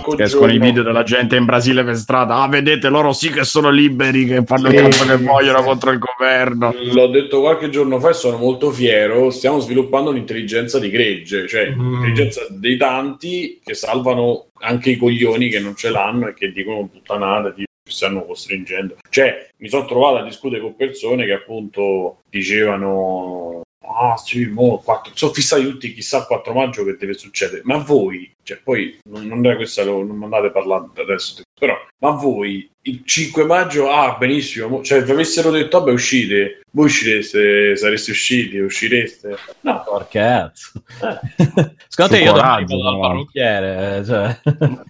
quelli eh. escono i video della gente in Brasile per strada. Ah, vedete, loro sì che sono liberi, che fanno Sì, il cazzo che vogliono contro il governo. L'ho detto qualche giorno fa e sono molto fiero. Stiamo sviluppando un'intelligenza di gregge, cioè Mm. l'intelligenza dei tanti che salvano anche i coglioni che non ce l'hanno e che dicono puttanate, tipo ci stanno costringendo. Cioè, mi sono trovato a discutere con persone che appunto dicevano. Ah, sì, mo, quattro- sono fissati tutti chissà il 4 maggio che deve succedere. Ma voi, cioè, poi non, non era questa, lo- non mandate parlando adesso, però, ma voi il 5 maggio, ah, benissimo, mo- cioè, vi avessero detto, vabbè, uscite, voi uscireste, sareste usciti, uscireste. No, Porca cazzo. Eh. Secondo te io coraggio, domani vado tra dal l'altro. parrucchiere, eh, cioè.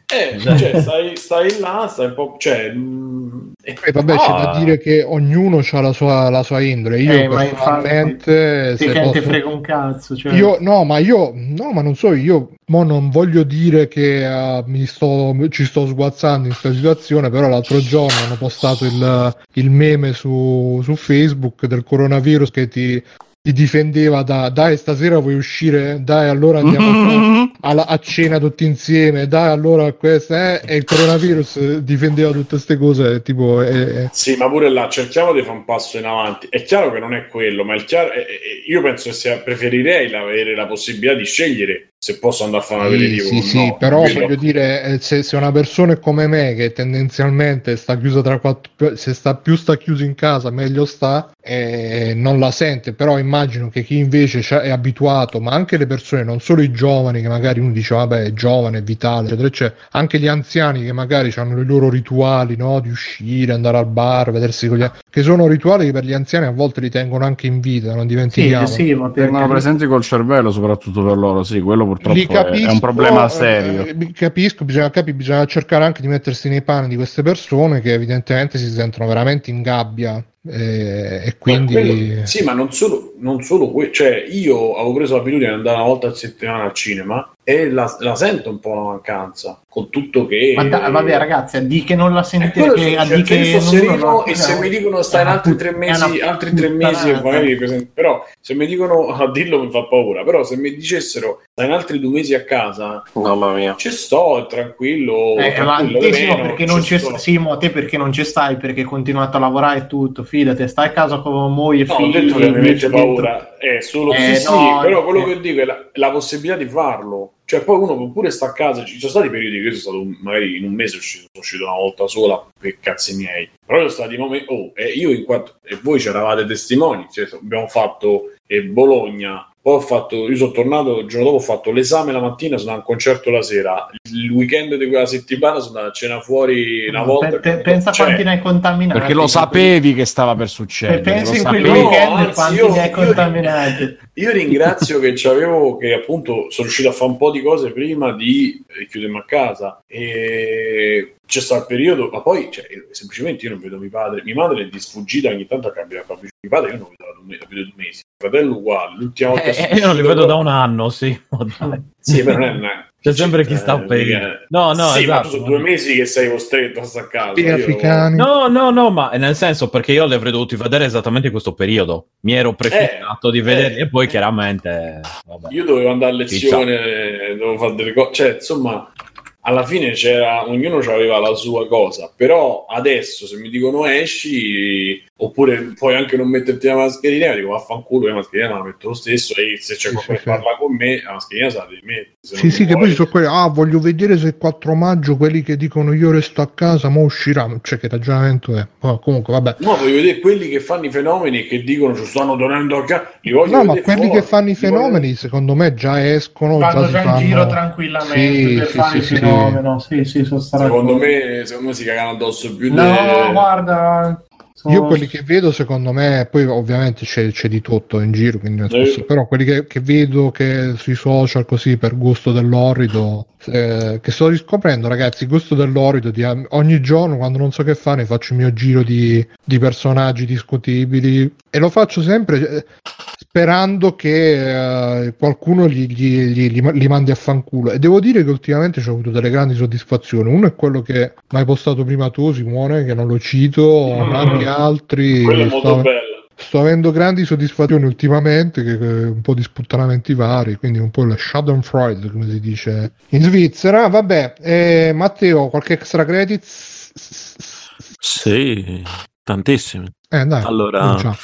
Eh, cioè, stai, stai là, stai un po'. Cioè, mm, e- poi vabbè c'è da dire che ognuno ha la sua, la sua indole io Eh, ma personalmente Sì, se posso- frega un cazzo. Cioè. Io no, ma io no, ma non so, io mo non voglio dire che eh, mi sto, ci sto sguazzando in questa situazione, però l'altro giorno hanno postato il, il meme su, su Facebook del coronavirus che ti, ti difendeva da dai stasera vuoi uscire? Dai allora andiamo a, fare- alla- a cena tutti insieme, dai allora questo eh? e il coronavirus difendeva tutte queste cose tipo eh, eh, Sì, ma pure là cerchiamo di fare un passo in avanti. È chiaro che non è quello, ma è chiaro, eh, io penso che sia, preferirei avere la possibilità di scegliere se posso andare a fare un Sì, aperitivo. sì, o sì, no. però Quello- voglio dire, eh, se, se una persona è come me, che tendenzialmente sta chiusa tra quattro, se sta più sta chiuso in casa, meglio sta, eh, non la sente. Però immagino che chi invece è abituato, ma anche le persone, non solo i giovani, che magari uno dice, vabbè, è giovane, è vitale, eccetera, eccetera, anche gli anziani che magari hanno i loro rituali, no, di uscire, andare al bar, vedersi con gli altri, che sono rituali che per gli anziani a volte li tengono anche in vita, non Sì, dimentichiamo. sì, ma perché... Tengono presenti col cervello, soprattutto per loro. Sì, quello purtroppo Li è- è, un problema serio. eh, eh, capisco, bisogna, capi- bisogna cercare anche di mettersi nei panni di queste persone che evidentemente si sentono veramente in gabbia eh, e Ma quindi quello- sì, ma non solo. non solo que- cioè io avevo preso l'abitudine di andare una volta a settimana al cinema e la, la sento un po' la mancanza, con tutto che... Ma da- vabbè, ragazzi, a di che non la Eh, sentite, quello che, a di che non- no, e se no, mi dicono stai in altri tre mesi, altri tre mesi, magari però se mi dicono a dirlo mi fa paura, però se mi dicessero stai in altri due mesi a casa, Mamma mia. ci sto, tranquillo, Eh, tranquillo, te, perché non ci ci sto. Simo, te perché non ci stai? Perché hai continuato a lavorare e tutto, fidate, stai a casa con moglie e No, ho figli. detto che mi mette paura, è solo Eh, sì, no, sì, però quello eh. che dico è la possibilità di farlo. Cioè, poi uno può pure sta a casa. Ci sono stati periodi che sono stato magari in un mese sono uscito una volta sola per cazzi miei. Però sono stati momenti. Oh, e io in quanto. E voi c'eravate testimoni. Cioè, abbiamo fatto eh, Bologna. Poi ho fatto. Io sono tornato il giorno dopo, ho fatto l'esame la mattina, sono andato a un concerto la sera. Il weekend di quella settimana sono andato a cena fuori una volta. Pe- pe- pensa Cioè, quanti ne hai contaminati. Perché lo sapevi che stava per succedere. Pensa in quel sapevi. No, weekend anzi, quanti io- ne hai contaminati. Io ringrazio che c'avevo che appunto sono riuscito a fare un po' di cose prima di chiudermi a casa e c'è stato il periodo, ma poi cioè, semplicemente io non vedo mio padre, mia madre è di sfuggita ogni tanto a cambiare mio padre io non lo vedo da due, da fratello uguale, l'ultima volta Eh, eh, io non li vedo da un anno, sì. Dai. Sì, però non è una- C'è sempre chi sta eh, No, no, sì, esatto. sono due mesi che sei costretto a stare a casa. Figli Io- africani. No, no, no, ma nel senso perché io li avrei dovuti vedere esattamente in questo periodo. Mi ero prefissato di vederli eh. e poi chiaramente... Vabbè. Io dovevo andare a lezione, eh, dovevo fare delle cose, cioè insomma, alla fine c'era, ognuno aveva la sua cosa, però adesso se mi dicono esci, oppure puoi anche non metterti la mascherina, io dico vaffanculo, la mascherina me la metto lo stesso e se c'è Sì, qualcuno sì, che parla con me, la mascherina se la devi mettere. se Sì, sì, che poi ci sono quelli, ah, voglio vedere se il 4 maggio quelli che dicono io resto a casa, ma uscirà, cioè che ragionamento è? Oh, comunque, vabbè. No, voglio vedere quelli che fanno i fenomeni e che dicono ci stanno tornando a casa. Li voglio No, ma quelli fuori, che fanno i li voglio fenomeni, secondo me, già escono, Vanno si già in fanno- giro tranquillamente Sì, per sì, fare sì, il sì. fenomeno. Sì, sì, sono Secondo me, secondo me si cagano addosso più No, de- guarda. Sono- Io quelli che vedo, secondo me, poi ovviamente c'è, c'è di tutto in giro, quindi non Eh. posso- però quelli che, che vedo che sui social così per gusto dell'orrido, eh, che sto riscoprendo ragazzi, il gusto dell'orrido, di, ogni giorno quando non so che fare faccio il mio giro di, di personaggi discutibili e lo faccio sempre eh, sperando che eh, qualcuno gli, gli- gli- li, li mandi a fanculo e devo dire che ultimamente ho avuto delle grandi soddisfazioni uno è quello che mi hai postato prima tu Simone che non lo cito Mm. anche altri Quello è molto sto, bello. sto avendo grandi soddisfazioni ultimamente che, che un po' di sputtanamenti vari quindi un po' il Schadenfreude come si dice in Svizzera vabbè eh, Matteo qualche extra credits Sì, tantissimi. eh dai Allora, cominciamo.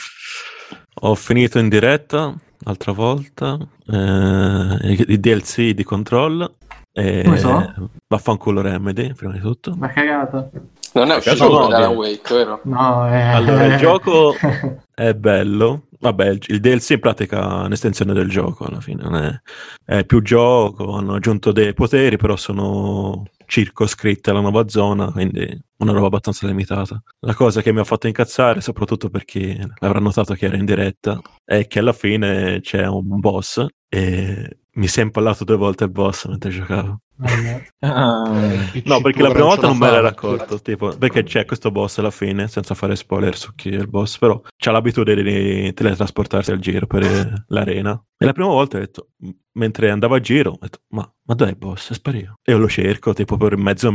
Ho finito in diretta l'altra volta eh, i DLC di Control. E Come so? Vaffanculo Remedy, prima di tutto. Ma cagata. Non è uscito no, direi. Wake, vero? No, eh. Allora, il gioco è bello. Vabbè, il, il DLC in pratica è un'estensione del gioco alla fine. Non è, è più gioco, hanno aggiunto dei poteri, però sono circoscritte alla nuova zona, quindi una roba abbastanza limitata. La cosa che mi ha fatto incazzare, soprattutto perché l'avrà notato che era in diretta, è che alla fine c'è un boss e mi si è impallato due volte il boss mentre giocavo. Ah, No, perché la prima volta non me l'ero accorto tipo, perché c'è questo boss alla fine, senza fare spoiler su chi è il boss, però c'ha l'abitudine di teletrasportarsi al giro per eh, l'arena. E la prima volta ho detto, mentre andavo a giro, ho detto, ma, ma dov'è il boss? È sparito. E io lo cerco, tipo, per mezzo,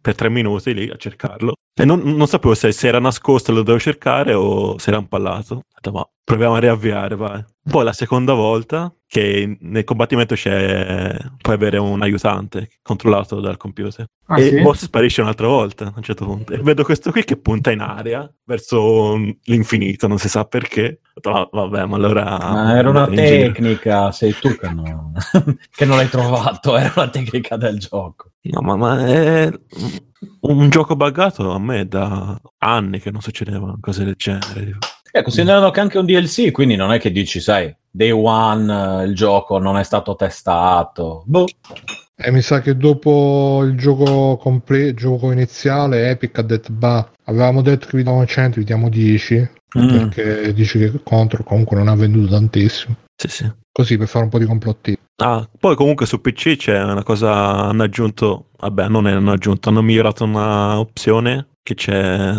per tre minuti lì a cercarlo. E non, non sapevo se, se era nascosto e lo dovevo cercare o se era impallato. Ho detto, ma proviamo a riavviare, vai. Poi la seconda volta, che nel combattimento c'è, puoi avere un aiutante controllato dal computer. Ah, e sì? il boss sparisce un'altra volta a un certo punto. E vedo questo qui che punta in aria verso l'infinito, non si sa perché. Detto, "Ah, vabbè, ma allora. ma era una andate in giro." tecnica, sei tu che non, che non l'hai trovato, era una tecnica del gioco. No, ma, ma è un gioco buggato a me da anni che non succedevano cose del genere. Eh, considerando che anche un DLC, quindi non è che dici, sai, day one eh, il gioco non è stato testato. Boh. E mi sa che dopo il gioco, comple- gioco iniziale Epic ha detto, bah, avevamo detto che vi diamo 100, vi diamo 10, Mm. perché dici che contro comunque non ha venduto tantissimo. Sì, sì. Così per fare un po' di complotti. Ah, poi comunque su PC c'è una cosa, hanno aggiunto, vabbè, non hanno aggiunto, hanno migliorato una opzione che c'è,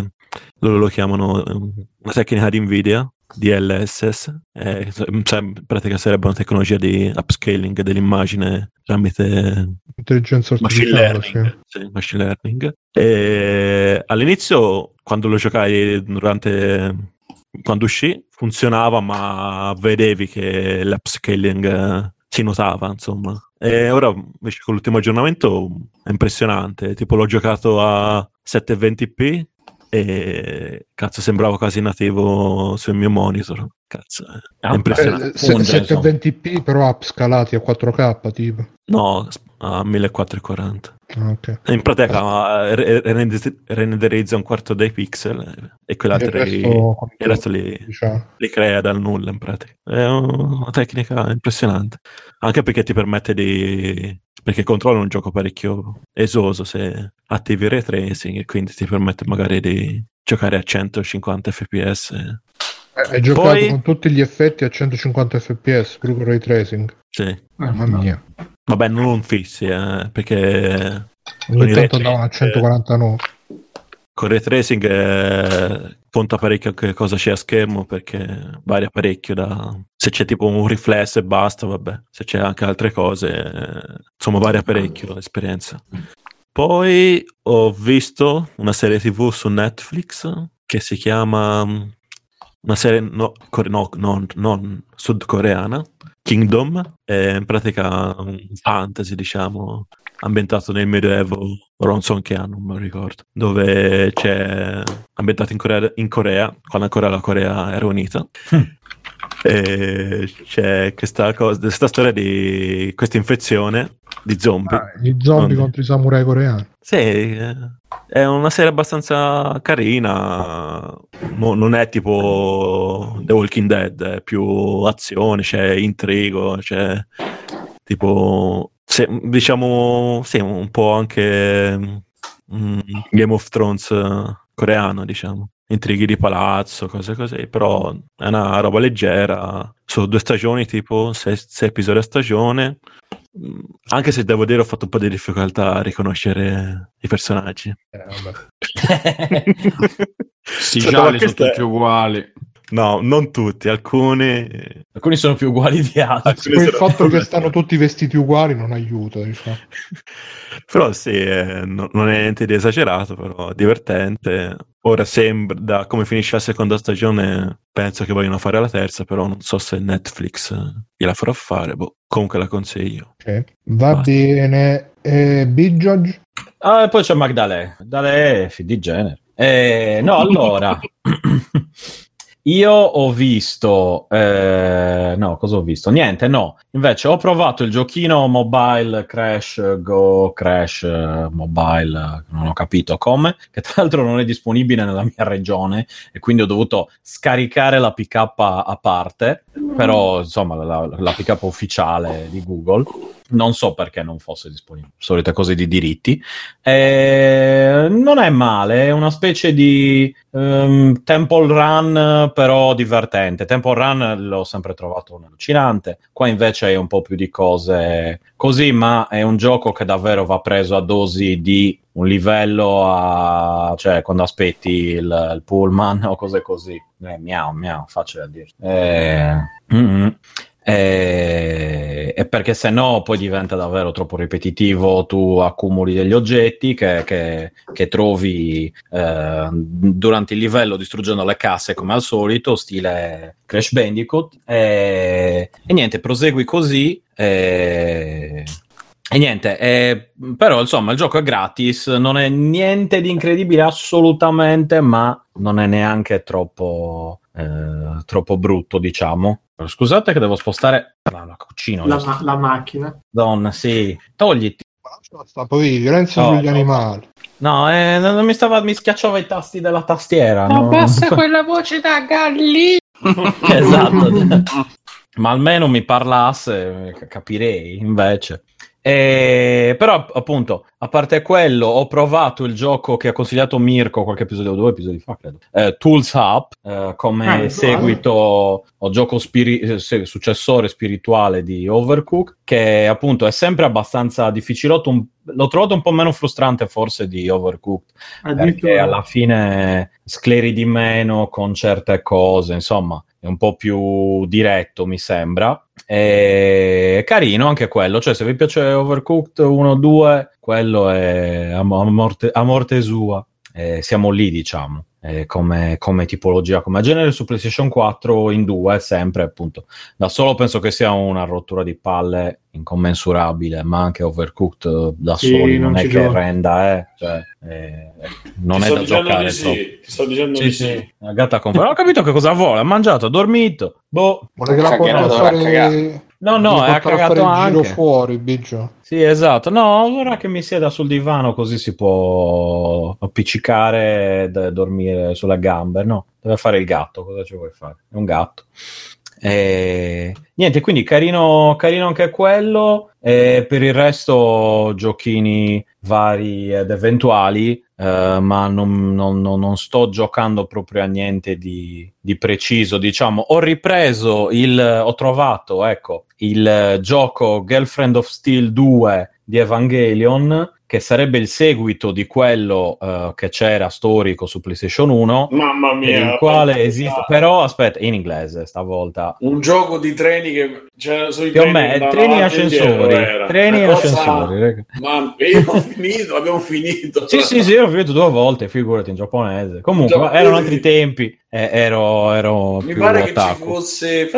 loro lo chiamano eh, una tecnica di Nvidia, DLSS, eh, cioè, in pratica sarebbe una tecnologia di upscaling dell'immagine tramite Intelligenza machine artificiale, learning. sì. sì, machine learning. E all'inizio, quando lo giocai durante quando uscì, funzionava, ma vedevi che l'upscaling eh, si notava, insomma. E ora invece con l'ultimo aggiornamento è impressionante. Tipo l'ho giocato a 720p e cazzo sembrava quasi nativo sul mio monitor. Cazzo, è Ah, impressionante. Eh, Funge, 720p però upscalati a 4K tipo. No, a 1440. Ah, ok. In pratica rende- renderizza un quarto dei pixel eh, e quell'altro Il resto, il resto li, diciamo. li crea dal nulla in pratica. È una tecnica impressionante. Anche perché ti permette di... Perché controlla un gioco parecchio esoso se attivi il ray tracing e quindi ti permette magari di giocare a 150 fps. Eh, Hai giocato Poi- con tutti gli effetti a 150 fps, pure con ray tracing. Sì. Mamma mia. Vabbè, non fissi, eh, perché Ogni tanto andavano a tracing, 149. con ray tracing eh, conta parecchio che cosa c'è a schermo perché varia parecchio da... Se c'è tipo un riflesso e basta, vabbè. Se c'è anche altre cose, insomma varia parecchio l'esperienza. Poi ho visto una serie tv su Netflix che si chiama mm, una serie no, core- no, non, non sudcoreana, Kingdom, è in pratica un fantasy, diciamo, ambientato nel Medioevo, ora non so che anno, non lo ricordo, dove c'è ambientato in Corea, in Corea quando ancora la Corea era unita. E c'è questa, cosa, questa storia di questa infezione di zombie. Ah, gli zombie Non- contro i samurai coreani. Sì, eh, è una serie abbastanza carina. mo- non è tipo The Walking Dead, è più azione, c'è intrigo, c'è tipo, se- diciamo, sì, un po' anche mm, Game of Thrones eh, coreano, diciamo. Intrighi di palazzo, cose così, però è una roba leggera. Sono due stagioni, tipo sei, sei episodi a stagione. Mm, Anche se devo dire ho fatto un po' di difficoltà a riconoscere i personaggi. Eh, Cioè, gialli ma sono tutti uguali. No, non tutti, alcuni... Alcuni sono più uguali di altri. Poi il fatto che stanno tutti vestiti uguali non aiuta, diciamo. Però sì, eh, no- non è niente di esagerato, però divertente. Ora sembra, da come finisce la seconda stagione, penso che vogliono fare la terza, però non so se Netflix eh, gliela farà fare. Boh, comunque la consiglio. Ok. Va Basta. bene. Eh, Big Judge? Ah, e poi c'è Magdalè. Magdalè di genere. Eh, no, allora. Io ho visto, eh, no, cosa ho visto? Niente, no. Invece ho provato il giochino mobile Crash Go Crash eh, Mobile, non ho capito come, che tra l'altro non è disponibile nella mia regione e quindi ho dovuto scaricare la pick up a parte, però insomma la, la pick up ufficiale di Google. Non so perché non fosse disponibile, solite cose di diritti. Eh, non è male, è una specie di ehm, Temple Run, però divertente. Temple Run l'ho sempre trovato allucinante. Qua invece è un po' più di cose così, ma è un gioco che davvero va preso a dosi di un livello a cioè quando aspetti il, il pullman o cose così. Eh, miau, miau, facile a dire. Eh, mm-mm. Eh, e perché se no poi diventa davvero troppo ripetitivo, tu accumuli degli oggetti che, che- che trovi eh, durante il livello distruggendo le casse come al solito, stile Crash Bandicoot, e, e niente, prosegui così. E, e niente, eh, però insomma il gioco è gratis, non è niente di incredibile assolutamente, ma non è neanche troppo, eh, troppo brutto, diciamo. Scusate che devo spostare la, la cucina. La, ma- la macchina. Donna, sì. Togliti. Basta, poi violenza No, sugli no. animali. No, eh, non mi, stava, mi schiacciava i tasti della tastiera. no? Abbassa quella voce da gallina. esatto. Ma almeno mi parlasse, eh, capirei invece. Eh, però appunto, a parte quello, ho provato il gioco che ha consigliato Mirko qualche episodio, due episodi fa, credo. Eh, Tools Up, eh, come Ah, seguito o gioco spiri- eh, successore spirituale di Overcook, che appunto è sempre abbastanza difficilotto. un- l'ho trovato un po' meno frustrante forse di Overcooked perché Addirittura. alla fine scleri di meno con certe cose, insomma, è un po' più diretto, mi sembra. È carino anche quello, cioè se vi piace Overcooked 1-2, quello è a, morte, a morte sua. Eh, siamo lì, diciamo, eh, come, come tipologia, come genere su PlayStation 4 in due, sempre appunto. Da solo penso che sia una rottura di palle incommensurabile, ma anche Overcooked da Sì, soli non, non è che gioco. renda, eh. Cioè, eh, non Ti è da giocare sì, ti sto dicendo Sì, di sì, sì. la gatta. Non ho capito che cosa vuole, ha mangiato, ha dormito. Boh. Vuole che la a fare... No, no, ha cagato il giro anche. fuori, Biggio. Sì, esatto. No, ora che mi sieda sul divano così si può appiccicare e dormire sulle gambe. No, deve fare il gatto. Cosa ci vuoi fare? È un gatto. E... Niente, quindi carino, carino anche quello. E per il resto, giochini vari ed eventuali. Eh, ma non, non- non- sto giocando proprio a niente di, di preciso. Diciamo, ho ripreso il, ho trovato, ecco, il gioco Girlfriend of Steel 2 di Evangelion, che sarebbe il seguito di quello eh, che c'era storico su PlayStation 1. Mamma mia. il quale esiste, però aspetta, in inglese stavolta. Un gioco di treni che c'era sui Più o treni meno, treni e ascensori. Treni e ascensori. Ma io ho finito, abbiamo finito. Sì, sì, sì, l'ho finito due volte, figurati in giapponese. Comunque, Già- erano altri tempi, eh, ero, ero Mi pare che ci otaku. fosse.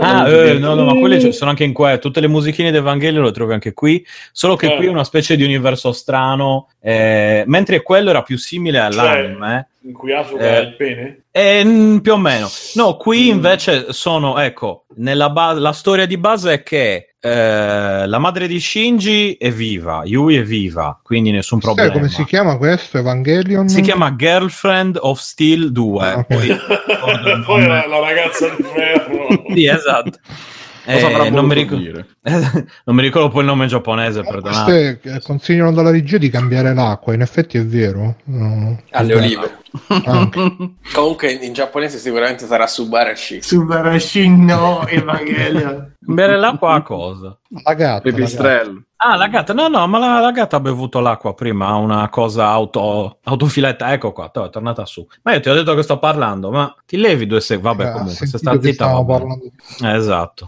Ah, eh, no, no, ma quelle ci sono anche in qua. Tutte le musichine di Evangelio le trovi anche qui. Solo che Eh. qui è una specie di universo strano. eh, mentre quello era più simile all'anime. In cui Asuka Eh. ha il pene? eh, più o meno. No, qui Mm. invece sono, ecco, nella ba- la storia di base è che eh, la madre di Shinji è viva, Yui è viva, quindi nessun Sai problema. come si chiama questo? Evangelion? Si chiama Girlfriend of Steel 2. Ah, ok. Poi- Poi la, la ragazza di ferro. Sì, esatto. Eh, non, mi dire? non mi ricordo poi il nome giapponese, perdonate. Queste eh, consigliano dalla regia di cambiare l'acqua, in effetti è vero. No. Alle olive. anche. Comunque in giapponese sicuramente sarà Subarashi. Subarashi no, Evangelion. Bere l'acqua a cosa? La gatta. la gatta. Pipistrello. Ah, la gatta, no, no, ma la, la gatta ha bevuto l'acqua prima, ha una cosa auto, autofiletta, ecco qua, è tornata su. Ma io ti ho detto che sto parlando, ma ti levi due secondi, vabbè Eh, comunque, se sta zitta Eh, esatto.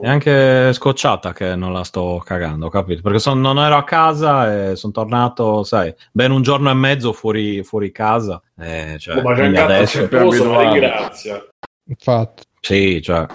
È anche scocciata che non la sto cagando, capito? Perché son- non ero a casa e sono tornato, sai, ben un giorno e mezzo fuori, fuori casa. Eh, cioè, Oh, ma adesso... ringrazia. Infatti. Sì, cioè.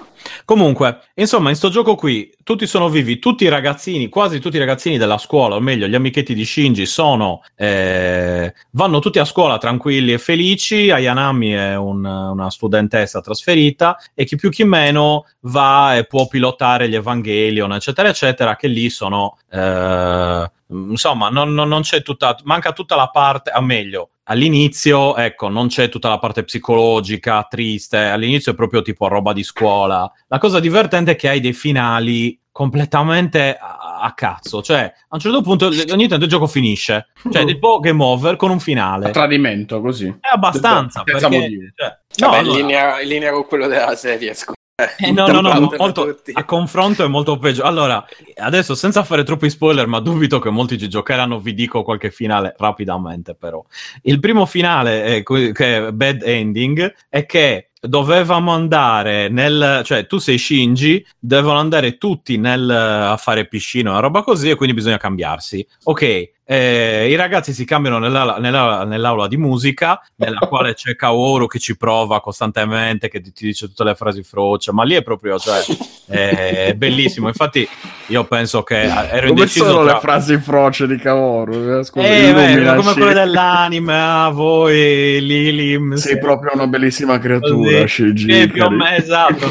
Comunque, insomma, in sto gioco qui tutti sono vivi, tutti i ragazzini, quasi tutti i ragazzini della scuola, o meglio, gli amichetti di Shinji sono eh, vanno tutti a scuola tranquilli e felici. Ayanami è un- una studentessa trasferita e chi più chi meno va e può pilotare gli Evangelion, eccetera, eccetera, che lì sono eh, insomma, non, non- non c'è tutta, manca tutta la parte, o meglio, all'inizio, ecco, non c'è tutta la parte psicologica, triste, all'inizio è proprio tipo roba di scuola. La cosa divertente è che hai dei finali completamente a, a cazzo, cioè a un certo punto ogni tanto il gioco finisce, cioè tipo game over con un A finale. tradimento, così. È abbastanza, Senza perché, cioè, no, Vabbè, allora- in, linea, in linea con quello della serie. scusa. eh, no, no, no, molto, a confronto è molto peggio. Allora, adesso senza fare troppi spoiler, ma dubito che molti ci giocheranno, vi dico qualche finale rapidamente però. Il primo finale, è que- che è bad ending, è che dovevamo andare nel... cioè tu sei Shinji, devono andare tutti nel, a fare piscina, una roba così, e quindi bisogna cambiarsi. Ok, eh, i ragazzi si cambiano nella- nella- nell'aula di musica, nella quale c'è Kaoru che ci prova costantemente, che ti, ti dice tutte le frasi froce, ma lì è proprio, cioè, è bellissimo. Infatti, io penso che ero Come indeciso sono tra... le frasi froce di Kaoru? Eh, Scusa, Eh, beh, come quelle dell'anime, ah, voi, Lilim. Sei proprio una bellissima creatura. Shinji. Sì, più meno, esatto.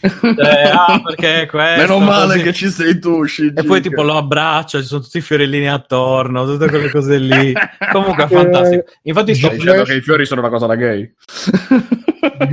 Cioè, ah, perché questo, Meno male così. che ci sei tu, Shinji. E poi tipo lo abbraccia, ci sono tutti i fiorellini attorno, tutte quelle cose lì. Comunque è fantastico. Infatti sto Stai dicendo che i fiori sono una cosa da gay?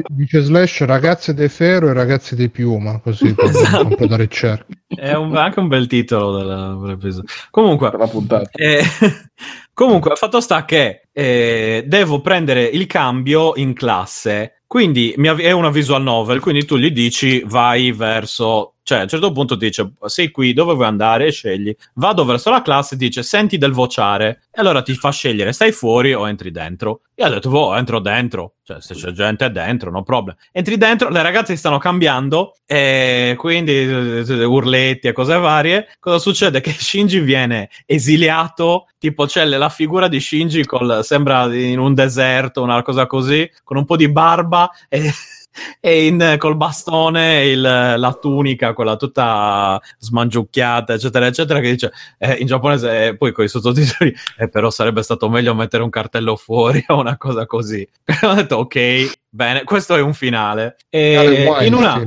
Dice Slash ragazze dei ferro e ragazze di piuma, così Esatto. completare il cerchio. È un- anche un bel titolo della- dell'episodio. Comunque, Per la puntata. eh, comunque, fatto sta che eh, devo prendere il cambio in classe. Quindi av- è una visual novel, quindi tu gli dici vai verso cioè, a un certo punto dice: Sei qui, dove vuoi andare? E scegli. Vado verso la classe, dice: Senti del vociare. E allora ti fa scegliere: stai fuori o entri dentro. E ho detto: Boh, entro dentro. Cioè, se c'è gente dentro, no problem. Entri dentro, le ragazze stanno cambiando, e quindi urletti e cose varie. Cosa succede? Che Shinji viene esiliato. Tipo, c'è la figura di Shinji col, sembra in un deserto, una cosa così, con un po' di barba. E e in, col bastone il, la tunica, quella tutta smangiucchiata, eccetera, eccetera, che dice eh, in giapponese, eh, poi con i sottotitoli, eh, però sarebbe stato meglio mettere un cartello fuori o una cosa così. ho detto, ok, bene, questo è un finale. E in una...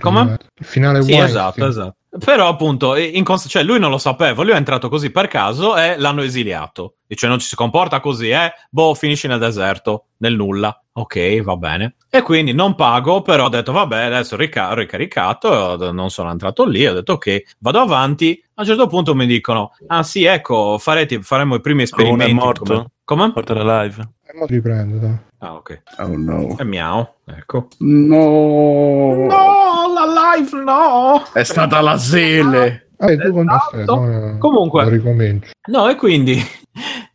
Come? Il finale Sì, esatto, esatto. Però appunto, in cons- cioè, lui non lo sapeva, lui è entrato così per caso e l'hanno esiliato. Dice non ci si comporta così, eh? Boh, finisci nel deserto, nel nulla. Ok, va bene. E quindi non pago, però ho detto vabbè, adesso ho rica- ricaricato, non sono entrato lì, ho detto ok, vado avanti. A un certo punto mi dicono, ah sì, ecco, farete, faremo i primi Uno esperimenti. è morto? Come? Come? Porta la live. Riprendo, dai. Ah, ok. Oh no. È miau, ecco. No. No, la live no! È stata la Sele. Ah, e tu? Esatto. No, Comunque. Lo ricomincio. No, e quindi,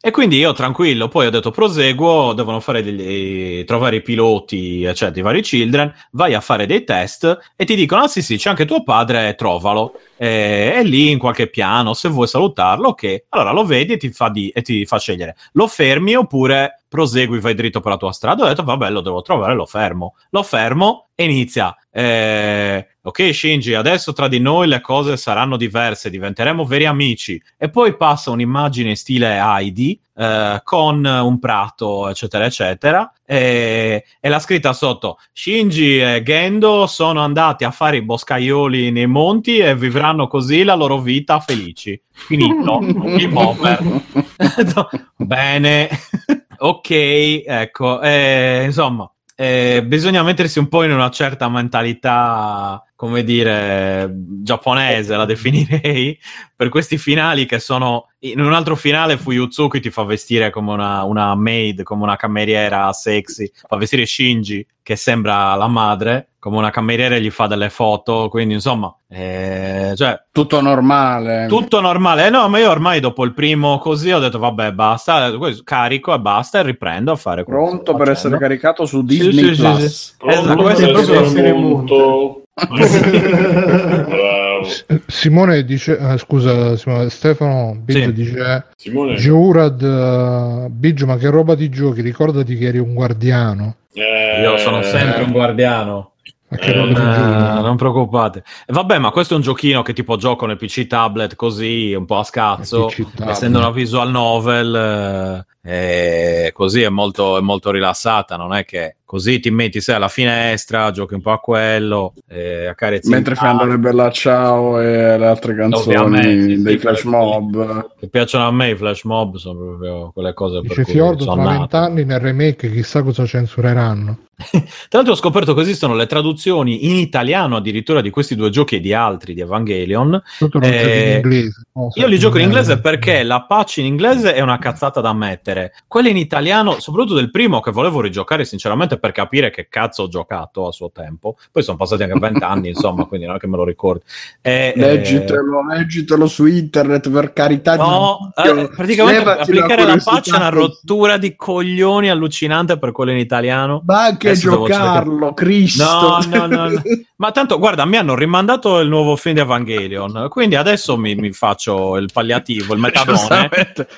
e quindi io tranquillo, poi ho detto proseguo, devono fare degli, trovare i piloti, eccetera, i vari children, vai a fare dei test e ti dicono, ah sì sì, c'è anche tuo padre, trovalo. E, è lì in qualche piano, se vuoi salutarlo, ok. Allora lo vedi e ti fa, di- e ti fa scegliere, lo fermi oppure prosegui, vai dritto per la tua strada. Ho detto, vabbè, lo devo trovare, lo fermo. Lo fermo e inizia. Eh, ok, Shinji, adesso tra di noi le cose saranno diverse, diventeremo veri amici. E poi passa un'immagine stile Heidi eh, con un prato, eccetera, eccetera. E, e la scritta sotto: Shinji e Gendo sono andati a fare i boscaioli nei monti e vivranno così la loro vita felici. Finito. Game over. Bene. ok, ecco. eh, insomma, eh, bisogna mettersi un po' in una certa mentalità, come dire, giapponese, la definirei, per questi finali che sono... In un altro finale Fuyutsuki ti fa vestire come una, una maid, come una cameriera sexy, fa vestire Shinji, che sembra la madre, come una cameriera e gli fa delle foto, quindi insomma... eh, cioè, Tutto normale. tutto normale. Eh, no, ma io ormai dopo il primo così ho detto vabbè, basta, carico e basta e riprendo a fare Pronto per facendo. essere caricato su Sì, Disney sì, sì, Plus. sì. Esatto, Pronto questo è proprio molto... Simone dice, eh, scusa Simone, Stefano Biggio Sì. dice Simone, Giurad uh, Biggio ma che roba ti giochi ricordati che eri un guardiano eh, Io sono sempre un guardiano. Eh, giochi non preoccupate. Vabbè, ma questo è un giochino che tipo gioco nel PC tablet così, un po' a scazzo. Essendo una visual novel, eh, e così è molto, è molto rilassata. Non è che così ti metti sei alla finestra, giochi un po' a quello, eh, accarezzi il Mentre fai andare Bella Ciao e le altre canzoni Ovviamente, dei flash mob. che piacciono a me i flash mob sono proprio quelle cose per dice cui Fiordo sono tra vent'anni nel remake chissà cosa censureranno Tra l'altro ho scoperto che esistono le traduzioni in italiano addirittura di questi due giochi e di altri di Evangelion. Eh, in inglese no? Io li gioco in inglese perché la patch in inglese è una cazzata da mettere. Quella in italiano, soprattutto del primo che volevo rigiocare sinceramente per capire che cazzo ho giocato a suo tempo. Poi sono passati anche vent'anni, insomma, quindi non è che me lo ricordo. Eh, eh, Leggitelo, leggitelo su internet per carità No, di eh, praticamente Levati applicare la patch è una rottura di coglioni allucinante per quello in italiano. Ma anche Adesso giocarlo, Cristo. No, no, no, no. Ma tanto, guarda, mi hanno rimandato il nuovo film di Evangelion, quindi adesso mi, mi faccio il palliativo, il metadone,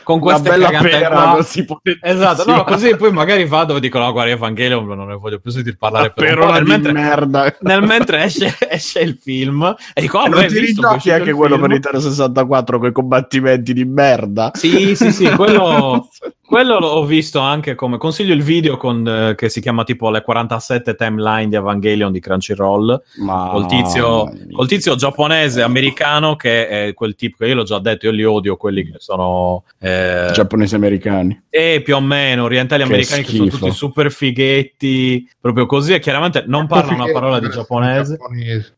con queste bella cagate pera così potentissima. Esatto, no, così poi magari vado e dico, no, guarda, Evangelion non ne voglio più sentire parlare La per Nel di mentre, merda. nel mentre esce, esce il film e dico, oh, E beh, non ti rigiochi anche quello film? per Nintendo 64 con i combattimenti di merda? Sì, sì, sì, quello, quello l'ho visto anche come consiglio il video con, eh, che si chiama tipo le 47 timeline di Evangelion di Crunchyroll Ma... col tizio, col tizio giapponese americano che è quel tipo che io l'ho già detto, io li odio quelli che sono eh, giapponesi americani. e più o meno orientali Che americani che sono schifo. tutti super fighetti, proprio così e chiaramente non parlano una parola di giapponese.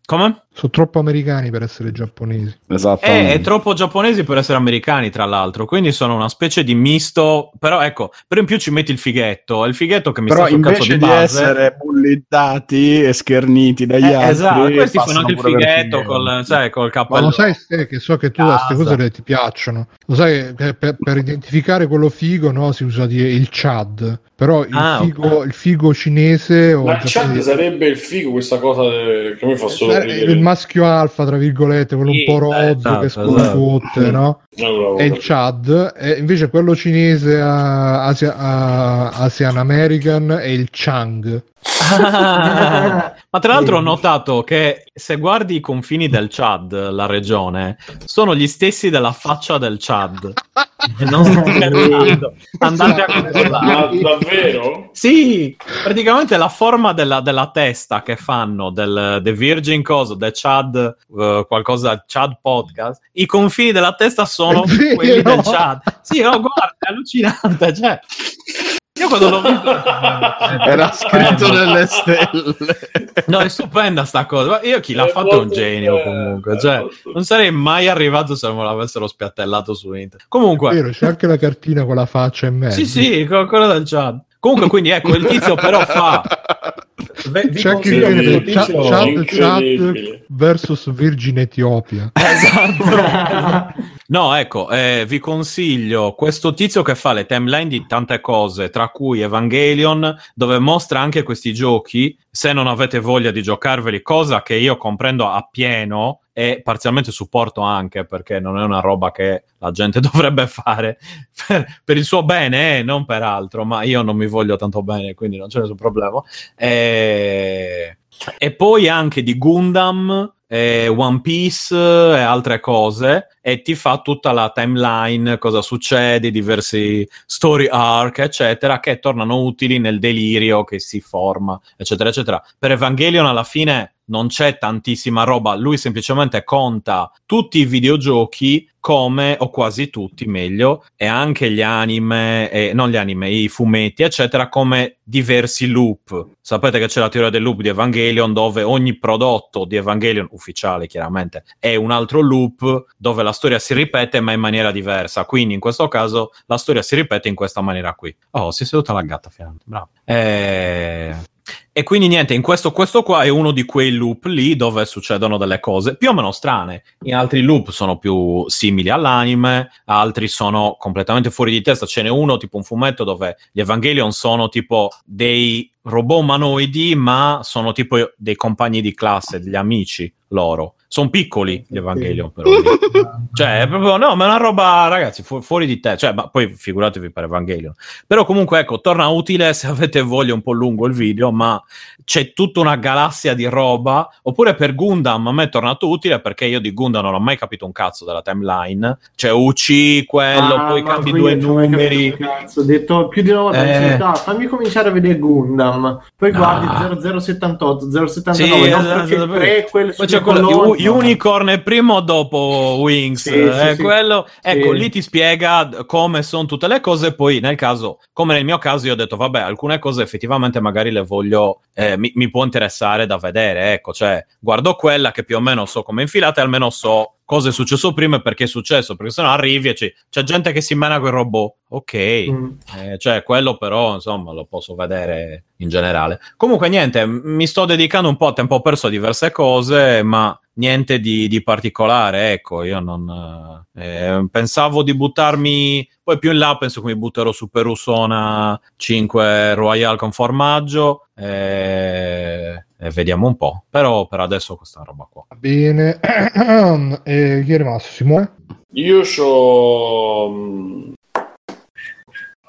Come? sono troppo americani per essere giapponesi Esatto. Eh, è troppo giapponesi per essere americani, tra l'altro. Quindi sono una specie di misto però ecco, però in più ci metti il fighetto, è il fighetto che mi Però sta sul cazzo invece di di, base. essere bullizzati e scherniti dagli Eh, altri, esatto, questi fanno anche il fighetto col, sai, col Ma cappello. lo sai Ste, che so che tu queste cose le ti piacciono. Lo sai che per, per identificare quello figo no, si usa di- il Chad. Però il, Ah, figo, il figo cinese o Ma il Chad sarebbe il figo, questa cosa eh, che mi fa solo Eh, ridere. il maschio alfa, tra virgolette, quello Sì, un po' rozzo esatto, che scontutte, no? Allora, È il Chad, e invece quello cinese Asia- a- Asian American è il Chang. Ah, ma tra l'altro ho notato che se guardi i confini del Chad, la regione, sono gli stessi della faccia del Chad. E non sto scherzando. Andate a Ma controllare. davvero? Sì, praticamente la forma della, della testa che fanno del The Virgin Cosa, The Chad, eh, qualcosa, Chad Podcast, i confini della testa sono quelli del Chad. Sì, no, guarda, è allucinante. Cioè, io quando l'ho visto... Era scritto nelle stelle. No, è stupenda sta cosa. Ma Io chi l'ha È fatto è un genio bello, comunque. Cioè, non sarei mai arrivato se non me l'avessero spiattellato su internet. Comunque, Vero, c'è anche la cartina con la faccia in mezzo. sì, sì, co- quello del chat. Comunque, quindi ecco, il tizio però fa... Ve- vi C'è tizio- Chad, incredibile. Chad versus Virgin Etiopia. Esatto. No, ecco, eh, vi consiglio questo tizio che fa le timeline di tante cose, tra cui Evangelion, dove mostra anche questi giochi. Se non avete voglia di giocarveli, cosa che io comprendo appieno e parzialmente supporto anche perché non è una roba che la gente dovrebbe fare per, per il suo bene, eh, non per altro, ma io non mi voglio tanto bene, quindi non c'è nessun problema. E, e poi anche di Gundam, One Piece e altre cose e ti fa tutta la timeline, cosa succede, diversi story arc, eccetera, che tornano utili nel delirio che si forma, eccetera, eccetera. Per Evangelion alla fine non c'è tantissima roba, lui semplicemente conta tutti i videogiochi come, o quasi tutti meglio, e anche gli anime, eh, non gli anime, i fumetti, eccetera, come diversi loop. Sapete che c'è la teoria del loop di Evangelion, dove ogni prodotto di Evangelion, ufficiale chiaramente, è un altro loop dove la storia si ripete ma in maniera diversa. Quindi in questo caso la storia si ripete in questa maniera qui. Oh, si è seduta la gatta finalmente, bravo. Eh... E quindi niente, in questo, questo qua è uno di quei loop lì dove succedono delle cose più o meno strane. In altri loop sono più simili all'anime, altri sono completamente fuori di testa. Ce n'è uno tipo un fumetto dove gli Evangelion sono tipo dei robot umanoidi, ma sono tipo dei compagni di classe, degli amici loro. Sono piccoli gli Evangelion, però. Cioè, è proprio, no, ma è una roba, ragazzi, fu- fuori di te. Cioè, ma poi figuratevi per Evangelion. Però comunque, ecco, torna utile se avete voglia un po' lungo il video, ma c'è tutta una galassia di roba. Oppure per Gundam, a me è tornato utile perché io di Gundam non ho mai capito un cazzo della timeline. Cioè, UC, quello, Ah, poi cambi due numeri. Cazzo, ho detto più di una volta, Eh. eh. fammi cominciare a vedere Gundam, poi guardi 0078, 079, Sì, no, esatto, perché esatto. prequel Poi c'è quello Unicorn è primo o dopo Wings. Sì, eh, sì. quello, ecco, Sì. lì ti spiega come sono tutte le cose. Poi, nel caso, come nel mio caso, io ho detto, vabbè, alcune cose effettivamente magari le voglio, eh, mi, mi può interessare da vedere. Ecco, cioè, guardo quella che più o meno so come infilata e almeno so cosa è successo prima e perché è successo. Perché sennò arrivi e c'è, c'è gente che si mena il robot. Ok. Mm. Eh, cioè, quello però, insomma, lo posso vedere in generale. Comunque, niente, mi sto dedicando un po' a tempo perso a diverse cose, ma niente di, di particolare, ecco, io non... eh, pensavo di buttarmi... Poi più in là penso che mi butterò su Perusona 5 Royal con formaggio eh, e vediamo un po'. Però per adesso questa roba qua. Bene. e chi è rimasto? Simone? Io c'ho. mm,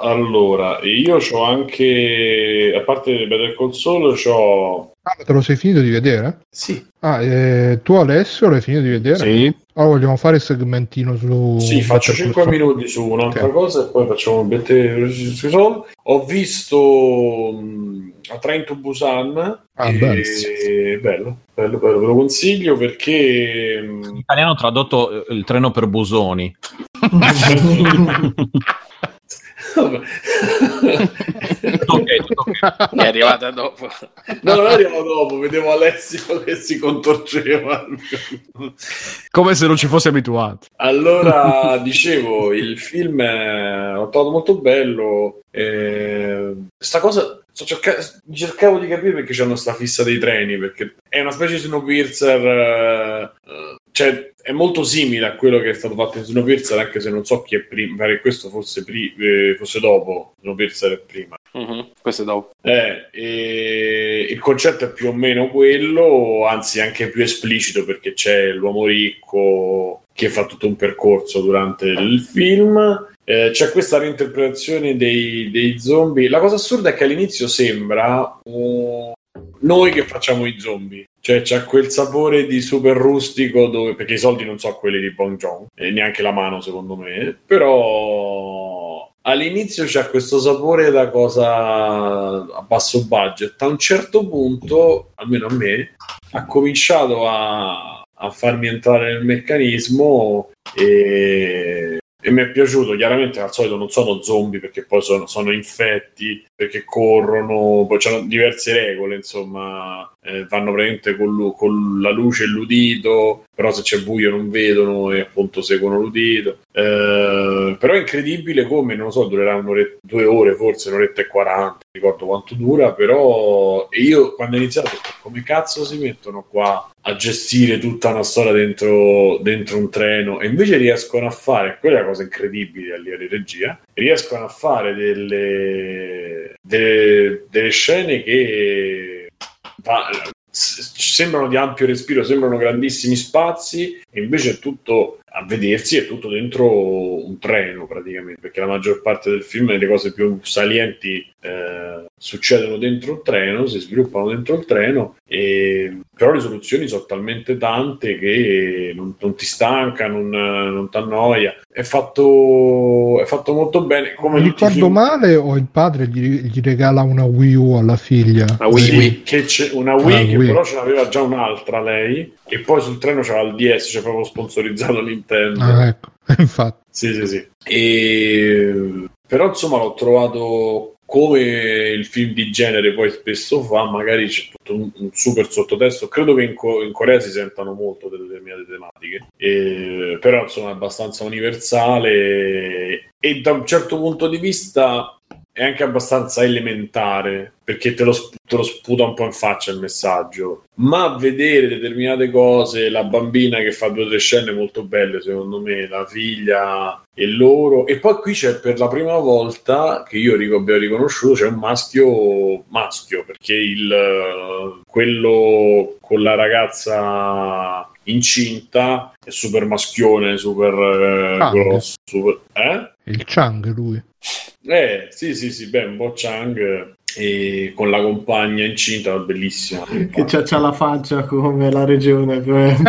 Allora, io c'ho anche. A parte Better Saul, c'ho. Ah, te lo sei finito di vedere? Sì, Ah, eh, tu Alessio l'hai finito di vedere? Sì. Allora vogliamo fare il segmentino su... sì faccio Better 5 Call Saul? minuti su un'altra Ok. cosa e poi facciamo un Better Saul. Ho visto mm, A Train to Busan. Ah, e- bello. bello, bello, bello, ve lo consiglio perché. mm, In italiano ho tradotto eh, il treno per busoni. Vabbè. Tutto ok, tutto ok. È arrivata dopo. No, non arrivo dopo, vedevo Alessio che si contorceva. Come se non ci fosse abituato. Allora, dicevo, il film è l'ho trovato molto bello. eh, sta cosa cerca- cercavo di capire perché c'hanno sta fissa dei treni, perché è una specie di Snowpiercer, eh, cioè è molto simile a quello che è stato fatto in Snowpiercer, anche se non so chi è prima, pare che questo fosse, pri- eh, fosse dopo, Snowpiercer è prima. Mhm, Questo è dopo. Eh, e il concetto è più o meno quello, anzi anche più esplicito perché c'è l'uomo ricco che fa tutto un percorso durante il film. Eh, c'è questa reinterpretazione dei, dei zombie. La cosa assurda è che all'inizio sembra uh, noi che facciamo i zombie. Cioè c'è quel sapore di super rustico dove, perché i soldi non so quelli di Bong Joon e neanche la mano secondo me, però all'inizio c'è questo sapore da cosa a basso budget. A un certo punto, almeno a me, ha cominciato a, a farmi entrare nel meccanismo e, e mi è piaciuto. Chiaramente al solito non sono zombie perché poi sono, sono infetti, perché corrono, poi c'hanno diverse regole, insomma, eh, vanno praticamente con, lu- con la luce e l'udito, però se c'è buio non vedono e appunto seguono l'udito. Eh, però è incredibile come, non lo so, durerà due ore, forse un'oretta e quaranta, ricordo quanto dura, però io quando ho iniziato come cazzo si mettono qua a gestire tutta una storia dentro, dentro un treno e invece riescono a fare, quella è la cosa incredibile a livello di regia, riescono a fare delle, delle, delle scene che sembrano di ampio respiro, sembrano grandissimi spazi e invece è tutto a vedersi è tutto dentro un treno praticamente perché la maggior parte del film le cose più salienti eh, succedono dentro il treno si sviluppano dentro il treno e però le soluzioni sono talmente tante che non, non ti stanca non, non ti annoia è fatto, è fatto molto bene come Mi ricordo film- male o il padre gli, gli regala una Wii U alla figlia? Ah, Wii, Sì, Wii. che c'è una Wii Ah, che Wii. però ce n'aveva già un'altra lei e poi sul treno c'era il DS c'è proprio sponsorizzato Nintendo. Ah, ecco, infatti. sì sì sì. E... però insomma l'ho trovato come il film di genere poi spesso fa magari c'è tutto un, un super sottotesto. Credo che in, Co- in Corea si sentano molto delle determinate tematiche. E- però insomma è abbastanza universale e da un certo punto di vista è anche abbastanza elementare perché te lo, sp- te lo sputa un po' in faccia il messaggio. Ma vedere determinate cose, la bambina che fa due o tre scene molto belle, secondo me, la figlia e loro. E poi qui c'è per la prima volta che io ric- abbiamo riconosciuto c'è un maschio maschio perché il quello con la ragazza incinta è super maschione, super eh, grosso, super, eh? Il Chang lui. Eh, sì, sì, sì, beh, un po' Chang eh, e con la compagna incinta, bellissima. Che c'ha, c'ha la faccia come la regione. più o meno.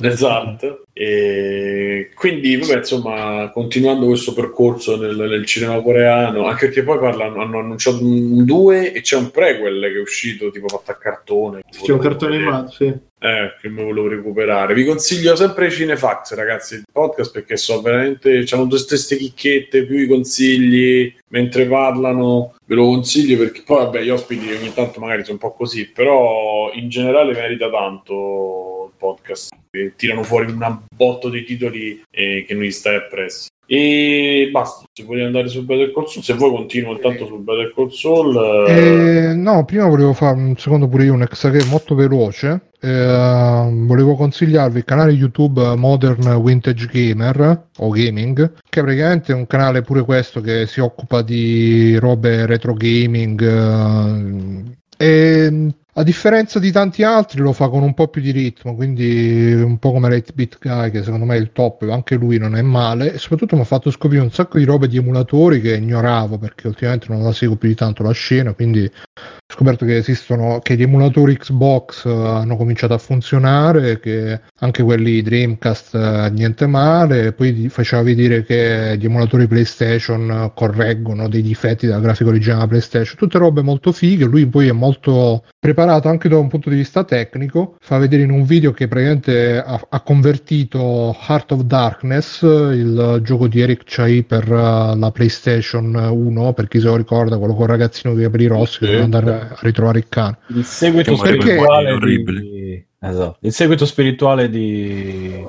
Esatto. E quindi, vabbè, insomma, continuando questo percorso nel, nel cinema coreano, anche perché poi parlano, hanno annunciato un 2 e c'è un prequel che è uscito tipo fatto a cartone. C'è un cartone animato, sì. Eh, che mi volevo recuperare. Vi consiglio sempre Cinefax, ragazzi, il podcast perché so veramente. C'hanno tutte queste chicchette, più i consigli mentre parlano. Ve lo consiglio perché poi, vabbè, gli ospiti ogni tanto magari sono un po' così, però in generale merita tanto il podcast. E tirano fuori un botto di titoli eh, che non gli stai appresso. E basta, se volete andare su Call Saul, se vuoi continuo intanto su Call Saul. eh, Eh, no, prima volevo fare un secondo pure io un extra che molto veloce. Eh, volevo consigliarvi il canale YouTube Modern Vintage Gamer o Gaming, che praticamente è un canale pure questo che si occupa di robe retro gaming. eh, e a differenza di tanti altri lo fa con un po' più di ritmo, quindi un po' come Late Beat Guy, che secondo me è il top, anche lui non è male, e soprattutto mi ha fatto scoprire un sacco di robe di emulatori che ignoravo perché ultimamente non la seguo più di tanto la scena, quindi scoperto che esistono, che gli emulatori Xbox eh, hanno cominciato a funzionare, che anche quelli Dreamcast eh, niente male, poi ti faceva vedere che gli emulatori PlayStation eh, correggono dei difetti della grafica originale PlayStation, tutte robe molto fighe, lui poi è molto preparato anche da un punto di vista tecnico. Fa vedere in un video che praticamente ha, ha convertito Heart of Darkness, il gioco di Eric Chai per uh, la PlayStation 1, per chi se lo ricorda, quello con il ragazzino con i capelli rossi che deve andare a ritrovare il cane. Il seguito spirituale orribile. di... Esatto. Il seguito spirituale di...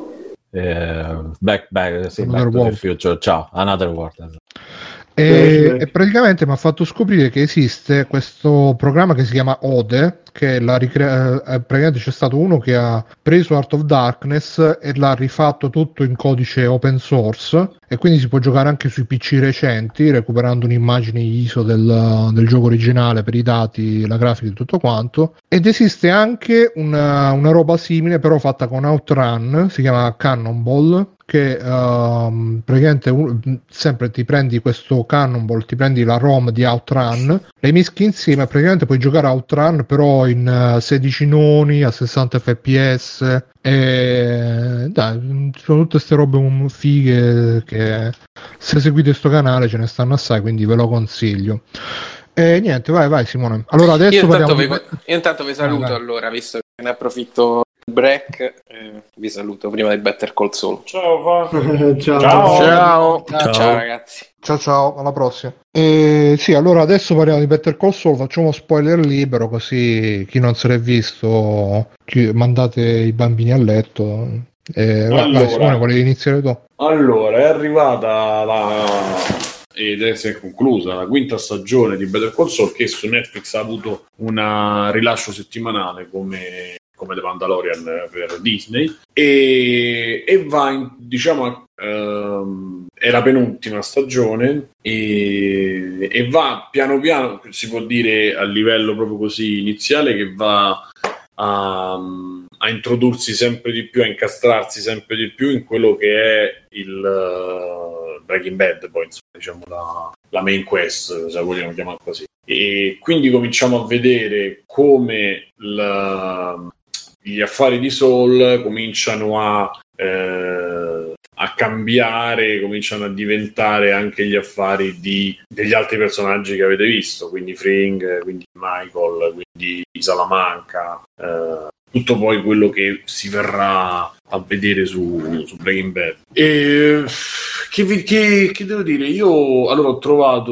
eh, back, back, sì, Back to World. the Future. Ciao, Another World. esatto. E, e praticamente mi ha fatto scoprire che esiste questo programma che si chiama Ode, che l'ha ricrea- eh, praticamente c'è stato uno che ha preso Art of Darkness e l'ha rifatto tutto in codice open source e quindi si può giocare anche sui PC recenti recuperando un'immagine ISO del, del gioco originale per i dati, la grafica e tutto quanto. Ed esiste anche una, una roba simile però fatta con Outrun, si chiama Cannonball che ehm, praticamente un- sempre ti prendi questo Cannonball, ti prendi la ROM di Outrun, le mischi insieme e praticamente puoi giocare Outrun però in eh, 16 noni a 60 fps e dai, sono tutte queste robe un- fighe che se seguite sto canale ce ne stanno assai, quindi ve lo consiglio. E niente, vai, vai Simone. Allora adesso Io intanto, vi, di... io intanto vi saluto vai. allora, visto che ne approfitto break, eh, vi saluto prima di Better Call Saul. Ciao, fa. Ciao. Ciao. Ciao, ragazzi. Ciao ciao, alla prossima. E sì, allora adesso parliamo di Better Call Saul, facciamo spoiler libero così chi non se l'è visto chi- mandate i bambini a letto. E, vai, Allora. vai, Simone, volevi iniziare tu? Allora, è arrivata la ed è si è conclusa la quinta stagione di Better Call Saul che su Netflix ha avuto un rilascio settimanale come, come The Mandalorian per Disney e, e va in, diciamo ehm, è la penultima stagione e, e va piano piano si può dire a livello proprio così iniziale che va a, a introdursi sempre di più, a incastrarsi sempre di più in quello che è il uh, Breaking Bad, poi insomma, diciamo la, la main quest, se vogliamo chiamare così. E quindi cominciamo a vedere come la- gli affari di Saul cominciano a, eh, a cambiare, cominciano a diventare anche gli affari di, degli altri personaggi che avete visto, quindi Fring, quindi Michael, quindi Salamanca, eh, tutto poi quello che si verrà a vedere su, su Breaking Bad. E che, che- che devo dire? Io allora ho trovato,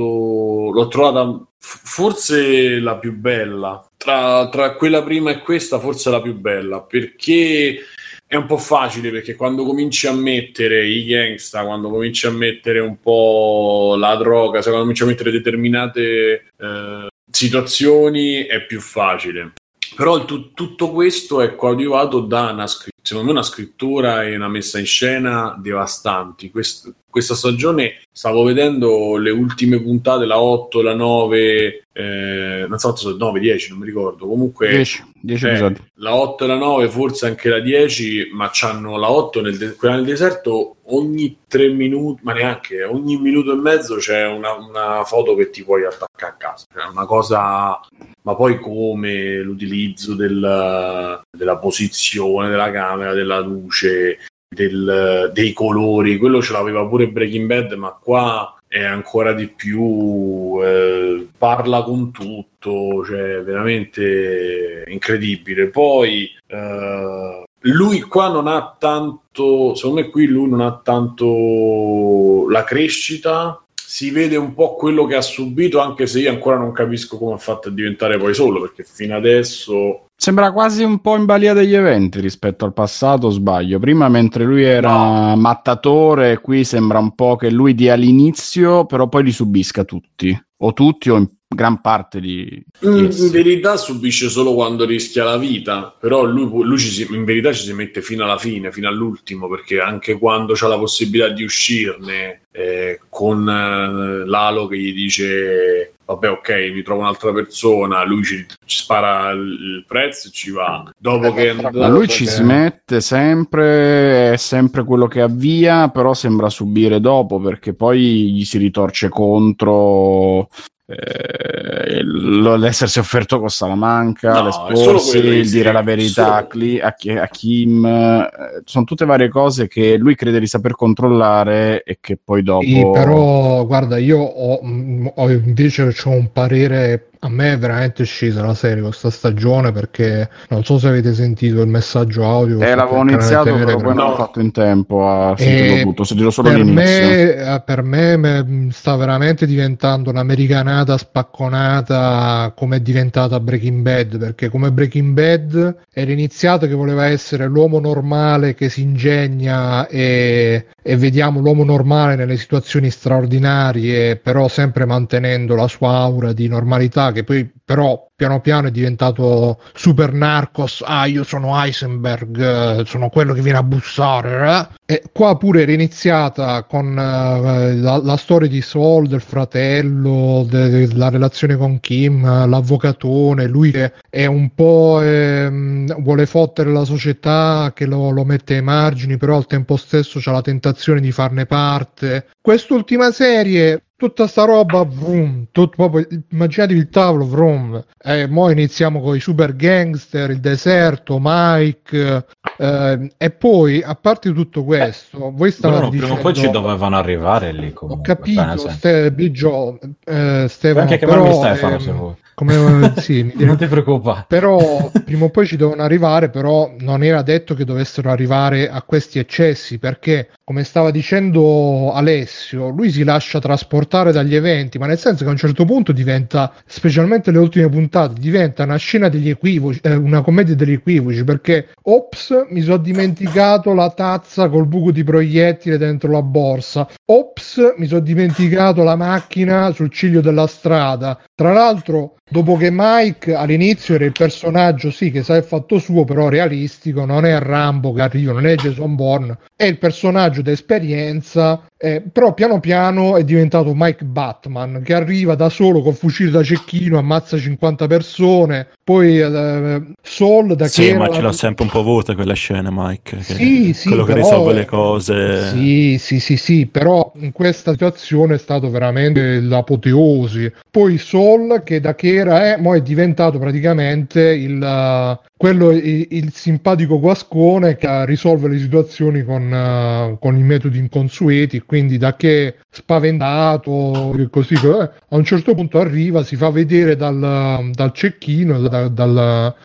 l'ho trovata forse la più bella. Tra, tra quella prima e questa, forse la più bella perché è un po' facile perché quando cominci a mettere i gangsta, quando cominci a mettere un po' la droga, se cominci a mettere determinate eh, situazioni è più facile. Però tu- tutto questo è coadiuvato da una, secondo me una scrittura e una messa in scena devastanti. Quest- questa stagione stavo vedendo le ultime puntate, la 8, la 9, eh, non so se 9, 10, non mi ricordo. Comunque 10, 10 eh, la 8 e la 9, forse anche la 10, ma c'hanno la 8 nel, de- quella nel deserto ogni 3 minuti, ma neanche ogni minuto e mezzo c'è una, una foto che ti puoi attaccare a casa. Cioè una cosa, ma poi come l'utilizzo del- della posizione della camera, della luce, del- dei colori, quello ce l'aveva pure Breaking Bad, ma qua è ancora di più, eh, parla con tutto, cioè veramente incredibile. Poi eh, lui qua non ha tanto, secondo me qui lui non ha tanto la crescita, si vede un po' quello che ha subito, anche se io ancora non capisco come ha fatto a diventare poi solo, perché fino adesso Sembra quasi un po' in balia degli eventi rispetto al passato, sbaglio. Prima, mentre lui era No. mattatore, qui sembra un po' che lui dia l'inizio, però poi li subisca tutti. O tutti, o in gran parte di, Mm. In verità subisce solo quando rischia la vita, però lui, lui ci si- in verità ci si mette fino alla fine, fino all'ultimo, perché anche quando c'ha la possibilità di uscirne eh, con eh, Lalo che gli dice vabbè ok mi trovo un'altra persona, lui ci, ci spara il, prezzo e ci va. Dopo che è andato- Ma lui ci si mette sempre, è sempre quello che avvia, però sembra subire dopo perché poi gli si ritorce contro eh, l'essersi offerto con Salamanca, No, l'esporsi, il dire la verità a. Cli- a a Kim, eh, sono tutte varie cose che lui crede di saper controllare e che poi dopo... Sì, però guarda, io ho, mh, ho invece c'ho un parere a me è veramente scesa la serie questa stagione perché non so se avete sentito il messaggio audio. Eh, l'avevo iniziato, però poi non No. ho fatto in tempo a sentirlo tutto, ho sentito solo per l'inizio. me, eh, per me me- sta veramente diventando un'americanata spacconata come è diventata Breaking Bad perché come Breaking Bad era iniziato che voleva essere l'uomo normale che si ingegna e, e vediamo l'uomo normale nelle situazioni straordinarie però sempre mantenendo la sua aura di normalità che poi però piano piano è diventato super narcos ah io sono Heisenberg eh, sono quello che viene a bussare eh. e qua pure era iniziata con eh, la, la storia di Saul del fratello de- de- la relazione con Kim eh, l'avvocatone lui che è un po' ehm, vuole fottere la società che lo, lo mette ai margini però al tempo stesso c'ha la tentazione di farne parte quest'ultima serie tutta sta roba vroom, tutto proprio, immaginatevi il tavolo vroom e mo iniziamo con i super gangster il deserto Mike eh, e poi a parte tutto questo voi stavate Loro prima o dicendo poi ci dovevano arrivare lì ho comunque. capito Bene, sì. Ste- Biggio eh, Stefano anche però, Stefano ehm, se vuoi. come sì, mi Non ti preoccupare. però prima o poi ci devono arrivare, però non era detto che dovessero arrivare a questi eccessi, perché come stava dicendo Alessio, lui si lascia trasportare dagli eventi, ma nel senso che a un certo punto diventa, specialmente le ultime puntate, diventa una scena degli equivoci, eh, una commedia degli equivoci, perché ops, mi sono dimenticato la tazza col buco di proiettile dentro la borsa. Ops, mi sono dimenticato la macchina sul ciglio della strada. Tra l'altro, dopo che Mike all'inizio era il personaggio, sì, che sa il fatto suo, però realistico, non è Rambo che arriva, non è Jason Bourne, è il personaggio d'esperienza, eh, però piano piano è diventato Mike Batman, che arriva da solo col fucile da cecchino, ammazza 50 persone, poi eh, Sol da Sì, che ma la- ce l'ha sempre un po' avuta quella scena, Mike. Che Sì, sì, quello che però- risolve le cose. Sì, sì, sì, sì, però in questa situazione è stato veramente l'apoteosi. Poi Sol, che da che era, eh, mo è diventato praticamente il, eh, quello, il, il simpatico guascone che risolve le situazioni con, eh, con i metodi inconsueti, quindi da che spaventato, così, eh, a un certo punto arriva, si fa vedere dal, dal cecchino, da- dal,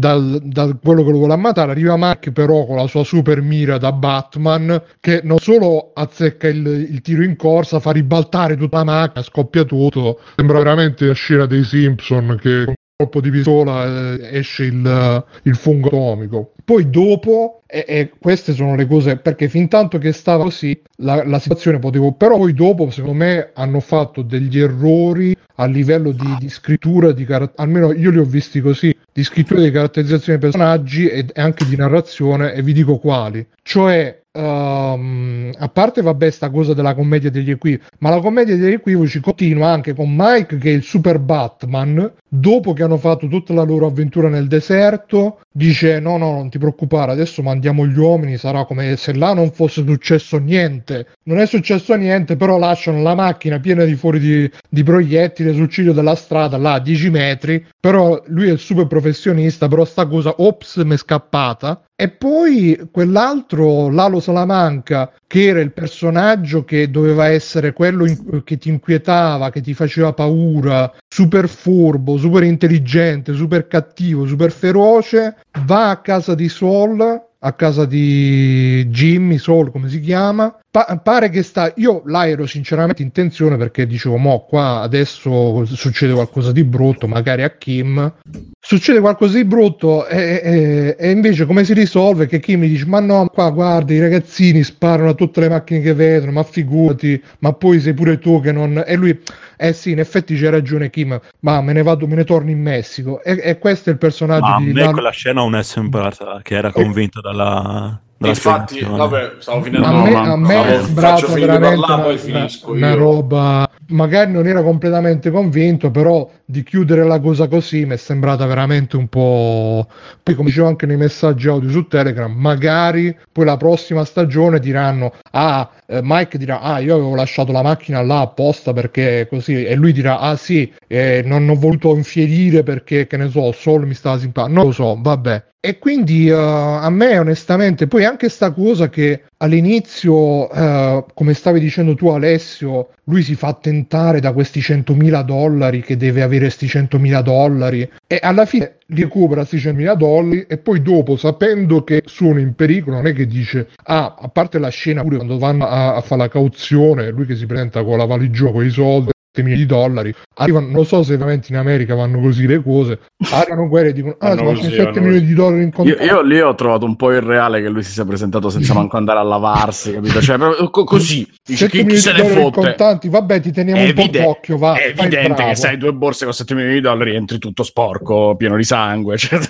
dal, da quello che lo vuole ammazzare. Arriva Mark però con la sua super mira da Batman che non solo azzecca il, il tiro in corsa, fa ribaltare tutta la macchina, scoppia tutto. Sembra veramente la scena dei Simpson che colpo di pistola eh, esce il, il fungo atomico. Poi dopo, e, e queste sono le cose, perché fin tanto che stava così, la, la situazione potevo, però poi dopo secondo me hanno fatto degli errori a livello di, di scrittura, di car- almeno io li ho visti così, di scrittura di caratterizzazione dei personaggi e, e anche di narrazione, e vi dico quali. Cioè, ehm, a parte vabbè sta cosa della commedia degli equivoci, ma la commedia degli equivoci continua anche con Mike che è il super Batman, dopo che hanno fatto tutta la loro avventura nel deserto, dice no no non ti preoccupare, adesso mandiamo gli uomini, sarà come se là non fosse successo niente. Non è successo niente, però lasciano la macchina piena di fuori di, di proiettili sul ciglio della strada, là a 10 metri, però lui è il super professionista, però sta cosa, ops, mi è scappata. E poi quell'altro, Lalo Salamanca, che era il personaggio che doveva essere quello in- che ti inquietava, che ti faceva paura, super furbo, super intelligente, super cattivo, super feroce, va a casa di Sol, a casa di Jimmy Sol, come si chiama. Pa- pare che sta. Io là ero sinceramente in tensione perché dicevo, mo qua adesso succede qualcosa di brutto, magari a Kim. Succede qualcosa di brutto e, e- e invece come si risolve? Che Kim mi dice: Ma no, qua guarda, i ragazzini sparano a tutte le macchine che vedono, ma figurati, ma poi sei pure tu che non. E lui, eh sì, in effetti c'è ragione Kim, ma me ne vado, me ne torno in Messico. E, e questo è il personaggio Ma a di me Lalo- quella scena non è sembrata che era convinta dalla Infatti, vabbè, stavo finendo. a me, No, a me no, è faccio finire di parlare, una, poi finisco una io. roba magari non era completamente convinto però di chiudere la cosa così mi è sembrata veramente un po' poi come dicevo anche nei messaggi audio su Telegram magari poi la prossima stagione diranno ah eh, Mike dirà ah io avevo lasciato la macchina là apposta perché così e lui dirà ah sì eh, non ho voluto infierire perché che ne so Sol mi stava simpatico non lo so vabbè. E quindi eh, a me onestamente, poi anche sta cosa che all'inizio, eh, come stavi dicendo tu Alessio, lui si fa tentare da questi 100.000 dollari che deve avere questi 100.000 dollari e alla fine li recupera questi 100.000 dollari e poi dopo sapendo che sono in pericolo non è che dice ah a parte la scena pure quando vanno a, a fare la cauzione lui che si presenta con la valigia con i soldi 7 milioni di dollari arrivano non so se veramente in America vanno così le cose arrivano guerre e dicono ah ma così, 7 vanno milioni di dollari in Io, contanti io lì ho trovato un po' irreale che lui si sia presentato senza manco andare a lavarsi, capito? Cioè, proprio co- così. Dice, 7 chi, chi se ne fotte? contanti vabbè ti teniamo È un po' d'occhio va è evidente che se hai due borse con 7 milioni di dollari entri tutto sporco, pieno di sangue. Cioè,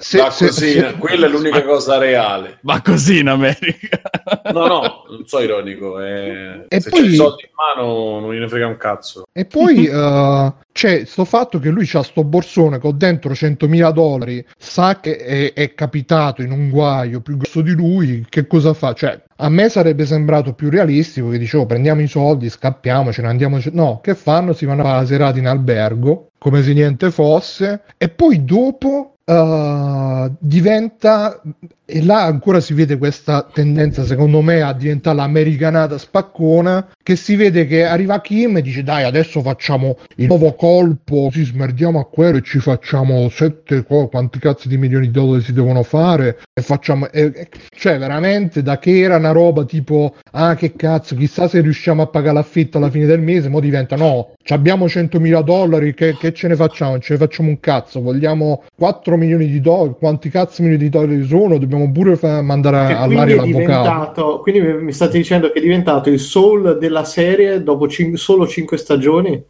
Se- Va se- così, se- quella è l'unica cosa reale. va così in America. No, no, non so ironico. è- E Se poi- c'è i soldi in mano non gliene frega un cazzo. E poi eh, c'è sto fatto che lui c'ha sto borsone con dentro 100.000 dollari, sa che è, è capitato in un guaio più grosso di lui, che cosa fa? Cioè, a me sarebbe sembrato più realistico che dicevo prendiamo i soldi, scappiamo, ce ne andiamo. No, che fanno? Si vanno a fare la serata in albergo, come se niente fosse, e poi dopo eh, diventa e là ancora si vede questa tendenza secondo me a diventare l'americanata spaccona che si vede che arriva Kim e dice dai adesso facciamo il nuovo colpo ci smerdiamo a quello e ci facciamo sette quanti cazzo di milioni di dollari si devono fare e facciamo e- cioè veramente da che era una roba tipo ah che cazzo chissà se riusciamo a pagare l'affitto alla fine del mese mo diventa no abbiamo 100.000 dollari che, che ce ne facciamo? Ce ne facciamo un cazzo vogliamo 4 milioni di dollari quanti cazzo milioni di dollari sono dobbiamo pure fa- mandare all'aria l'avvocato. quindi mi mi state dicendo che è diventato il soul della serie dopo cin- solo 5 stagioni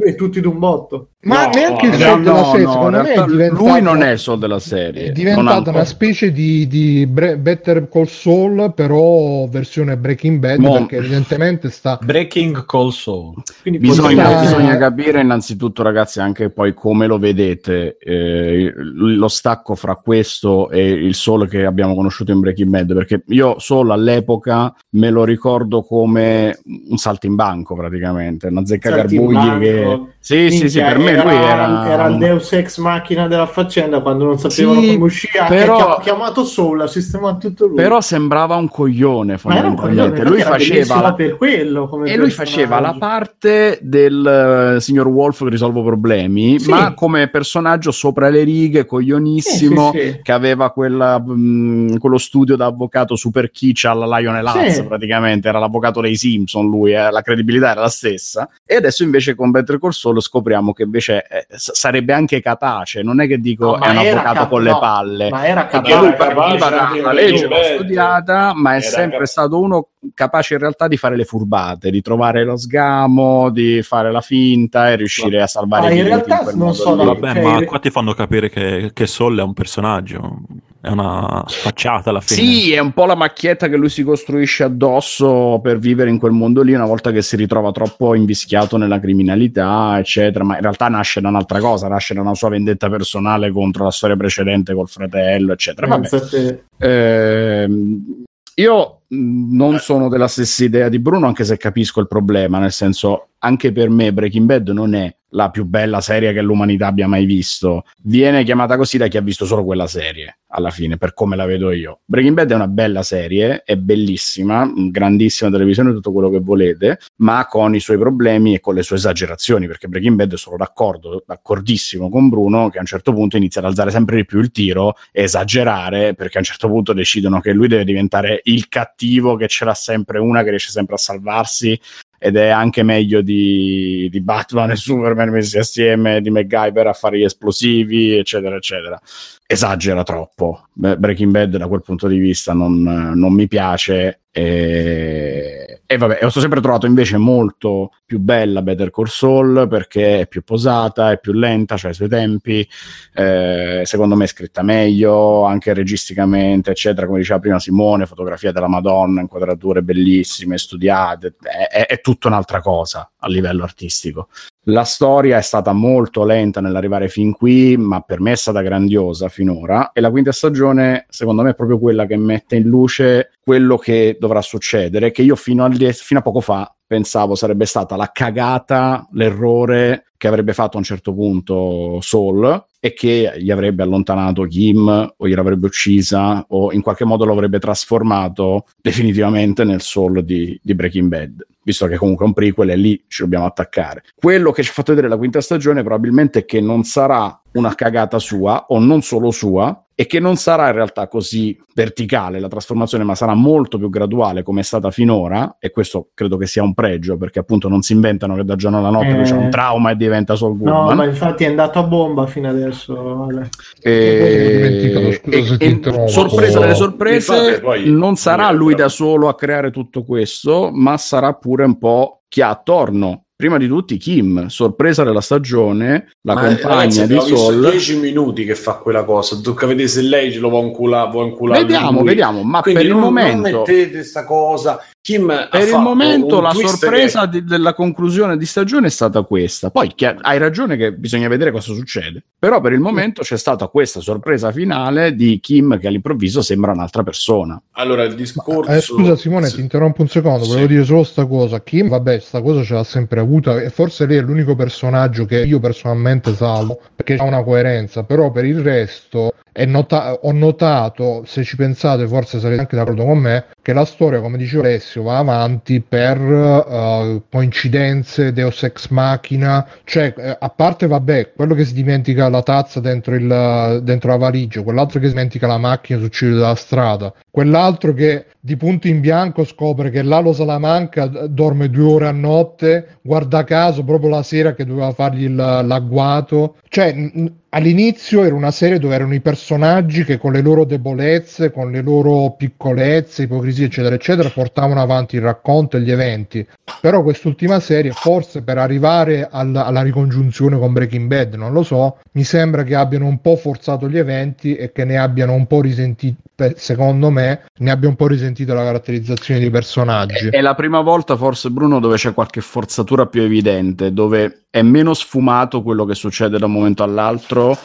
e tutti d'un botto. ma No, neanche il no, della no, serie no, secondo me diventato lui non è il sol della serie. è diventata una specie di, di Bre- Better Call Saul però versione Breaking Bad Mo- perché evidentemente sta Breaking Call Soul. Quindi Bisogna, Potrebbe- bisogna capire innanzitutto, ragazzi, anche poi come lo vedete eh, lo stacco fra questo e il solo che abbiamo conosciuto in Breaking Bad. Perché io solo all'epoca me lo ricordo come un salto in banco, praticamente, una zecca carbugli che sì, sì, sì, per me lui era, era il Deus ex machina della faccenda quando non sapevano Sì, come uscire. però- Ha chiamato Soul, ha sistemato tutto lui. Però sembrava un coglione era fondamentalmente. coglione, lui era faceva per quello E lui faceva la parte del eh, signor Wolf che risolve problemi, Sì. ma come personaggio sopra le righe, coglionissimo, Sì, sì, che aveva quella, mh, quello studio da avvocato super kitsch alla Lionel Hutz, praticamente, era l'avvocato dei Simpson lui, eh, la credibilità era la stessa. E adesso invece con Better Saul scopriamo che invece eh, sarebbe anche capace, non è che dico No, è un avvocato cap- con le no, palle. Ma era lui capace. capace partiva da una in legge studiata, ma è sempre cap- stato uno capace in realtà di fare le furbate, di trovare lo sgamo, di fare la finta e riuscire a salvare Ma in realtà quel non modo so lì. da- Vabbè, cioè, ma qua ti fanno capire che, che Sol è un personaggio, è una facciata alla fine. Sì, è un po' la macchietta che lui si costruisce addosso per vivere in quel mondo lì una volta che si ritrova troppo invischiato nella criminalità, eccetera. Ma in realtà nasce da un'altra cosa, nasce da una sua vendetta personale contro la storia precedente col fratello, eccetera. Vabbè. Ehm, io non sono della stessa idea di Bruno, anche se capisco il problema, nel senso, anche per me Breaking Bad non è la più bella serie che l'umanità abbia mai visto. Viene chiamata così da chi ha visto solo quella serie, alla fine, per come la vedo io. Breaking Bad è una bella serie, è bellissima, grandissima televisione, tutto quello che volete, ma con i suoi problemi e con le sue esagerazioni, perché Breaking Bad sono d'accordo, d'accordissimo con Bruno, che a un certo punto inizia ad alzare sempre di più il tiro esagerare, perché a un certo punto decidono che lui deve diventare il cattivo, che ce l'ha sempre una, che riesce sempre a salvarsi, ed è anche meglio di, di Batman e Superman messi assieme, di MacGyver a fare gli esplosivi, eccetera, eccetera. Esagera troppo. Breaking Bad da quel punto di vista non, non mi piace. E, e vabbè, ho sempre trovato invece molto più bella Better Call Saul perché è più posata, è più lenta, cioè i suoi tempi. eh, secondo me è scritta meglio, anche registicamente, eccetera. Come diceva prima Simone, fotografia della Madonna, inquadrature bellissime, studiate. È, è- è tutta un'altra cosa a livello artistico. La storia è stata molto lenta nell'arrivare fin qui, ma per me è stata grandiosa finora. E la quinta stagione, secondo me, è proprio quella che mette in luce quello che dovrà succedere. Che io fino, al- fino a poco fa pensavo sarebbe stata la cagata, l'errore che avrebbe fatto a un certo punto Saul, e che gli avrebbe allontanato Kim o gliel'avrebbe uccisa o in qualche modo lo avrebbe trasformato definitivamente nel soul di, di Breaking Bad visto che comunque è un prequel e lì ci dobbiamo attaccare. Quello che ci ha fatto vedere la quinta stagione probabilmente è che non sarà una cagata sua o non solo sua e che non sarà in realtà così verticale la trasformazione, ma sarà molto più graduale come è stata finora e questo credo che sia un pregio perché appunto non si inventano che da giorno alla notte Eh. c'è un trauma e diventa Saul No, Goodman. ma infatti è andato a bomba fino adesso. Ale. Scusa se ti interrompo. sorpresa delle sorprese, poi- non sarà lui da solo a creare tutto questo, ma sarà pure un po' chi ha attorno. Prima di tutti Kim, sorpresa della stagione, la Ma, compagna ragazzi, di Sol. 10 minuti che fa quella cosa. Tocca vedere se lei ce lo inculare. Vuole inculare Vediamo, lui. vediamo, ma Quindi per il non, momento non mettete sta cosa. Kim ha Per il fatto momento la sorpresa che- di- della conclusione di stagione è stata questa. Poi chi- hai ragione che bisogna vedere cosa succede. Però per il momento c'è stata questa sorpresa finale di Kim che all'improvviso sembra un'altra persona. Allora, il discorso. Eh, scusa Simone, Sì. ti interrompo un secondo, Sì. volevo dire solo sta cosa. Kim, vabbè, sta cosa ce l'ha sempre avuta e forse lei è l'unico personaggio che io personalmente salvo perché ha una coerenza, però per il resto è nota- ho notato, se ci pensate forse sarete anche d'accordo con me, che la storia, come diceva Alessio, va avanti per eh, coincidenze, Deus Ex Machina, cioè eh, a parte vabbè, quello che si dimentica la tazza dentro, il, dentro la valigia, quell'altro che si dimentica la macchina sul ciglio della strada, quell'altro che di punto in bianco scopre che Lalo Salamanca dorme due ore a notte, guarda caso proprio la sera che doveva fargli l'agguato. Cioè, n- all'inizio era una serie dove erano i personaggi che con le loro debolezze, con le loro piccolezze, ipocrisie, eccetera, eccetera, portavano avanti il racconto e gli eventi. Però quest'ultima serie, forse per arrivare al- alla ricongiunzione con Breaking Bad, non lo so, mi sembra che abbiano un po' forzato gli eventi e che ne abbiano un po' risentito, secondo me, ne abbia un po' risentito la caratterizzazione dei personaggi. È la prima volta, forse, Bruno, dove c'è qualche forzatura più evidente, dove è meno sfumato quello che succede da un momento all'altro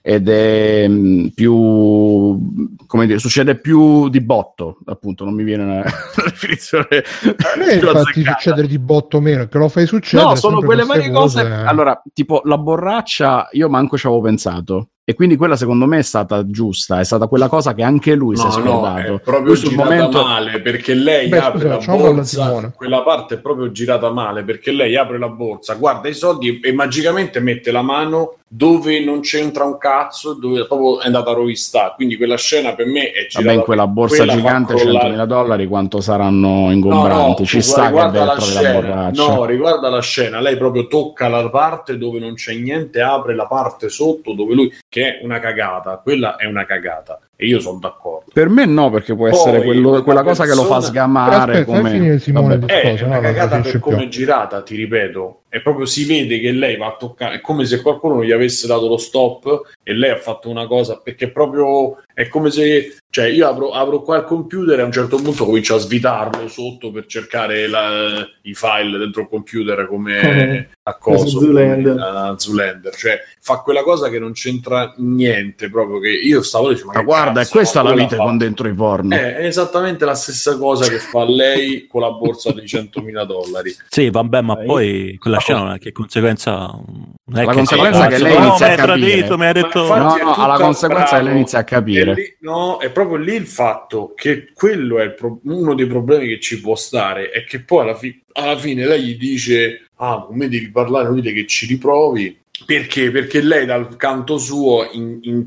ed è mh, più come dire, succede più di botto, appunto, non mi viene una, una definizione. Più infatti succedere di botto meno, che lo fai succedere. No, sono quelle varie cose. Allora, tipo la borraccia, io manco ci avevo pensato. E quindi quella secondo me è stata giusta, è stata quella cosa che anche lui si è No, no, scordato. è proprio Lui sul girata momento- male perché lei Beh, apre scusa, la borsa. Quella parte è proprio girata male perché lei apre la borsa, guarda i soldi e magicamente mette la mano dove non c'entra un cazzo, dove proprio è andata a rovistare. Quindi quella scena per me è girata. Vabbè, in quella borsa quella gigante crollare- 100.000 dollari quanto saranno ingombranti? Ci sta che la scena. No, riguarda la scena. Lei proprio tocca la parte dove non c'è niente, apre la parte sotto dove lui, che è una cagata. Quella è una cagata. E io sono d'accordo. Per me no, perché può Poi, essere quello- quella cosa che lo fa persona- sgamare. Aspetta, come... Vabbè. il È una no, cagata per come è girata, ti ripeto. È proprio si vede che lei va a toccare. È come se qualcuno gli avesse dato lo stop e lei ha fatto una cosa. Perché proprio è come se. Cioè, io apro, apro qua il computer e a un certo punto comincio a svitarlo sotto per cercare la- i file dentro il computer come a coso, Zoolander. come a Zoolander. Cioè, fa quella cosa che non c'entra niente. Proprio che io stavo dicendo. Ma guarda, è questa la vita con dentro i porno. Eh, È esattamente la stessa cosa che fa lei con la borsa di 100.000 dollari. Sì, vabbè, ma poi quella scena non è che conseguenza. Non è La che conseguenza è che lei no, inizia mi a capire. tradito, mi Ma detto. infatti No, è no, alla conseguenza bravo. lei inizia a capire. Lì- no, è proprio lì il fatto che quello è pro- uno dei problemi che ci può stare, è che poi alla, fi- alla fine lei gli dice: Ah, con me devi parlare, non dire che ci riprovi. Perché? Perché lei dal canto suo in- in-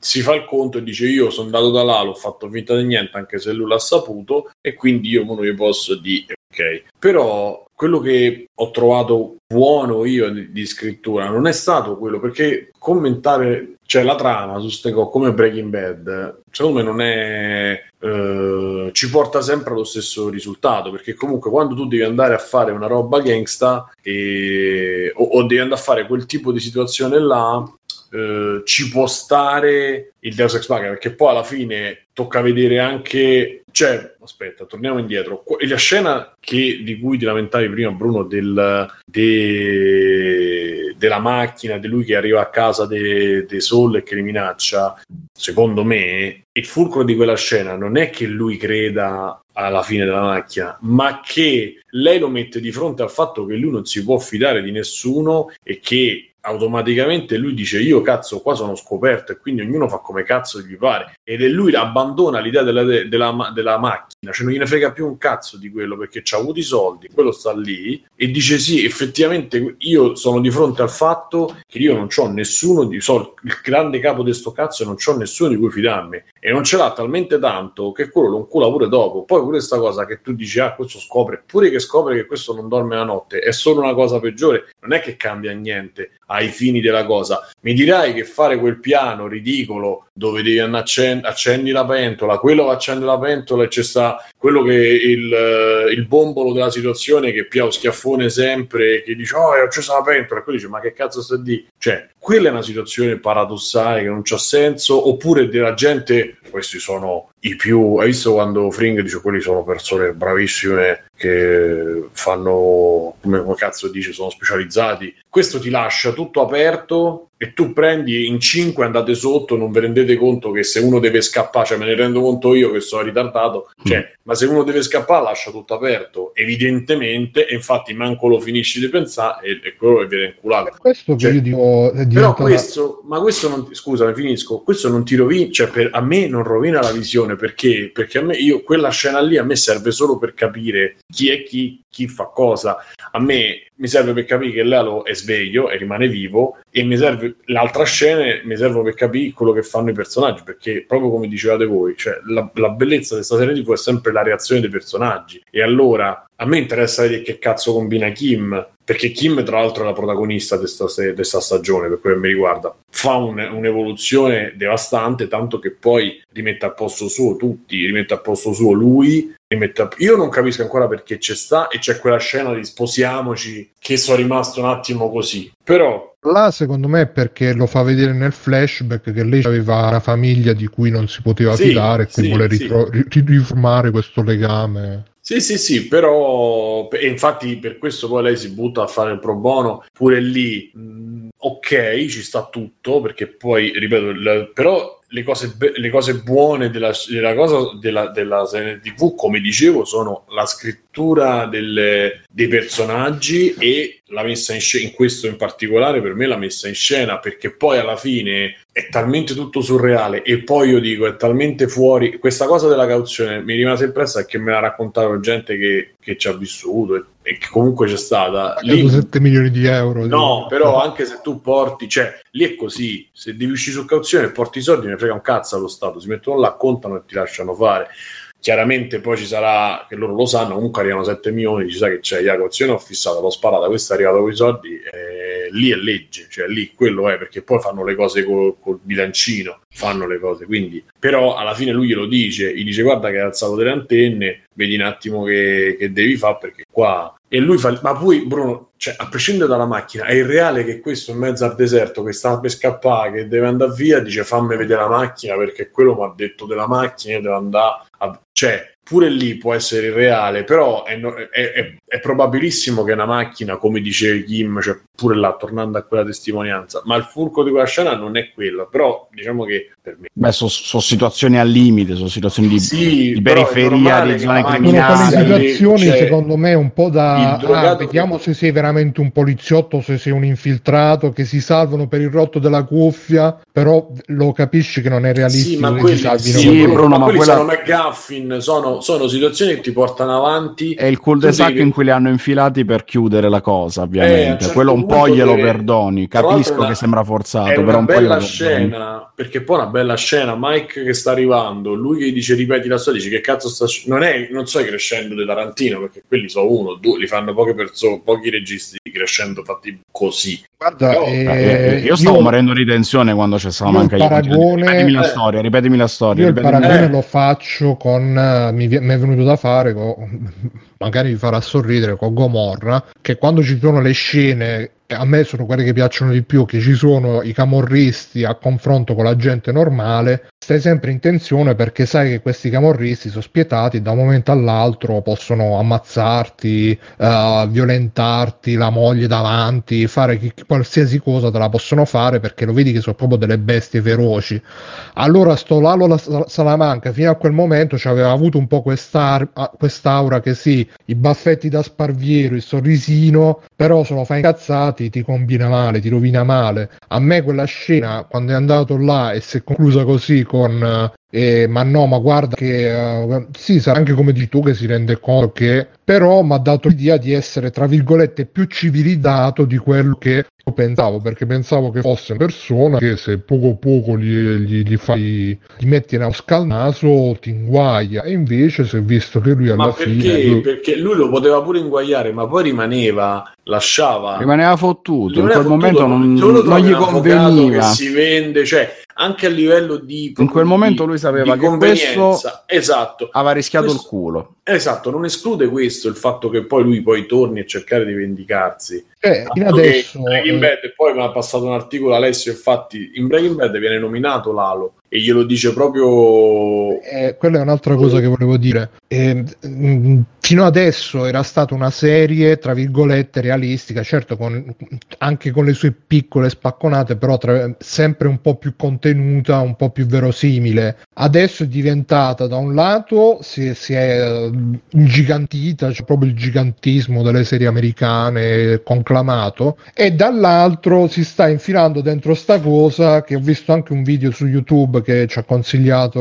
si fa il conto e dice: Io sono andato da là, l'ho fatto finta di niente, anche se lui l'ha saputo, e quindi io non gli posso dire ok. Però quello che ho trovato buono io di, di scrittura non è stato quello perché commentare cioè la trama su ste cose come Breaking Bad secondo me non è eh, ci porta sempre allo stesso risultato perché comunque quando tu devi andare a fare una roba gangsta e- o, o devi andare a fare quel tipo di situazione là eh, ci può stare il Deus Ex Machina perché poi alla fine tocca vedere anche cioè aspetta torniamo indietro. Qu- la scena che, di cui ti lamentavi prima Bruno del, de- della macchina di lui che arriva a casa de, de Sol e che li minaccia secondo me il fulcro di quella scena non è che lui creda alla fine della macchina, ma che lei lo mette di fronte al fatto che lui non si può fidare di nessuno e che automaticamente lui dice io cazzo qua sono scoperto e quindi ognuno fa come cazzo gli pare. Ed è lui abbandona l'idea della, della, della macchina, cioè non gliene frega più un cazzo di quello perché ci ha avuto i soldi, quello sta lì e dice sì, effettivamente io sono di fronte al fatto che io non ho nessuno di so, il grande capo di sto cazzo e non ho nessuno di cui fidarmi. E non ce l'ha talmente tanto che quello lo incula pure dopo. Poi pure questa cosa che tu dici ah questo scopre, pure che scopre che questo non dorme la notte, è solo una cosa peggiore, non è che cambia niente ai fini della cosa. Mi dirai che fare quel piano ridicolo dove devi accend- accendi la pentola, quello che accende la pentola e c'è sta quello che è il, il bombolo della situazione che pia schiaffone sempre che dice oh ho acceso la pentola. E poi dice ma che cazzo sta di cioè quella è una situazione paradossale che non c'ha senso oppure della gente questi sono i più hai visto quando Fring dice quelli sono persone bravissime che fanno come cazzo dice sono specializzati. Questo ti lascia tutto aperto e tu prendi in 5 andate sotto non vi rendete conto che se uno deve scappare cioè me ne rendo conto io che sono ritardato cioè. Ma se uno deve scappare lascia tutto aperto evidentemente e infatti manco lo finisci di pensare e, e quello che viene inculato. Questo cioè, dico, però questo ma questo non scusa mi finisco questo non ti rovina cioè per, a me non rovina la visione perché perché a me io quella scena lì a me serve solo per capire chi è chi chi fa cosa. A me mi serve per capire che Lalo è sveglio e rimane vivo e mi serve l'altra scena mi serve per capire quello che fanno i personaggi perché proprio come dicevate voi cioè, la, la bellezza di questa serie TV è sempre la reazione dei personaggi. E allora a me interessa vedere che cazzo combina Kim perché Kim tra l'altro è la protagonista di questa stagione per quello che mi riguarda. Fa un, un'evoluzione devastante tanto che poi rimette a posto suo tutti rimette a posto suo lui a... io non capisco ancora perché c'è sta e c'è quella scena di sposiamoci che sono rimasto un attimo così. Però Là secondo me è perché lo fa vedere nel flashback che lei aveva una famiglia di cui non si poteva sì, fidare e quindi sì, vuole ritro- sì. riformare questo legame. Sì, sì, sì, però e infatti per questo poi lei si butta a fare il pro bono, pure lì, mh, ok, ci sta tutto, perché poi, ripeto, il, però le cose, le cose buone della, della, cosa, della, della serie TV, come dicevo, sono la scrittura delle, dei personaggi e la messa in scena, in questo in particolare per me la messa in scena, perché poi alla fine è talmente tutto surreale e poi io dico è talmente fuori, questa cosa della cauzione mi rimane impressa perché me la raccontava gente che, che ci ha vissuto e, che comunque c'è stata. Lì, 7 milioni di euro. No, però anche se tu porti, cioè lì è così, se devi uscire su cauzione e porti i soldi ne frega un cazzo allo Stato, si mettono là, contano e ti lasciano fare. Chiaramente poi ci sarà, che loro lo sanno, comunque arrivano 7 milioni, ci sa che c'è la cauzione ho fissata, l'ho sparata, questo è arrivato con i soldi, eh, lì è legge, cioè lì quello è, perché poi fanno le cose col, col bilancino, fanno le cose, quindi, però alla fine lui glielo dice, gli dice guarda che hai alzato delle antenne, vedi un attimo che, che devi fare perché qua e lui fa ma poi Bruno cioè a prescindere dalla macchina è irreale che questo in mezzo al deserto che sta per scappare che deve andare via dice fammi vedere la macchina perché quello mi ha detto della macchina deve andare a... cioè pure lì può essere irreale, però è, è, è, è, probabilissimo che una macchina, come dice Kim, cioè pure là, tornando a quella testimonianza, ma il furco di quella scena non è quello, però diciamo che per me... Beh, sono so situazioni al limite, sono situazioni di, sì, di periferia, di zone criminali. Sono situazioni, cioè, secondo me, un po' da... Ah, vediamo se sei veramente un poliziotto, se sei un infiltrato, che si salvano per il rotto della cuffia, però lo capisci che non è realistico. Sì, ma quelli, sì, Bruno, ma, ma quelli quella... sono McGuffin, sono sono situazioni che ti portano avanti. È il cul-de-sac devi... in cui li hanno infilati per chiudere la cosa, ovviamente. Eh, certo Quello un po' glielo deve... perdoni. Capisco una... che sembra forzato, è però un bella scena, perché poi è una bella scena. Mike che sta arrivando, lui che dice ripeti la storia, dice che cazzo sta. Non, è, non so crescendo di Tarantino, perché quelli sono uno, due, li fanno poche persone, pochi registi crescendo fatti così. Guarda, eh, eh, io stavo io... morendo di tensione quando c'è stata manca paragone... Ripetimi la storia, ripetimi la storia. Io il paragone lo faccio con. Uh, mi mi è venuto da fare, magari vi farà sorridere, con Gomorra, che quando ci sono le scene a me sono quelle che piacciono di più, che ci sono i camorristi a confronto con la gente normale, stai sempre in tensione perché sai che questi camorristi sono spietati da un momento all'altro possono ammazzarti, uh, violentarti, la moglie davanti, fare chi, qualsiasi cosa te la possono fare perché lo vedi che sono proprio delle bestie feroci. Allora sto Lalo la Salamanca fino a quel momento ci aveva avuto un po' quest'aura, quest'aura che sì, i baffetti da sparviero, il sorrisino, però se lo fa incazzati ti, ti combina male, ti rovina male. A me quella scena, quando è andato là e si è conclusa così con eh, ma no, ma guarda che uh, sì, sarà anche come di tu che si rende conto che però mi ha dato l'idea di essere tra virgolette più civilizzato di quello che io pensavo, perché pensavo che fosse una persona che se poco poco gli, gli, gli fai gli metti una mosca al naso ti inguaia e invece si è visto che lui alla Ma perché? fine Perché lui lo poteva pure inguagliare, ma poi rimaneva, lasciava. Rimaneva fottuto, in Rimaneva quel momento fottuto, non, se uno non trovi gli conveniva. Che si vende, cioè anche a livello di In quel di- momento lui sapeva che questo esatto. aveva rischiato Questo- il culo. Esatto, non esclude questo il fatto che poi lui poi torni a cercare di vendicarsi. Eh, fino Tanto che adesso in Breaking eh, Bad, e poi mi ha passato un articolo Alessio, infatti in Breaking Bad viene nominato Lalo e glielo dice proprio Eh, quella è un'altra cosa che volevo dire. Eh, fino adesso era stata una serie, tra virgolette, realistica, certo, con- anche con le sue piccole spacconate, però tra- sempre un po' più contenuta, un po' più verosimile. Adesso è diventata, da un lato, si, si è eh, ingigantita, c'è proprio il gigantismo delle serie americane conclamato, e dall'altro si sta infilando dentro sta cosa che ho visto anche un video su YouTube che ci ha consigliato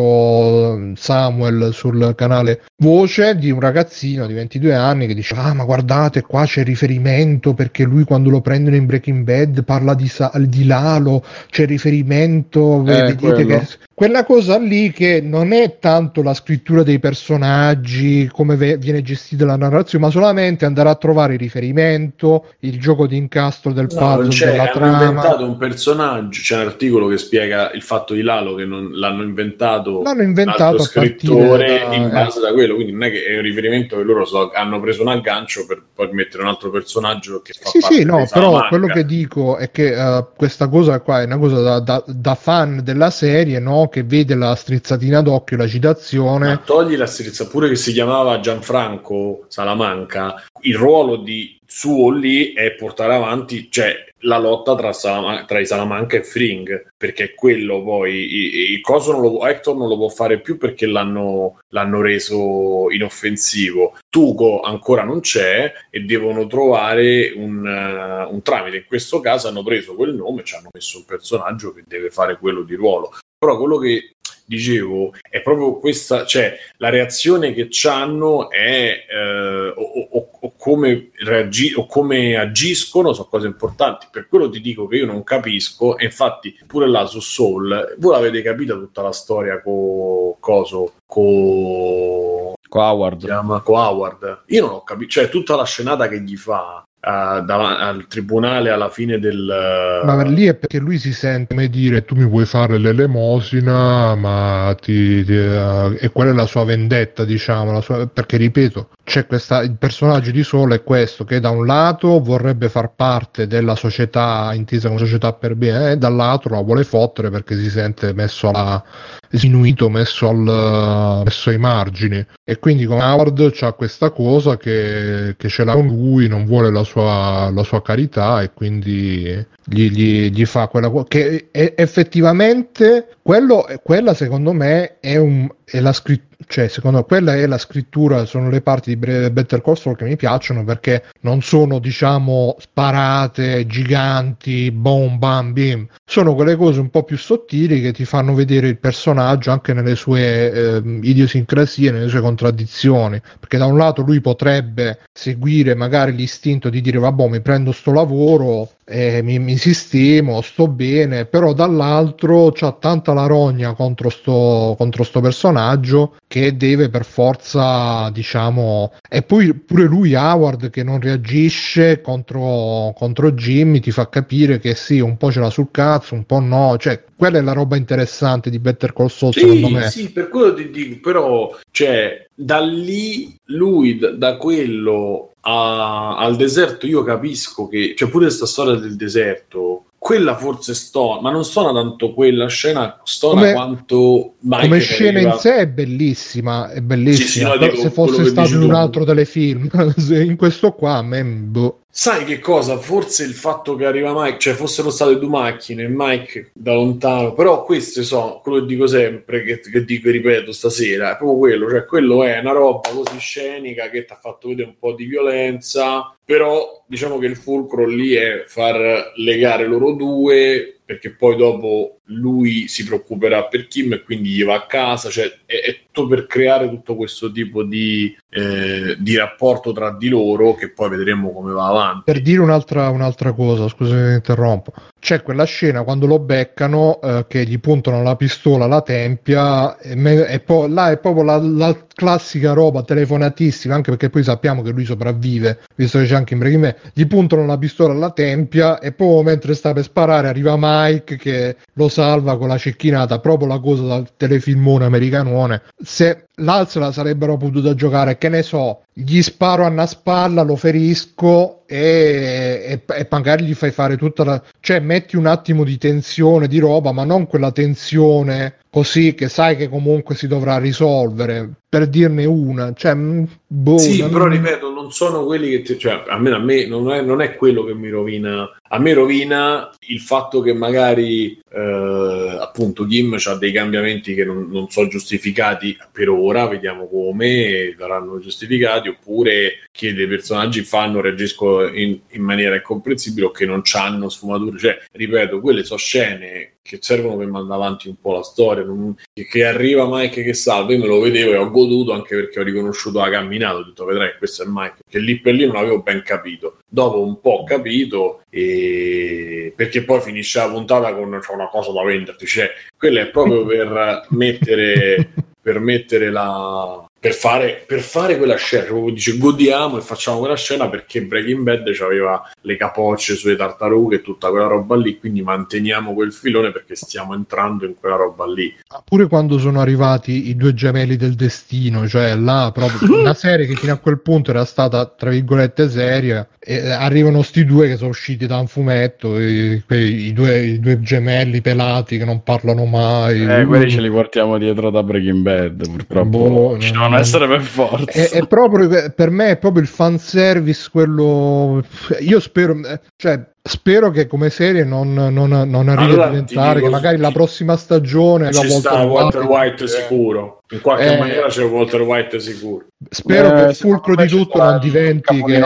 eh, Samuel sul canale Voce di un ragazzino di 22 anni che dice ah ma guardate qua c'è riferimento perché lui quando lo prendono in Breaking Bad parla di, Sa- di Lalo c'è riferimento Eh, vedete quello. che quella cosa lì che non è tanto la scrittura dei personaggi, come ve- viene gestita la narrazione, ma solamente andare a trovare il riferimento, il gioco di incastro del No, puzzle, cioè, della hanno trama. inventato un personaggio. C'è un articolo che spiega il fatto di Lalo che non l'hanno inventato L'hanno un inventato partire scrittore da- in eh. base da quello. Quindi non è che è un riferimento che loro so- hanno preso un aggancio per poi mettere un altro personaggio che fa Sì, parte sì, no, però Salamanca. quello che dico è che eh, questa cosa qua è una cosa da, da- da fan della serie, no? Che vede la strizzatina d'occhio, la Ma citazione. togli la strizza pure che si chiamava Gianfranco Salamanca, il ruolo di suo lì è portare avanti, cioè la lotta tra, Salama- tra i Salamanca e Fring, perché quello poi, il coso non lo, Hector non lo può fare più perché l'hanno, l'hanno reso inoffensivo. Tuco ancora non c'è e devono trovare un, eh, un tramite. In questo caso hanno preso quel nome ci hanno messo un personaggio che deve fare quello di ruolo. Però quello che dicevo è proprio questa, cioè la reazione che hanno è eh, o, o- o come reagi- o come agiscono sono cose importanti. Per quello ti dico che io non capisco, e infatti pure là su Soul, voi l'avete capita tutta la storia con coso, con Con Howard. chiama con Howard. Io non ho capito, cioè tutta la scenata che gli fa eh, dav- al tribunale alla fine del Ma lì è perché lui si sente come dire tu mi vuoi fare l'elemosina, ma ti, ti- eh, e quella è la sua vendetta, diciamo, la sua- perché ripeto, c'è questa, il personaggio di Solo è questo, che da un lato vorrebbe far parte della società intesa come società per bene, e dall'altro la vuole fottere perché si sente messo alla, sminuito, messo, al, messo ai margini. E quindi con Howard c'ha questa cosa che, che ce l'ha con lui, non vuole la sua, la sua carità e quindi gli, gli- gli fa quella cosa che effettivamente quello, quella secondo me è, un, è la scrittura cioè secondo me quella è la scrittura sono le parti di Better Call Saul che mi piacciono perché non sono diciamo sparate giganti boom bam bim. Sono quelle cose un po' più sottili che ti fanno vedere il personaggio anche nelle sue ehm, idiosincrasie nelle sue contraddizioni. Perché da un lato lui potrebbe seguire magari l'istinto di dire vabbè mi prendo sto lavoro eh, mi, mi sistemo, sto bene, però dall'altro c'ha tanta la rogna contro sto, contro sto personaggio che deve per forza, diciamo, e poi pure lui, Howard, che non reagisce contro, contro Jimmy, ti fa capire che sì, un po' ce l'ha sul cazzo, un po' no, cioè quella è la roba interessante di Better Call Saul, secondo Sì, me. sì, per quello ti dico, però, cioè, da lì lui, da quello a- al deserto, io capisco che, cioè, pure questa storia del deserto, quella forse stona, ma non stona tanto quella scena, stona Come- quanto Mike Come scena arriva- in sé è bellissima, è bellissima. Sì, sì, no, dico se fosse stato in un altro telefilm, in questo qua a me boh. Sai che cosa? Forse il fatto che arriva Mike, cioè fossero state due macchine, Mike da lontano, però queste sono, quello che dico sempre, che, che dico e ripeto stasera, è proprio quello, cioè quello è una roba così scenica che ti ha fatto vedere un po' di violenza, però diciamo che il fulcro lì è far legare loro due perché poi dopo lui si preoccuperà per Kim e quindi gli va a casa, cioè è, è tutto per creare tutto questo tipo di, eh, di, rapporto tra di loro che poi vedremo come va avanti. Per dire un'altra, un'altra cosa, scusami se interrompo, c'è quella scena quando lo beccano eh, che gli puntano la pistola alla tempia e, me- e poi là è proprio la, la, classica roba telefonatissima anche perché poi sappiamo che lui sopravvive visto che c'è anche in Breaking Bad. Gli puntano la pistola alla tempia e poi mentre sta per sparare arriva Mike che lo salva con la cecchinata proprio la cosa dal telefilmone americanone se là se la sarebbero potuta giocare che ne so gli sparo a una spalla, lo ferisco e, e, e, magari gli fai fare tutta la... cioè metti un attimo di tensione, di roba, ma non quella tensione così che sai che comunque si dovrà risolvere, per dirne una. Cioè, mm, boh, sì, non... però ripeto, non sono quelli che... Ti... Cioè, almeno a me non è, non è quello che mi rovina. A me rovina il fatto che magari eh, appunto Kim ha dei cambiamenti che non, non sono giustificati per ora, vediamo come saranno giustificati oppure che dei personaggi fanno, reagiscono in, in maniera incomprensibile o che non hanno sfumature. Cioè, ripeto, quelle sono scene che servono per mandare avanti un po' la storia. Non, che arriva Mike che salva, io me lo vedevo e ho goduto anche perché ho riconosciuto la camminata. Ho detto, vedrai, questo è Mike. Che lì per lì non avevo ben capito. Dopo un po' ho capito, e... perché poi finisce la puntata con c'è una cosa da venderti. Cioè, quello è proprio per mettere, per mettere la, per fare, per fare quella scena, proprio dice godiamo e facciamo quella scena perché Breaking Bad aveva le capocce sulle tartarughe e tutta quella roba lì, quindi manteniamo quel filone perché stiamo entrando in quella roba lì. Pure quando sono arrivati i due gemelli del destino, cioè là proprio una serie che fino a quel punto era stata tra virgolette seria, e arrivano sti due che sono usciti da un fumetto, i, quei, i, due, i due gemelli pelati che non parlano mai. Eh, quelli ce li portiamo dietro da Breaking Bad, purtroppo. Boh, devono essere per forza. È, è, proprio, per me è proprio il fanservice quello... Io spero... Cioè, Spero che come serie non, non, non arrivi allora, a diventare dico, che magari la prossima stagione ci sta Walter White, White sicuro. In qualche eh, maniera c'è Walter White sicuro. spero eh, che il fulcro di tutto non diventi che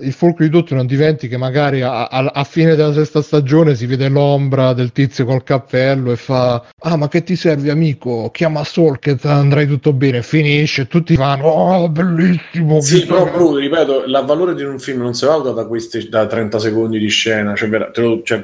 il fulcro di tutto non diventi che magari a, a, a, fine della sesta stagione si vede l'ombra del tizio col cappello e fa ah ma che ti serve amico? Chiama Sol che andrai tutto bene. Finisce e tutti fanno oh bellissimo sì però Bru, ripeto il valore di un film non si valuta da questi da 30 secondi di scena cioè, lo, cioè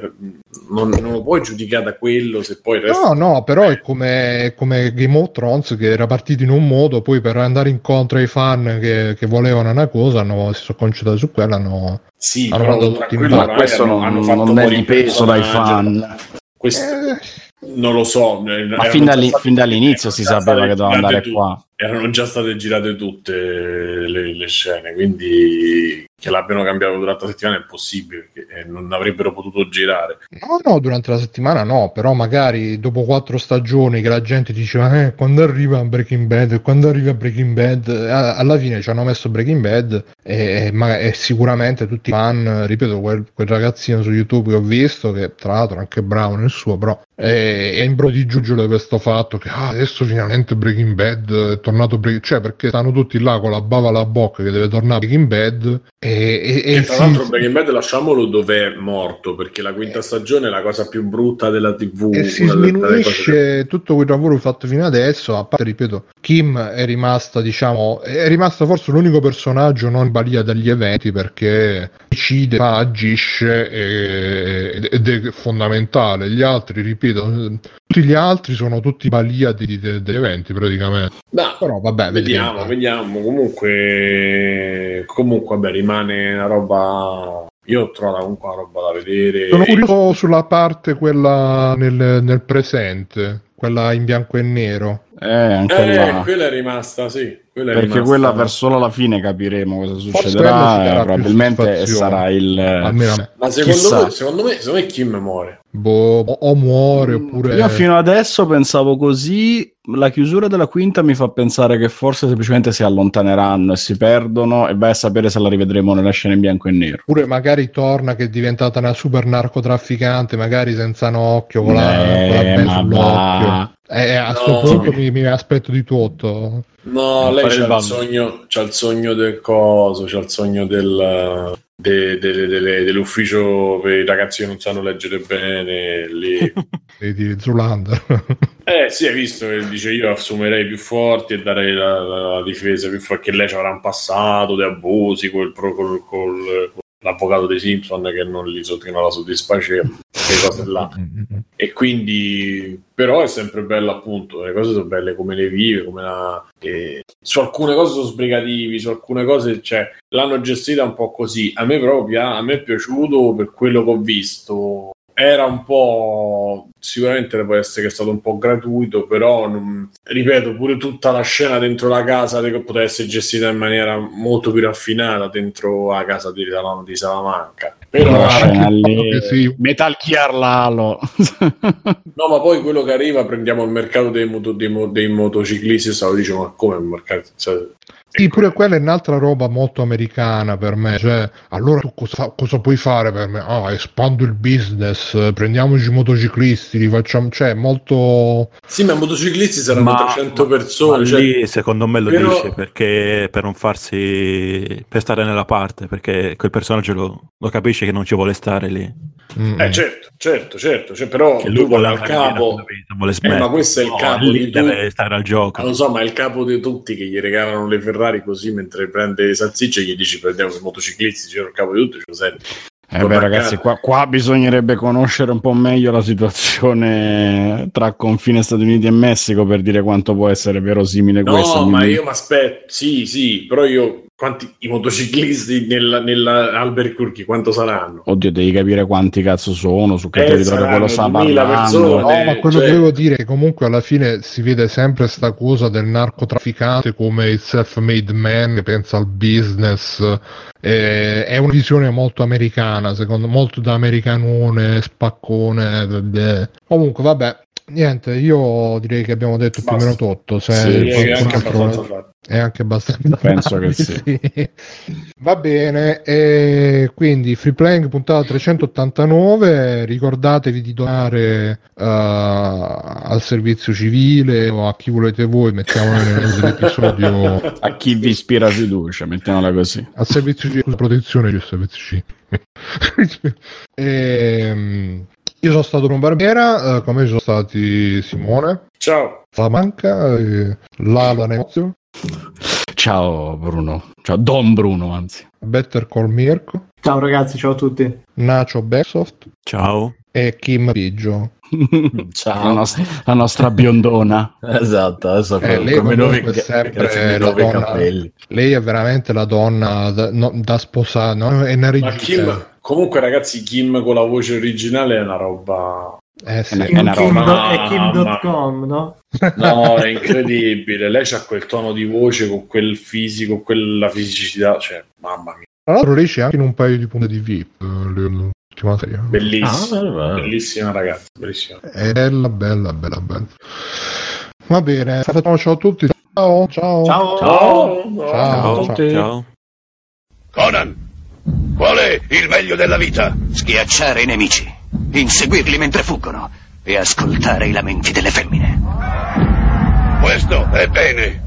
non, non, lo puoi giudicare da quello se poi resta... no no però è come, come, Game of Thrones che era partito in un modo poi per andare incontro ai fan che, che volevano una cosa hanno, si sono concentrati su quello l'hanno, sì, hanno però tutti in ma questo non, hanno fatto non è dipeso dai fan. Questo, eh. Non lo so, ma fin, dall'in- fin dall'inizio si sapeva che doveva andare tu- qua. Erano già state girate tutte le, le scene, quindi che l'abbiano cambiato durante la settimana è possibile, perché eh, non avrebbero potuto girare. No, no, durante la settimana no, però magari dopo quattro stagioni che la gente diceva eh, quando arriva Breaking Bad, quando arriva Breaking Bad, alla fine ci hanno messo Breaking Bad e, ma, e sicuramente tutti i fan, ripeto, quel, quel, ragazzino su YouTube che ho visto, che tra l'altro anche bravo nel suo, però è, è in di giuggiolo di questo fatto che ah, adesso finalmente Breaking Bad è tornato Breaking cioè perché stanno tutti là con la bava alla bocca che deve tornare Breaking Bad e, e, e tra l'altro Breaking Bad lasciamolo dove è morto perché la quinta stagione è la cosa più brutta della tv e si sminuisce che... tutto quel lavoro fatto fino adesso a parte ripeto Kim è rimasta diciamo è rimasta forse l'unico personaggio non in balia dagli eventi perché decide fa, agisce ed è fondamentale. Gli altri ripeto tutti gli altri sono tutti balia degli eventi praticamente. No, però vabbè vediamo. vediamo, vediamo. comunque comunque vabbè rimane rimane una roba io ho trovato comunque una roba da vedere. Sono curioso sulla parte quella nel, nel, presente, quella in bianco e nero. Eh, anche Eh, là. quella è rimasta, sì. Quella è Perché rimasta- quella per solo la fine capiremo cosa succederà. probabilmente sarà il. Almeno. Ma secondo me, secondo me, secondo me Kim muore. Boh, o, muore oppure... Io fino adesso pensavo così. La chiusura della quinta mi fa pensare che forse semplicemente si allontaneranno e si perdono. E vai a sapere se la rivedremo nella scena in bianco e nero. Oppure magari torna che è diventata una super narcotrafficante, magari senza un occhio, con la, Eh, con la sull'occhio. va. Eh, a No. questo punto mi, mi aspetto di tutto. No, Non lei c'ha il, sogno, c'ha il sogno del coso, c'ha il sogno del, de- de- de- de- dell'ufficio per i ragazzi che non sanno leggere bene. Lì. Di, Zulander. Eh sì, hai visto che dice io assumerei più forti e darei la, la- difesa più forte, che lei ci avrà un passato di abusi col, pro- col- col- con l'avvocato dei Simpson che non, li, che non la soddisfaceva, quelle cose là. E quindi, però è sempre bello appunto, le cose sono belle come le vive, come la... e su alcune cose sono sbrigativi, su alcune cose cioè, l'hanno gestita un po' così. A me proprio, a me è piaciuto per quello che ho visto. Era un po', sicuramente può essere che è stato un po' gratuito, però non- ripeto, pure tutta la scena dentro la casa che poteva essere gestita in maniera molto più raffinata dentro la casa di, di Salamanca. Però che sì. Metal Gear Lalo. No, ma poi quello che arriva prendiamo il mercato dei, moto- dei dei motociclisti. Stavo dicendo, ma come il mercato? Cioè, Sì, pure quella è un'altra roba molto americana per me. Cioè, allora tu cosa, cosa puoi fare per me? Ah, espando il business, prendiamoci i motociclisti, li facciamo. Cioè, molto. Sì, ma motociclisti saranno Ma- 300 ma persone. cioè- lì secondo me lo però- dice perché per non farsi per stare nella parte perché quel personaggio lo, lo capisce che non ci vuole stare lì Mm, Eh, certo, certo, certo. Cioè, però che lui vuole via capo. vita, vuole Eh, smettere. ma questo è il No, capo lì di tutti. deve stare al gioco Non lo so, ma è il capo di tutti che gli regalano le Ferrari così mentre prende le salsicce gli dici prendiamo i motociclisti, c'era il capo di tutti, ce lo senti. Eh beh, ragazzi, qua, qua bisognerebbe conoscere un po' meglio la situazione tra confine Stati Uniti e Messico per dire quanto può essere verosimile questo. No, ma quindi- io mi aspetto, sì, sì, però io quanti i motociclisti nella, nella quanto saranno? Oddio, devi capire quanti cazzo sono, su che Eh, territorio quello sta 2000 parlando. persone. No, Eh, ma quello cioè- che volevo dire è che comunque alla fine si vede sempre sta cosa del narcotrafficante come il self-made man che pensa al business. eh, è una visione molto americana, secondo molto da americanone, spaccone. vabbè. Comunque, vabbè. Niente, io direi che abbiamo detto più o Basta. meno tutto. Se Sì, Sì, è anche altro- abbastanza fatto. è anche abbastanza Penso che sì. Va bene, e quindi free playing puntata 389, ricordatevi di donare eh, al servizio civile o a chi volete voi, mettiamolo nell'episodio A chi vi ispira fiducia, mettiamola così. al servizio civile, protezione del servizio civile. Ehm, io sono stato un Barbera, eh, come sono stati Simone, Ciao. Salamanca, e Lala Negozio, Ciao Bruno, ciao Don Bruno anzi. Better Call Mirko, Ciao ragazzi, ciao a tutti. Nacho Backsoft ciao e Kim Biggio. La, nostra, la nostra biondona. Esatto, adesso Eh, lei come nuovi, è sempre nuovi donna- capelli. Lei è veramente la donna da, no, da sposare, no? è una Ma regina. Kim, comunque ragazzi, Kim con la voce originale è una roba... Eh, sì. È una Kim- roba. è Kim.com, no? No, è incredibile. Lei ha quel tono di voce, con quel fisico, quella fisicità, cioè, mamma mia, Tra l'altro lei c'è anche in un paio di punti di VIP, eh, serie. bellissima. Ah. Bellissima ragazza, bellissima. Bella, bella, bella, bella. Va bene, ciao a tutti. Ciao, ciao. Ciao. Ciao. Ciao, ciao ciao. ciao Conan, qual è il meglio della vita? Schiacciare i nemici, inseguirli mentre fuggono e ascoltare i lamenti delle femmine. Questo è bene.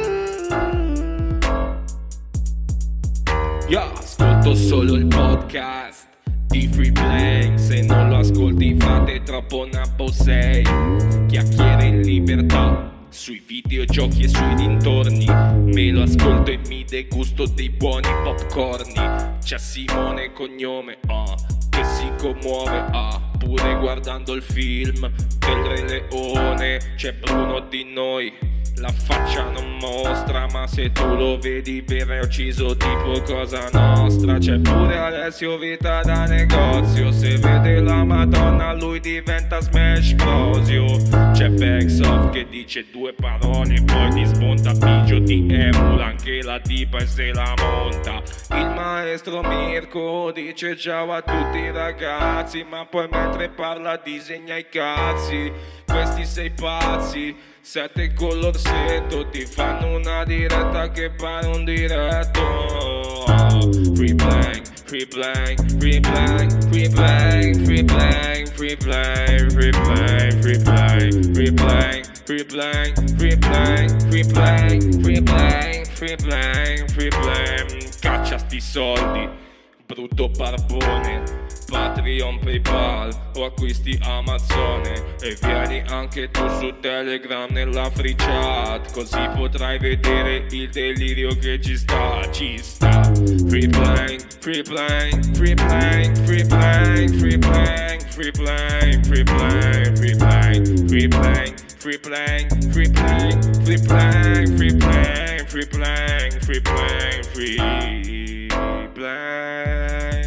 Io ascolto solo il podcast di Free Play, se non lo ascolti fate troppo napo sei. Chiacchiere in libertà, sui videogiochi e sui dintorni. Me lo ascolto e mi degusto dei buoni popcorni. C'è Simone cognome, ah, che si commuove, ah, pure guardando il film del Re Leone. C'è Bruno di noi. La faccia non mostra, ma se tu lo vedi viene ucciso tipo cosa nostra. C'è pure Alessio Vita da negozio. Se vede la Madonna, lui diventa Smash Brosio. C'è Backsoft che dice due parole, poi ti smonta Pigio, ti emula anche la tipa e se la monta. Il maestro Mirko dice ciao a tutti i ragazzi, ma poi mentre parla disegna i cazzi. Questi sei pazzi. Sette con l'orsetto ti fanno una diretta che pare un diretto Free blank, free blank, free blank, free blank, free blank, free blank, free blank, free blank, free blank, free blank, free blank, free blank, free blank, free blank, free blank Caccia sti soldi, brutto barbone Patreon, Paypal o acquisti Amazone E vieni anche tu su Telegram nella free chat Così potrai vedere il delirio che ci sta, ci sta Free blank, free blank, free blank, free blank, free blank, free blank, free blank, free blank, free blank Free blank, free blank, free blank, free blank, free blank, free blank, free blank